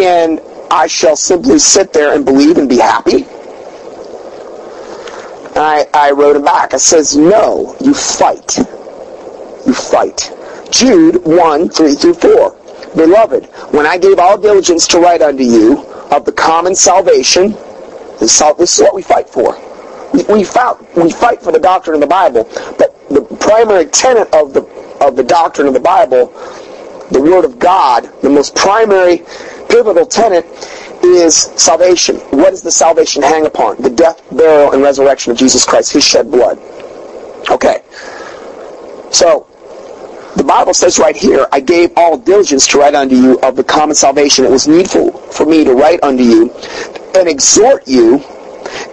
And I shall simply sit there and believe and be happy. I, I wrote him back. I says, no, you fight. You fight. Jude 1, 3 through 4. Beloved, when I gave all diligence to write unto you of the common salvation, this is what we fight for. We, fight, fight for the doctrine of the Bible, but the primary tenet of the, of the doctrine of the Bible, the Word of God, the most primary pivotal tenet is salvation. What does the salvation hang upon? The death, burial, and resurrection of Jesus Christ, His shed blood. Okay. So, the Bible says right here, I gave all diligence to write unto you of the common salvation. It was needful for me to write unto you and exhort you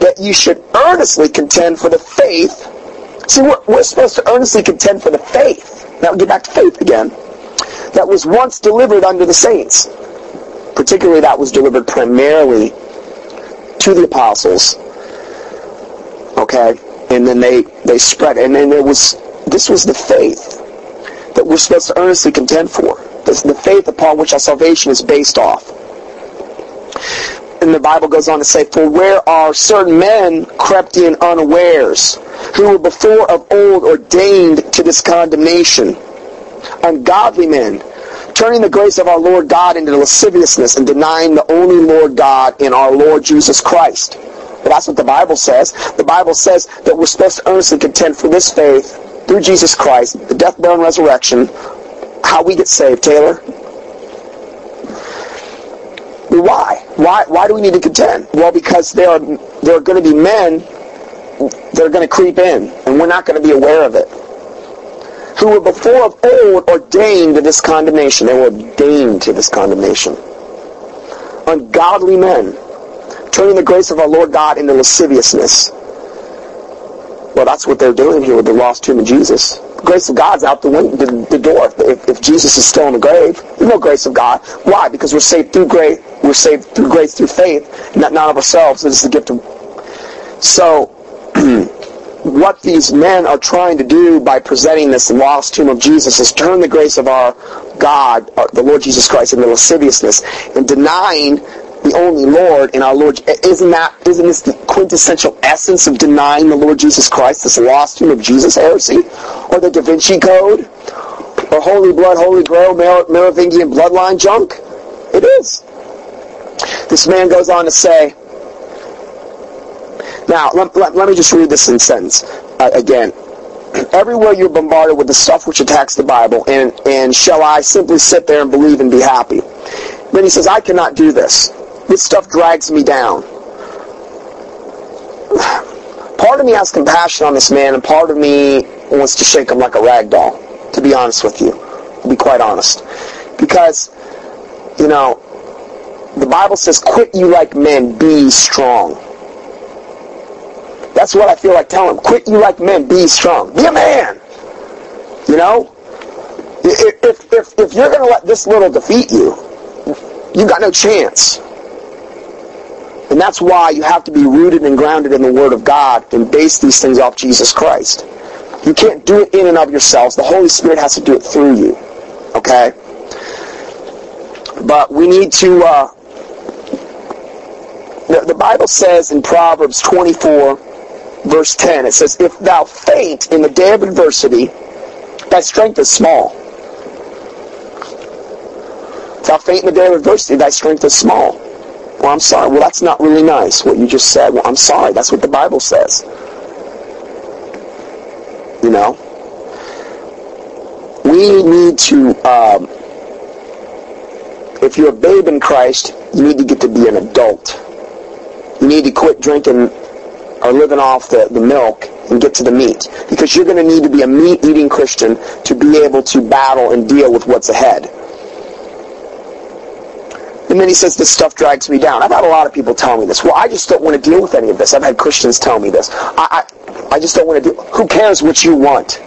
that you should earnestly contend for the faith. See, we're, we're supposed to earnestly contend for the faith. Now, get back to faith again. That was once delivered unto the saints. Particularly, that was delivered primarily to the apostles. Okay? And then they, they spread. And then there was, this was the faith that we're supposed to earnestly contend for. This the faith upon which our salvation is based off. And the Bible goes on to say, For where are certain men crept in unawares, who were before of old ordained to this condemnation, ungodly men, turning the grace of our Lord God into lasciviousness and denying the only Lord God in our Lord Jesus Christ. That's what the Bible says. The Bible says that we're supposed to earnestly contend for this faith through Jesus Christ, the death, burial, and resurrection. How we get saved, Taylor? Why? Why? Why do we need to contend? Well, because there are there are going to be men that are going to creep in, and we're not going to be aware of it. Who were before of old ordained to this condemnation. They were ordained to this condemnation. Ungodly men, turning the grace of our Lord God into lasciviousness. Well, that's what they're doing here with the lost tomb of Jesus. The grace of God's out the, window, the, the door. If, if, Jesus is still in the grave, there's no grace of God. Why? Because we're saved through grace. We're saved through grace through faith, not not of ourselves. It is the gift of. So, [CLEARS THROAT] what these men are trying to do by presenting this lost tomb of Jesus is turn the grace of our God, our, the Lord Jesus Christ, into lasciviousness and denying the only Lord in our Lord. Isn't that, isn't this the quintessential essence of denying the Lord Jesus Christ, this lost tomb of Jesus heresy? Or the Da Vinci Code? Or Holy Blood, Holy Grail, Merovingian bloodline junk? It is. This man goes on to say, now, let, let, let me just read this in sentence uh, again. Everywhere you're bombarded with the stuff which attacks the Bible, and, and shall I simply sit there and believe and be happy? Then he says, I cannot do this. This stuff drags me down. Part of me has compassion on this man, and part of me wants to shake him like a rag doll, to be honest with you. To be quite honest. Because, you know, the Bible says, quit you like men, be strong. That's what I feel like telling him. Quit you like men, be strong. Be a man. You know? If, if, if you're going to let this little defeat you, you got no chance. And that's why you have to be rooted and grounded in the Word of God and base these things off Jesus Christ. You can't do it in and of yourselves. The Holy Spirit has to do it through you. Okay? But we need to... Uh, the, the Bible says in Proverbs 24, verse 10, it says, If thou faint in the day of adversity, thy strength is small. If thou faint in the day of adversity, thy strength is small. Well, I'm sorry. Well, that's not really nice, what you just said. Well, I'm sorry. That's what the Bible says. You know? We need to, um, if you're a babe in Christ, you need to get to be an adult. You need to quit drinking or living off the, the milk and get to the meat. Because you're going to need to be a meat-eating Christian to be able to battle and deal with what's ahead. And then he says, this stuff drags me down. I've had a lot of people tell me this. Well, I just don't want to deal with any of this. I've had Christians tell me this. I, I, I just don't want to do Who cares what you want?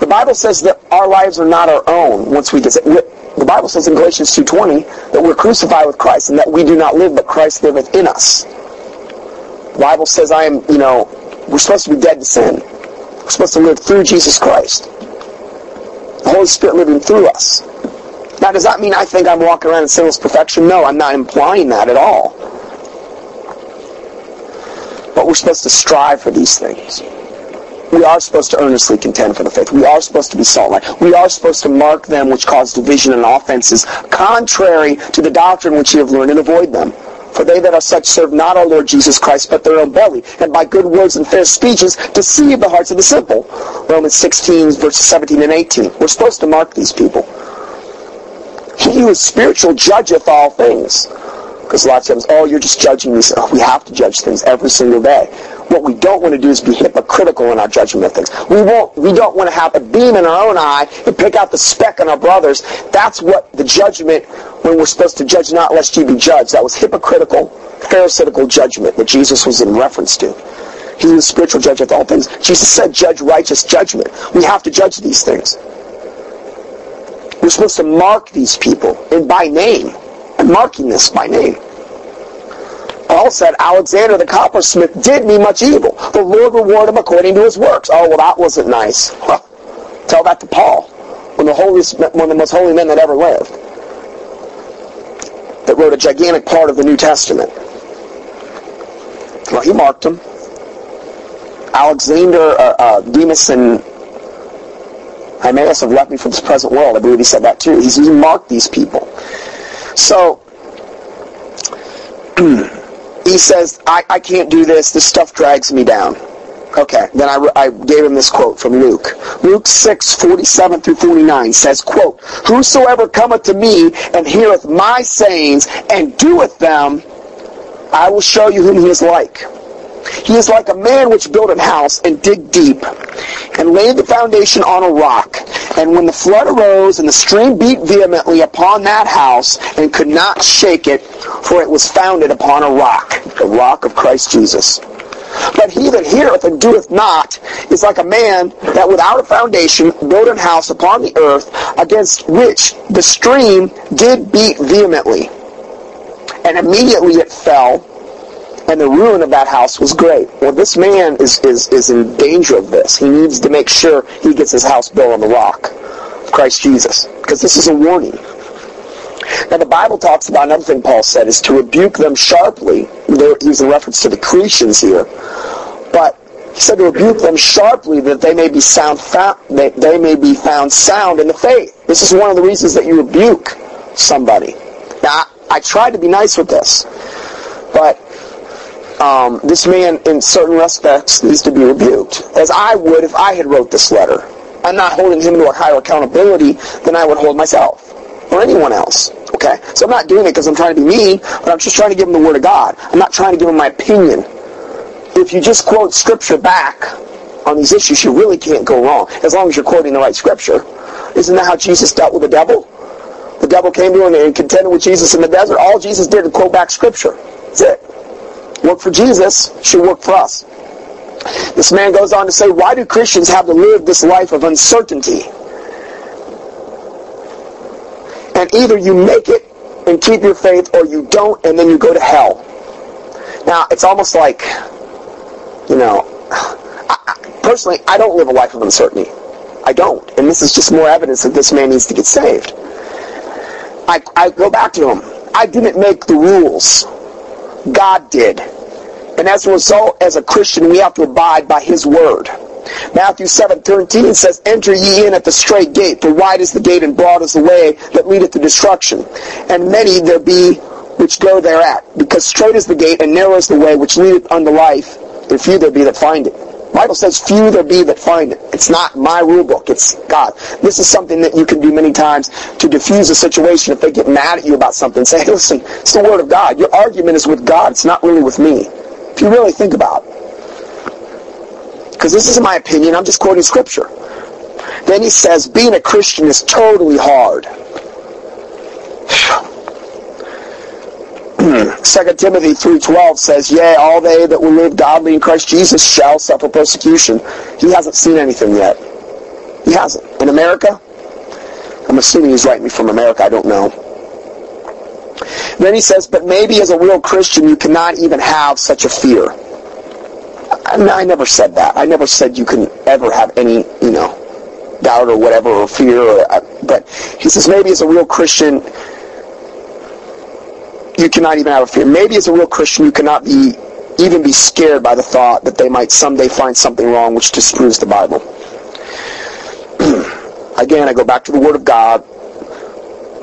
The Bible says that our lives are not our own once we get The Bible says in Galatians 2.20 that we're crucified with Christ and that we do not live, but Christ liveth in us. The Bible says I am, you know, we're supposed to be dead to sin. We're supposed to live through Jesus Christ. The Holy Spirit living through us. Now, does that mean I think I'm walking around in sinless perfection? No, I'm not implying that at all. But we're supposed to strive for these things. We are supposed to earnestly contend for the faith. We are supposed to be salt light. We are supposed to mark them which cause division and offenses, contrary to the doctrine which you have learned, and avoid them. For they that are such serve not our Lord Jesus Christ, but their own belly, and by good words and fair speeches deceive the hearts of the simple. Romans 16, verses 17 and 18. We're supposed to mark these people. He who is spiritual judgeth all things. Because a lot of times, oh, you're just judging me. Oh, we have to judge things every single day. What we don't want to do is be hypocritical in our judgment of things. We won't. We don't want to have a beam in our own eye and pick out the speck in our brothers. That's what the judgment when we're supposed to judge not lest ye be judged. That was hypocritical, pharisaical judgment that Jesus was in reference to. He was spiritual judge of all things. Jesus said, judge righteous judgment. We have to judge these things. We're supposed to mark these people and by name. I'm marking this by name. Paul said, Alexander the coppersmith did me much evil. The Lord reward him according to his works. Oh, well, that wasn't nice. Tell that to Paul, one of, the holiest, one of the most holy men that ever lived, that wrote a gigantic part of the New Testament. Well, he marked him. Alexander, uh, uh, Demas, and Hymenaeus have left me for this present world. I believe he said that too. He's, he marked these people. So, [CLEARS THROAT] he says, I, I can't do this. This stuff drags me down. Okay, then I, I gave him this quote from Luke. Luke 6, 47 through 49 says, quote, Whosoever cometh to me and heareth my sayings and doeth them, I will show you whom he is like. He is like a man which built a house and dig deep and laid the foundation on a rock. And when the flood arose and the stream beat vehemently upon that house and could not shake it, for it was founded upon a rock, the rock of Christ Jesus. But he that heareth and doeth not is like a man that without a foundation built an house upon the earth against which the stream did beat vehemently. And immediately it fell, and the ruin of that house was great. Well, this man is, is, is in danger of this. He needs to make sure he gets his house built on the rock, Christ Jesus, because this is a warning. Now, the Bible talks about another thing Paul said is to rebuke them sharply. They're using reference to the Cretans here. But he said to rebuke them sharply that they may be sound they may be found sound in the faith. This is one of the reasons that you rebuke somebody. Now, I, I tried to be nice with this, but um, this man, in certain respects, needs to be rebuked, as I would if I had wrote this letter. I'm not holding him to a higher accountability than I would hold myself or anyone else. Okay? So I'm not doing it because I'm trying to be mean, but I'm just trying to give him the Word of God. I'm not trying to give him my opinion. If you just quote Scripture back on these issues, you really can't go wrong, as long as you're quoting the right Scripture. Isn't that how Jesus dealt with the devil? The devil came to him and contended with Jesus in the desert. All Jesus did was quote back Scripture. That's it. Work for Jesus should work for us. This man goes on to say, why do Christians have to live this life of uncertainty? And either you make it and keep your faith or you don't and then you go to hell. Now, it's almost like, you know, I, personally, I don't live a life of uncertainty. I don't. And this is just more evidence that this man needs to get saved. I, I go back to him. I didn't make the rules. God did. And as a result, as a Christian, we have to abide by his word. Matthew 7:13 says, "Enter ye in at the strait gate, for wide is the gate and broad is the way that leadeth to destruction, and many there be which go thereat. Because strait is the gate and narrow is the way which leadeth unto life, and few there be that find it." Bible says, "Few there be that find it." It's not my rule book; it's God. This is something that you can do many times to diffuse a situation. If they get mad at you about something, say, hey, "Listen, it's the Word of God. Your argument is with God. It's not really with me." If you really think about it because this isn't my opinion. I'm just quoting scripture. Then he says, being a Christian is totally hard. [SIGHS] 2 Timothy 3.12 says, Yea, all they that will live godly in Christ Jesus shall suffer persecution. He hasn't seen anything yet. He hasn't. In America? I'm assuming he's writing me from America. I don't know. Then he says, but maybe as a real Christian you cannot even have such a fear. I, I never said that. I never said you can ever have any, you know, doubt or whatever or fear. Or, uh, but he says maybe as a real Christian you cannot even have a fear. Maybe as a real Christian you cannot be even be scared by the thought that they might someday find something wrong which disproves the Bible. [CLEARS THROAT] Again, I go back to the Word of God.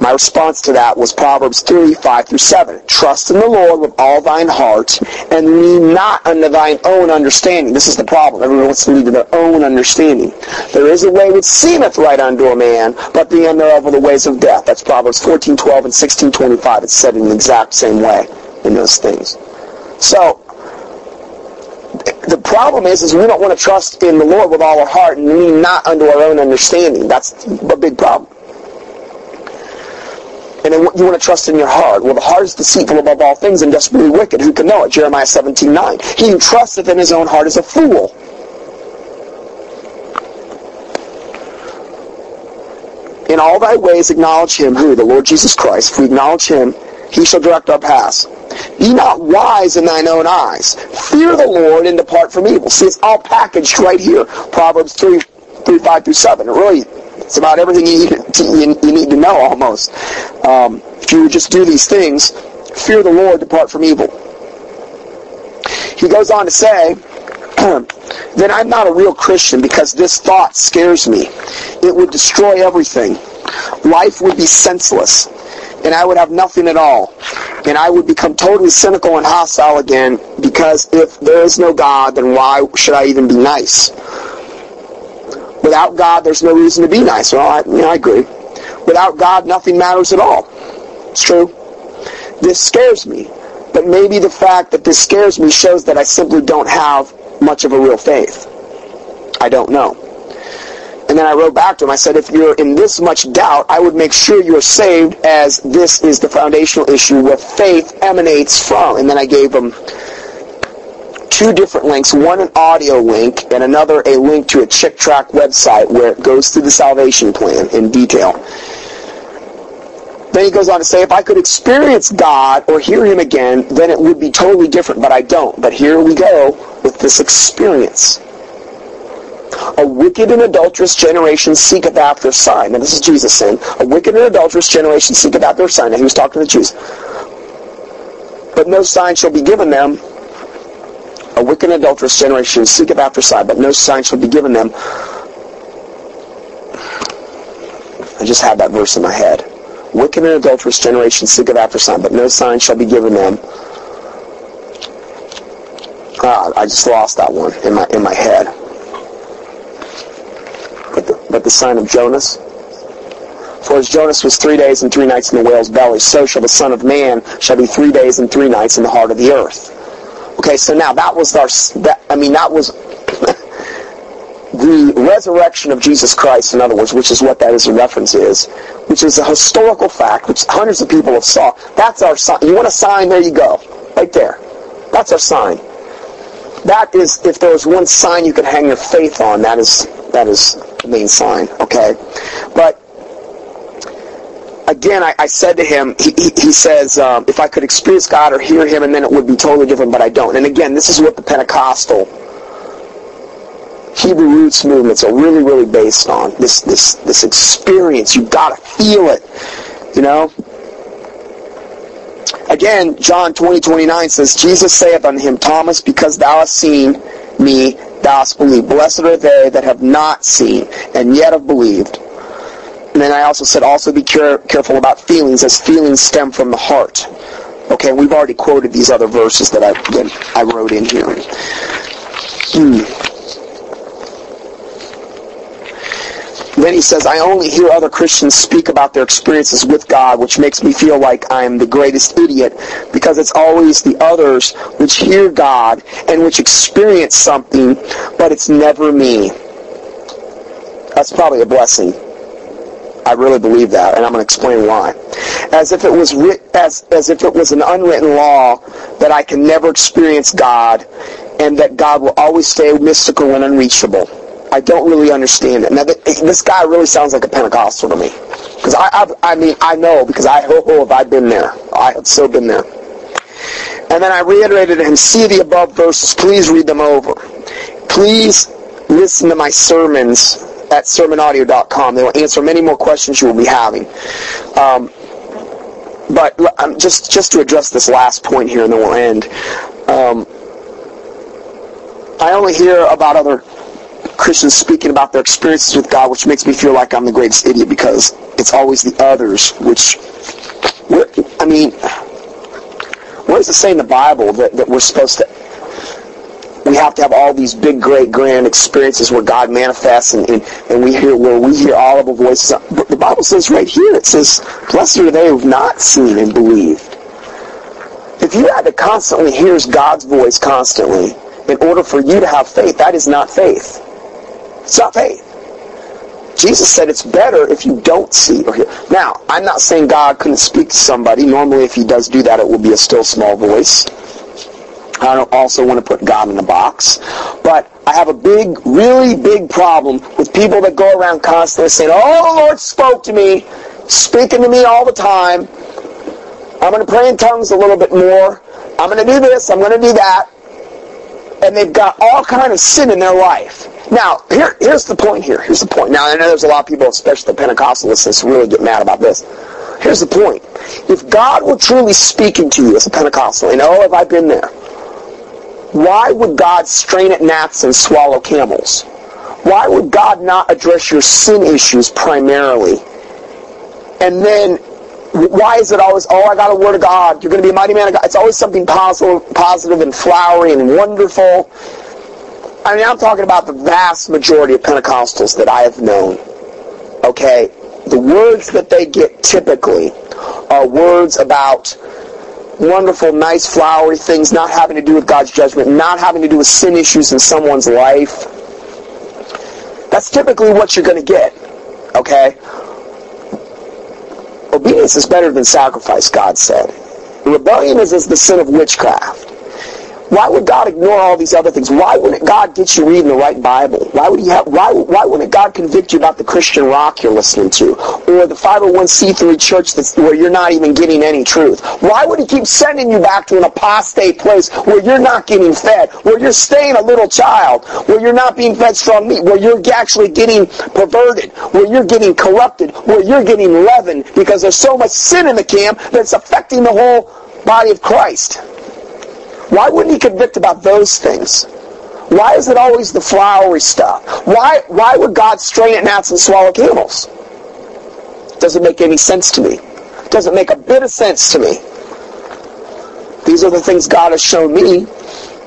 My response to that was Proverbs 3, 5 through 7. Trust in the Lord with all thine heart, and lean not unto thine own understanding. This is the problem. Everyone wants to lean to their own understanding. There is a way which seemeth right unto a man, but the end thereof are the ways of death. That's Proverbs 14, 12 and 16, 25. It's said in the exact same way in those things. So, the problem is, is we don't want to trust in the Lord with all our heart and lean not unto our own understanding. That's a big problem. And then you want to trust in your heart. Well, the heart is deceitful above all things and desperately wicked. Who can know it? Jeremiah 17, 9. He who trusteth in his own heart is a fool. In all thy ways acknowledge him, who? The Lord Jesus Christ. If we acknowledge him, he shall direct our paths. Be not wise in thine own eyes. Fear the Lord and depart from evil. See, it's all packaged right here. Proverbs 3, 3 5 through 7. It really it's about everything you need to, you, you need to know almost. Um, if you would just do these things, fear the Lord, depart from evil. he goes on to say, [CLEARS THROAT] then I'm not a real Christian because this thought scares me. It would destroy everything. Life would be senseless, and I would have nothing at all. And I would become totally cynical and hostile again because if there is no God, then why should I even be nice? Without God, there's no reason to be nice. Well, I, I agree. Without God, nothing matters at all. It's true. This scares me. But maybe the fact that this scares me shows that I simply don't have much of a real faith. I don't know. And then I wrote back to him, I said, if you're in this much doubt, I would make sure you're saved as this is the foundational issue where faith emanates from. And then I gave him two different links, one an audio link and another a link to a Chick Tract website where it goes through the salvation plan in detail. Then he goes on to say, if I could experience God or hear him again, then it would be totally different, but I don't. But here we go with this experience. A wicked and adulterous generation seeketh after a sign. Now this is Jesus saying, a wicked and adulterous generation seeketh after a sign. Now he was talking to the Jews. But no sign shall be given them a wicked and adulterous generation seeketh after sign, but no sign shall be given them. I just had that verse in my head. Wicked and adulterous generation seeketh after sign, but no sign shall be given them. Ah, I just lost that one in my in my head. But the, but the sign of Jonas. For as Jonas was three days and three nights in the whale's belly, so shall the Son of Man shall be three days and three nights in the heart of the earth. Okay, so now that was our, that, I mean, that was [LAUGHS] the resurrection of Jesus Christ, in other words, which is what that is a reference is, which is a historical fact, which hundreds of people have saw. That's our sign. You want a sign? There you go. Right there. That's our sign. That is, if there was one sign you could hang your faith on, that is, that is the main sign. Okay? But, again, I, I, said to him, he, he, he says, um, if I could experience God or hear him, and then it would be totally different, but I don't. And again, this is what the Pentecostal Hebrew roots movements are really, really based on. This, this, this experience. You've got to feel it, you know? Again, John 20, 29 says, Jesus saith unto him, Thomas, because thou hast seen me, thou hast believed. Blessed are they that have not seen, and yet have believed. And then I also said, also be care- careful about feelings, as feelings stem from the heart. Okay, we've already quoted these other verses that I, that I wrote in here. Hmm. Then he says, I only hear other Christians speak about their experiences with God, which makes me feel like I'm the greatest idiot because it's always the others which hear God and which experience something, but it's never me. That's probably a blessing. I really believe that, and I'm going to explain why. As if it was writ- as as if it was an unwritten law that I can never experience God, and that God will always stay mystical and unreachable. I don't really understand it. Now, this guy really sounds like a Pentecostal to me. Because I, I've, I mean, I know because I, oh, oh, have I been there. I have so been there. And then I reiterated and see the above verses. Please read them over. Please listen to my sermons at sermonaudio.com. They will answer many more questions you will be having. Um, but um, just just to address this last point here, and then we'll end. Um, I only hear about other Christians speaking about their experiences with God, which makes me feel like I'm the greatest idiot because it's always the others, which, I mean, what does it say in the Bible that, that we're supposed to, we have to have all these big, great, grand experiences where God manifests and, and, and we hear, where we hear audible voices. But the Bible says right here, it says, blessed are they who have not seen and believed. If you had to constantly hear God's voice constantly in order for you to have faith, that is not faith. It's not faith. Jesus said it's better if you don't see or hear. Now, I'm not saying God couldn't speak to somebody. Normally, if he does do that, it will be a still small voice. I don't also want to put God in a box. But I have a big, really big problem with people that go around constantly saying, Oh, the Lord spoke to me, speaking to me all the time. I'm going to pray in tongues a little bit more. I'm going to do this. I'm going to do that. And they've got all kind of sin in their life. Now, here, here's the point here. Here's the point. Now, I know there's a lot of people, especially the Pentecostalists, who really get mad about this. Here's the point. If God were truly speaking to you as a Pentecostal, and oh, have I been there? Why would God strain at gnats and swallow camels? Why would God not address your sin issues primarily? And then why is it always, oh, I got a word of God. You're going to be a mighty man of God. It's always something positive, positive and flowery and wonderful. I mean, I'm talking about the vast majority of Pentecostals that I have known. Okay? The words that they get typically are words about wonderful, nice, flowery things not having to do with God's judgment, not having to do with sin issues in someone's life. That's typically what you're going to get. Okay? Obedience is better than sacrifice, God said. Rebellion is as the sin of witchcraft. Why would God ignore all these other things? Why wouldn't God get you reading the right Bible? Why would he have, why, why wouldn't God convict you about the Christian rock you're listening to? Or the 501c3 church that's, where you're not even getting any truth? Why would he keep sending you back to an apostate place where you're not getting fed, where you're staying a little child, where you're not being fed strong meat, where you're actually getting perverted, where you're getting corrupted, where you're getting leavened because there's so much sin in the camp that's affecting the whole body of Christ? Why wouldn't he convict about those things? Why is it always the flowery stuff? Why, why would God strain at gnats and swallow camels? Doesn't make any sense to me. Doesn't make a bit of sense to me. These are the things God has shown me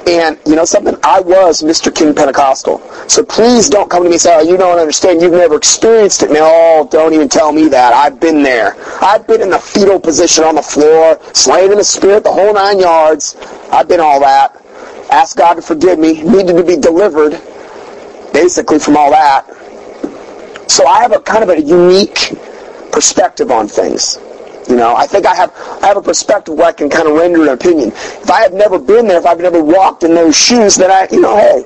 and you know something? I was Mr. King Pentecostal. So please don't come to me and say, oh, you don't understand. You've never experienced it. No, don't even tell me that. I've been there. I've been in the fetal position on the floor, slain in the spirit, the whole nine yards. I've been all that. Ask God to forgive me. Needed to be delivered, basically, from all that. So I have a kind of a unique perspective on things. You know, I think I have I have a perspective where I can kind of render an opinion. If I have never been there, if I've never walked in those shoes, then I, you know, hey,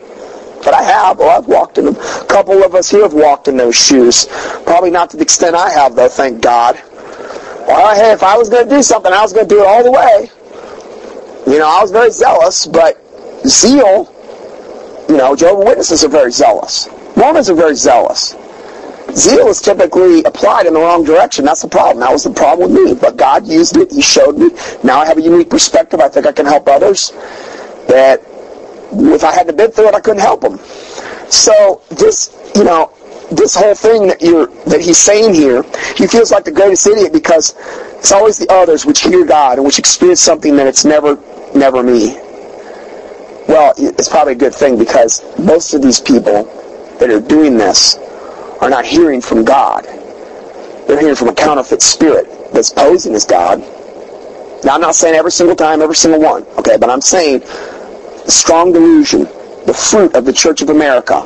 but I have. Well, I've walked in them. A couple of us here have walked in those shoes. Probably not to the extent I have, though. Thank God. Well, hey, if I was going to do something, I was going to do it all the way. You know, I was very zealous, but zeal, you know, Jehovah's Witnesses are very zealous. Mormons are very zealous zeal is typically applied in the wrong direction. That's the problem. That was the problem with me. But God used it. He showed me. Now I have a unique perspective. I think I can help others. That if I hadn't been through it, I couldn't help them. So this, you know, this whole thing that you're that he's saying here, he feels like the greatest idiot because it's always the others which hear God and which experience something that it's never, never me. Well, it's probably a good thing because most of these people that are doing this are not hearing from God. They're hearing from a counterfeit spirit that's posing as God. Now, I'm not saying every single time, every single one, okay, but I'm saying the strong delusion, the fruit of the Church of America,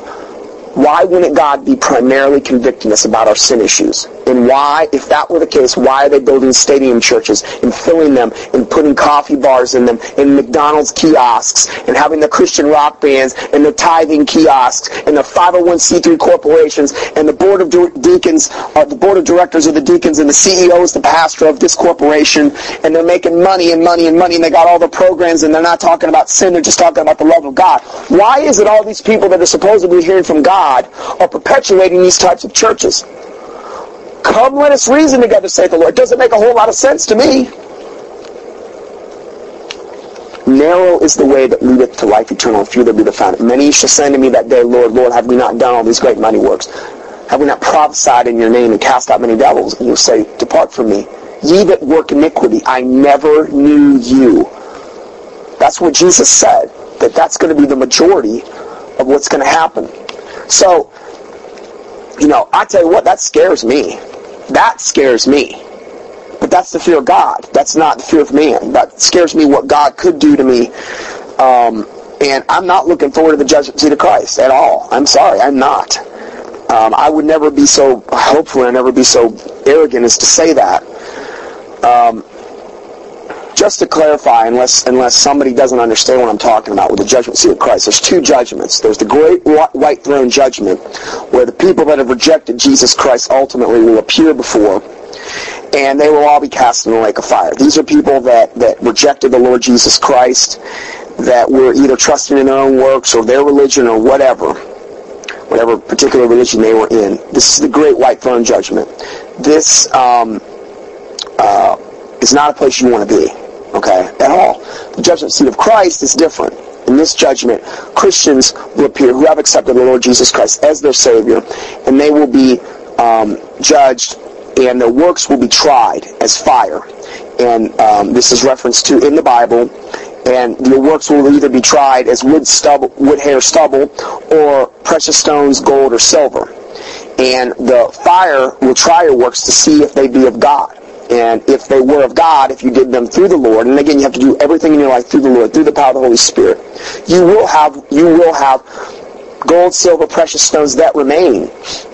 why wouldn't God be primarily convicting us about our sin issues? And why, if that were the case, why are they building stadium churches and filling them and putting coffee bars in them and McDonald's kiosks and having the Christian rock bands and the tithing kiosks and the 501c3 corporations and the board of deacons, uh, the board of directors of the deacons and the CEO is the pastor of this corporation and they're making money and money and money and they got all the programs and they're not talking about sin, they're just talking about the love of God. Why is it all these people that are supposedly hearing from God are perpetuating these types of churches? Come, let us reason together, saith the Lord. Doesn't make a whole lot of sense to me. Narrow is the way that leadeth to life eternal, few there be the found. Many shall say to me that day, Lord, Lord, have we not done all these great mighty works? Have we not prophesied in your name and cast out many devils? And you'll say, Depart from me. Ye that work iniquity, I never knew you. That's what Jesus said, that that's going to be the majority of what's going to happen. So, you know, I tell you what, that scares me. That scares me. But that's the fear of God. That's not the fear of man. That scares me what God could do to me. Um, and I'm not looking forward to the judgment seat of Christ at all. I'm sorry, I'm not. Um, I would never be so, hopefully I'd never be so arrogant as to say that. Um, just to clarify, unless unless somebody doesn't understand what I'm talking about with the judgment seat of Christ, there's two judgments. There's the great white throne judgment, where the people that have rejected Jesus Christ ultimately will appear before, and they will all be cast in the lake of fire. These are people that, that rejected the Lord Jesus Christ, that were either trusting in their own works or their religion or whatever, whatever particular religion they were in. This is the great white throne judgment. This um, uh, is not a place you want to be okay, at all. The judgment seat of Christ is different. in this judgment, Christians will appear who have accepted the Lord Jesus Christ as their Savior, and they will be um, judged, and their works will be tried as fire. And um, this is referenced to in the Bible. And your works will either be tried as wood, stubble, wood, hair, stubble, or precious stones, gold, or silver. And the fire will try your works to see if they be of God. And if they were of God, if you did them through the Lord, and again, you have to do everything in your life through the Lord, through the power of the Holy Spirit, you will have, you will have gold, silver, precious stones that remain.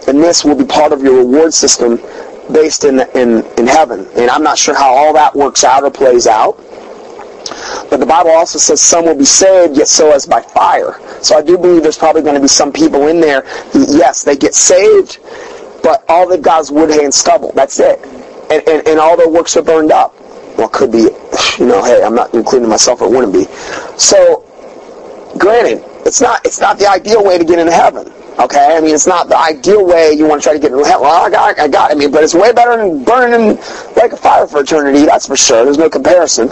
And this will be part of your reward system based in, in, in heaven. And I'm not sure how all that works out or plays out. But the Bible also says some will be saved, yet so as by fire. So I do believe there's probably going to be some people in there, yes, they get saved, but all they've got is wood, hay, and stubble. That's it. And, and, and all their works are burned up. Well, could be, [SIGHS] you know, hey, I'm not including myself, it wouldn't be. So, granted, it's not, it's not the ideal way to get into heaven. Okay, I mean, it's not the ideal way you want to try to get into heaven. Well, I got, I got. I mean, but it's way better than burning like a fire for eternity. That's for sure. There's no comparison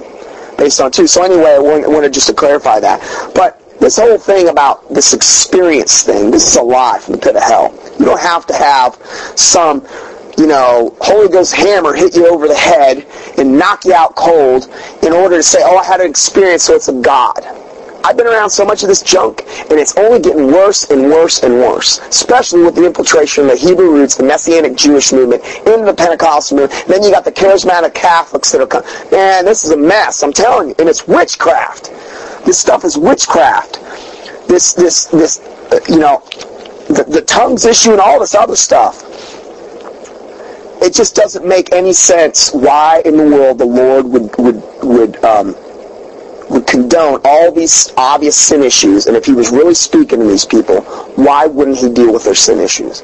based on two. So anyway, I wanted just to clarify that. But this whole thing about this experience thing, this is a lie from the pit of hell. You don't have to have some, you know, Holy Ghost hammer hit you over the head and knock you out cold in order to say, oh, I had an experience, so it's of God. I've been around so much of this junk, and it's only getting worse and worse and worse, especially with the infiltration of the Hebrew roots, the Messianic Jewish movement, into the Pentecostal movement. Then you got the charismatic Catholics that are coming. Man, this is a mess, I'm telling you. And it's witchcraft. This stuff is witchcraft. This, this, this, uh, you know, the, the tongues issue and all this other stuff. It just doesn't make any sense why in the world the Lord would, would, would, um, would condone all these obvious sin issues, and if he was really speaking to these people, why wouldn't he deal with their sin issues?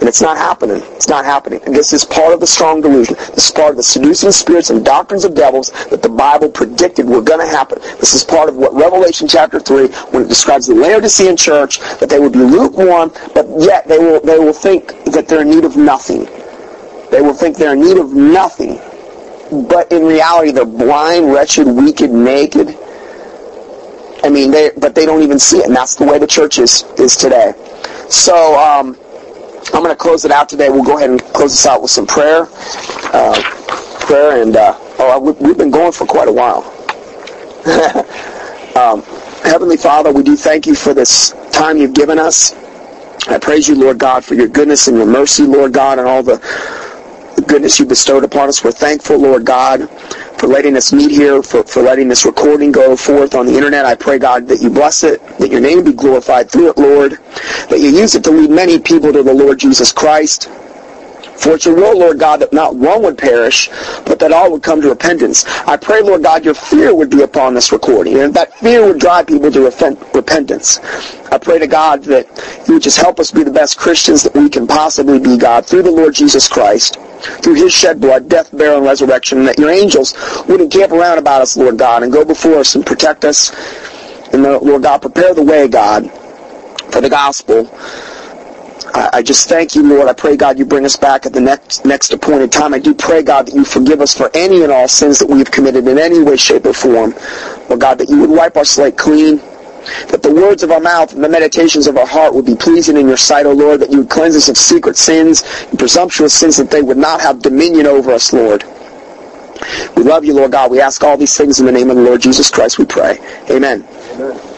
And it's not happening. It's not happening. And this is part of the strong delusion. This is part of the seducing spirits and doctrines of devils that the Bible predicted were going to happen. This is part of what Revelation chapter 3, when it describes the Laodicean church, that they would be lukewarm, but yet they will, they will think that they're in need of nothing. They will think they're in need of nothing but in reality they're blind, wretched, wicked, naked. I mean, they but they don't even see it, and that's the way the church is is today. So um, I'm going to close it out today. We'll go ahead and close this out with some prayer, uh, prayer, and uh, oh, we've been going for quite a while. [LAUGHS] um, Heavenly Father, we do thank you for this time you've given us. I praise you, Lord God, for your goodness and your mercy, Lord God, and all the goodness you bestowed upon us. We're thankful, Lord God, for letting us meet here, for, for letting this recording go forth on the internet. I pray, God, that you bless it, that your name be glorified through it, Lord, that you use it to lead many people to the Lord Jesus Christ. For it's your will, Lord God, that not one would perish, but that all would come to repentance. I pray, Lord God, your fear would be upon this recording, and that fear would drive people to repentance. I pray to God that you would just help us be the best Christians that we can possibly be, God, through the Lord Jesus Christ, through his shed blood, death, burial, and resurrection, and that your angels would encamp around about us, Lord God, and go before us and protect us. And uh, Lord God, prepare the way, God, for the gospel I, just thank you, Lord. I pray, God, you bring us back at the next next appointed time. I do pray, God, that you forgive us for any and all sins that we have committed in any way, shape, or form. Lord God, that you would wipe our slate clean. That the words of our mouth and the meditations of our heart would be pleasing in your sight, O Lord, that you would cleanse us of secret sins and presumptuous sins, that they would not have dominion over us, Lord. We love you, Lord God. We ask all these things in the name of the Lord Jesus Christ, we pray. Amen. Amen.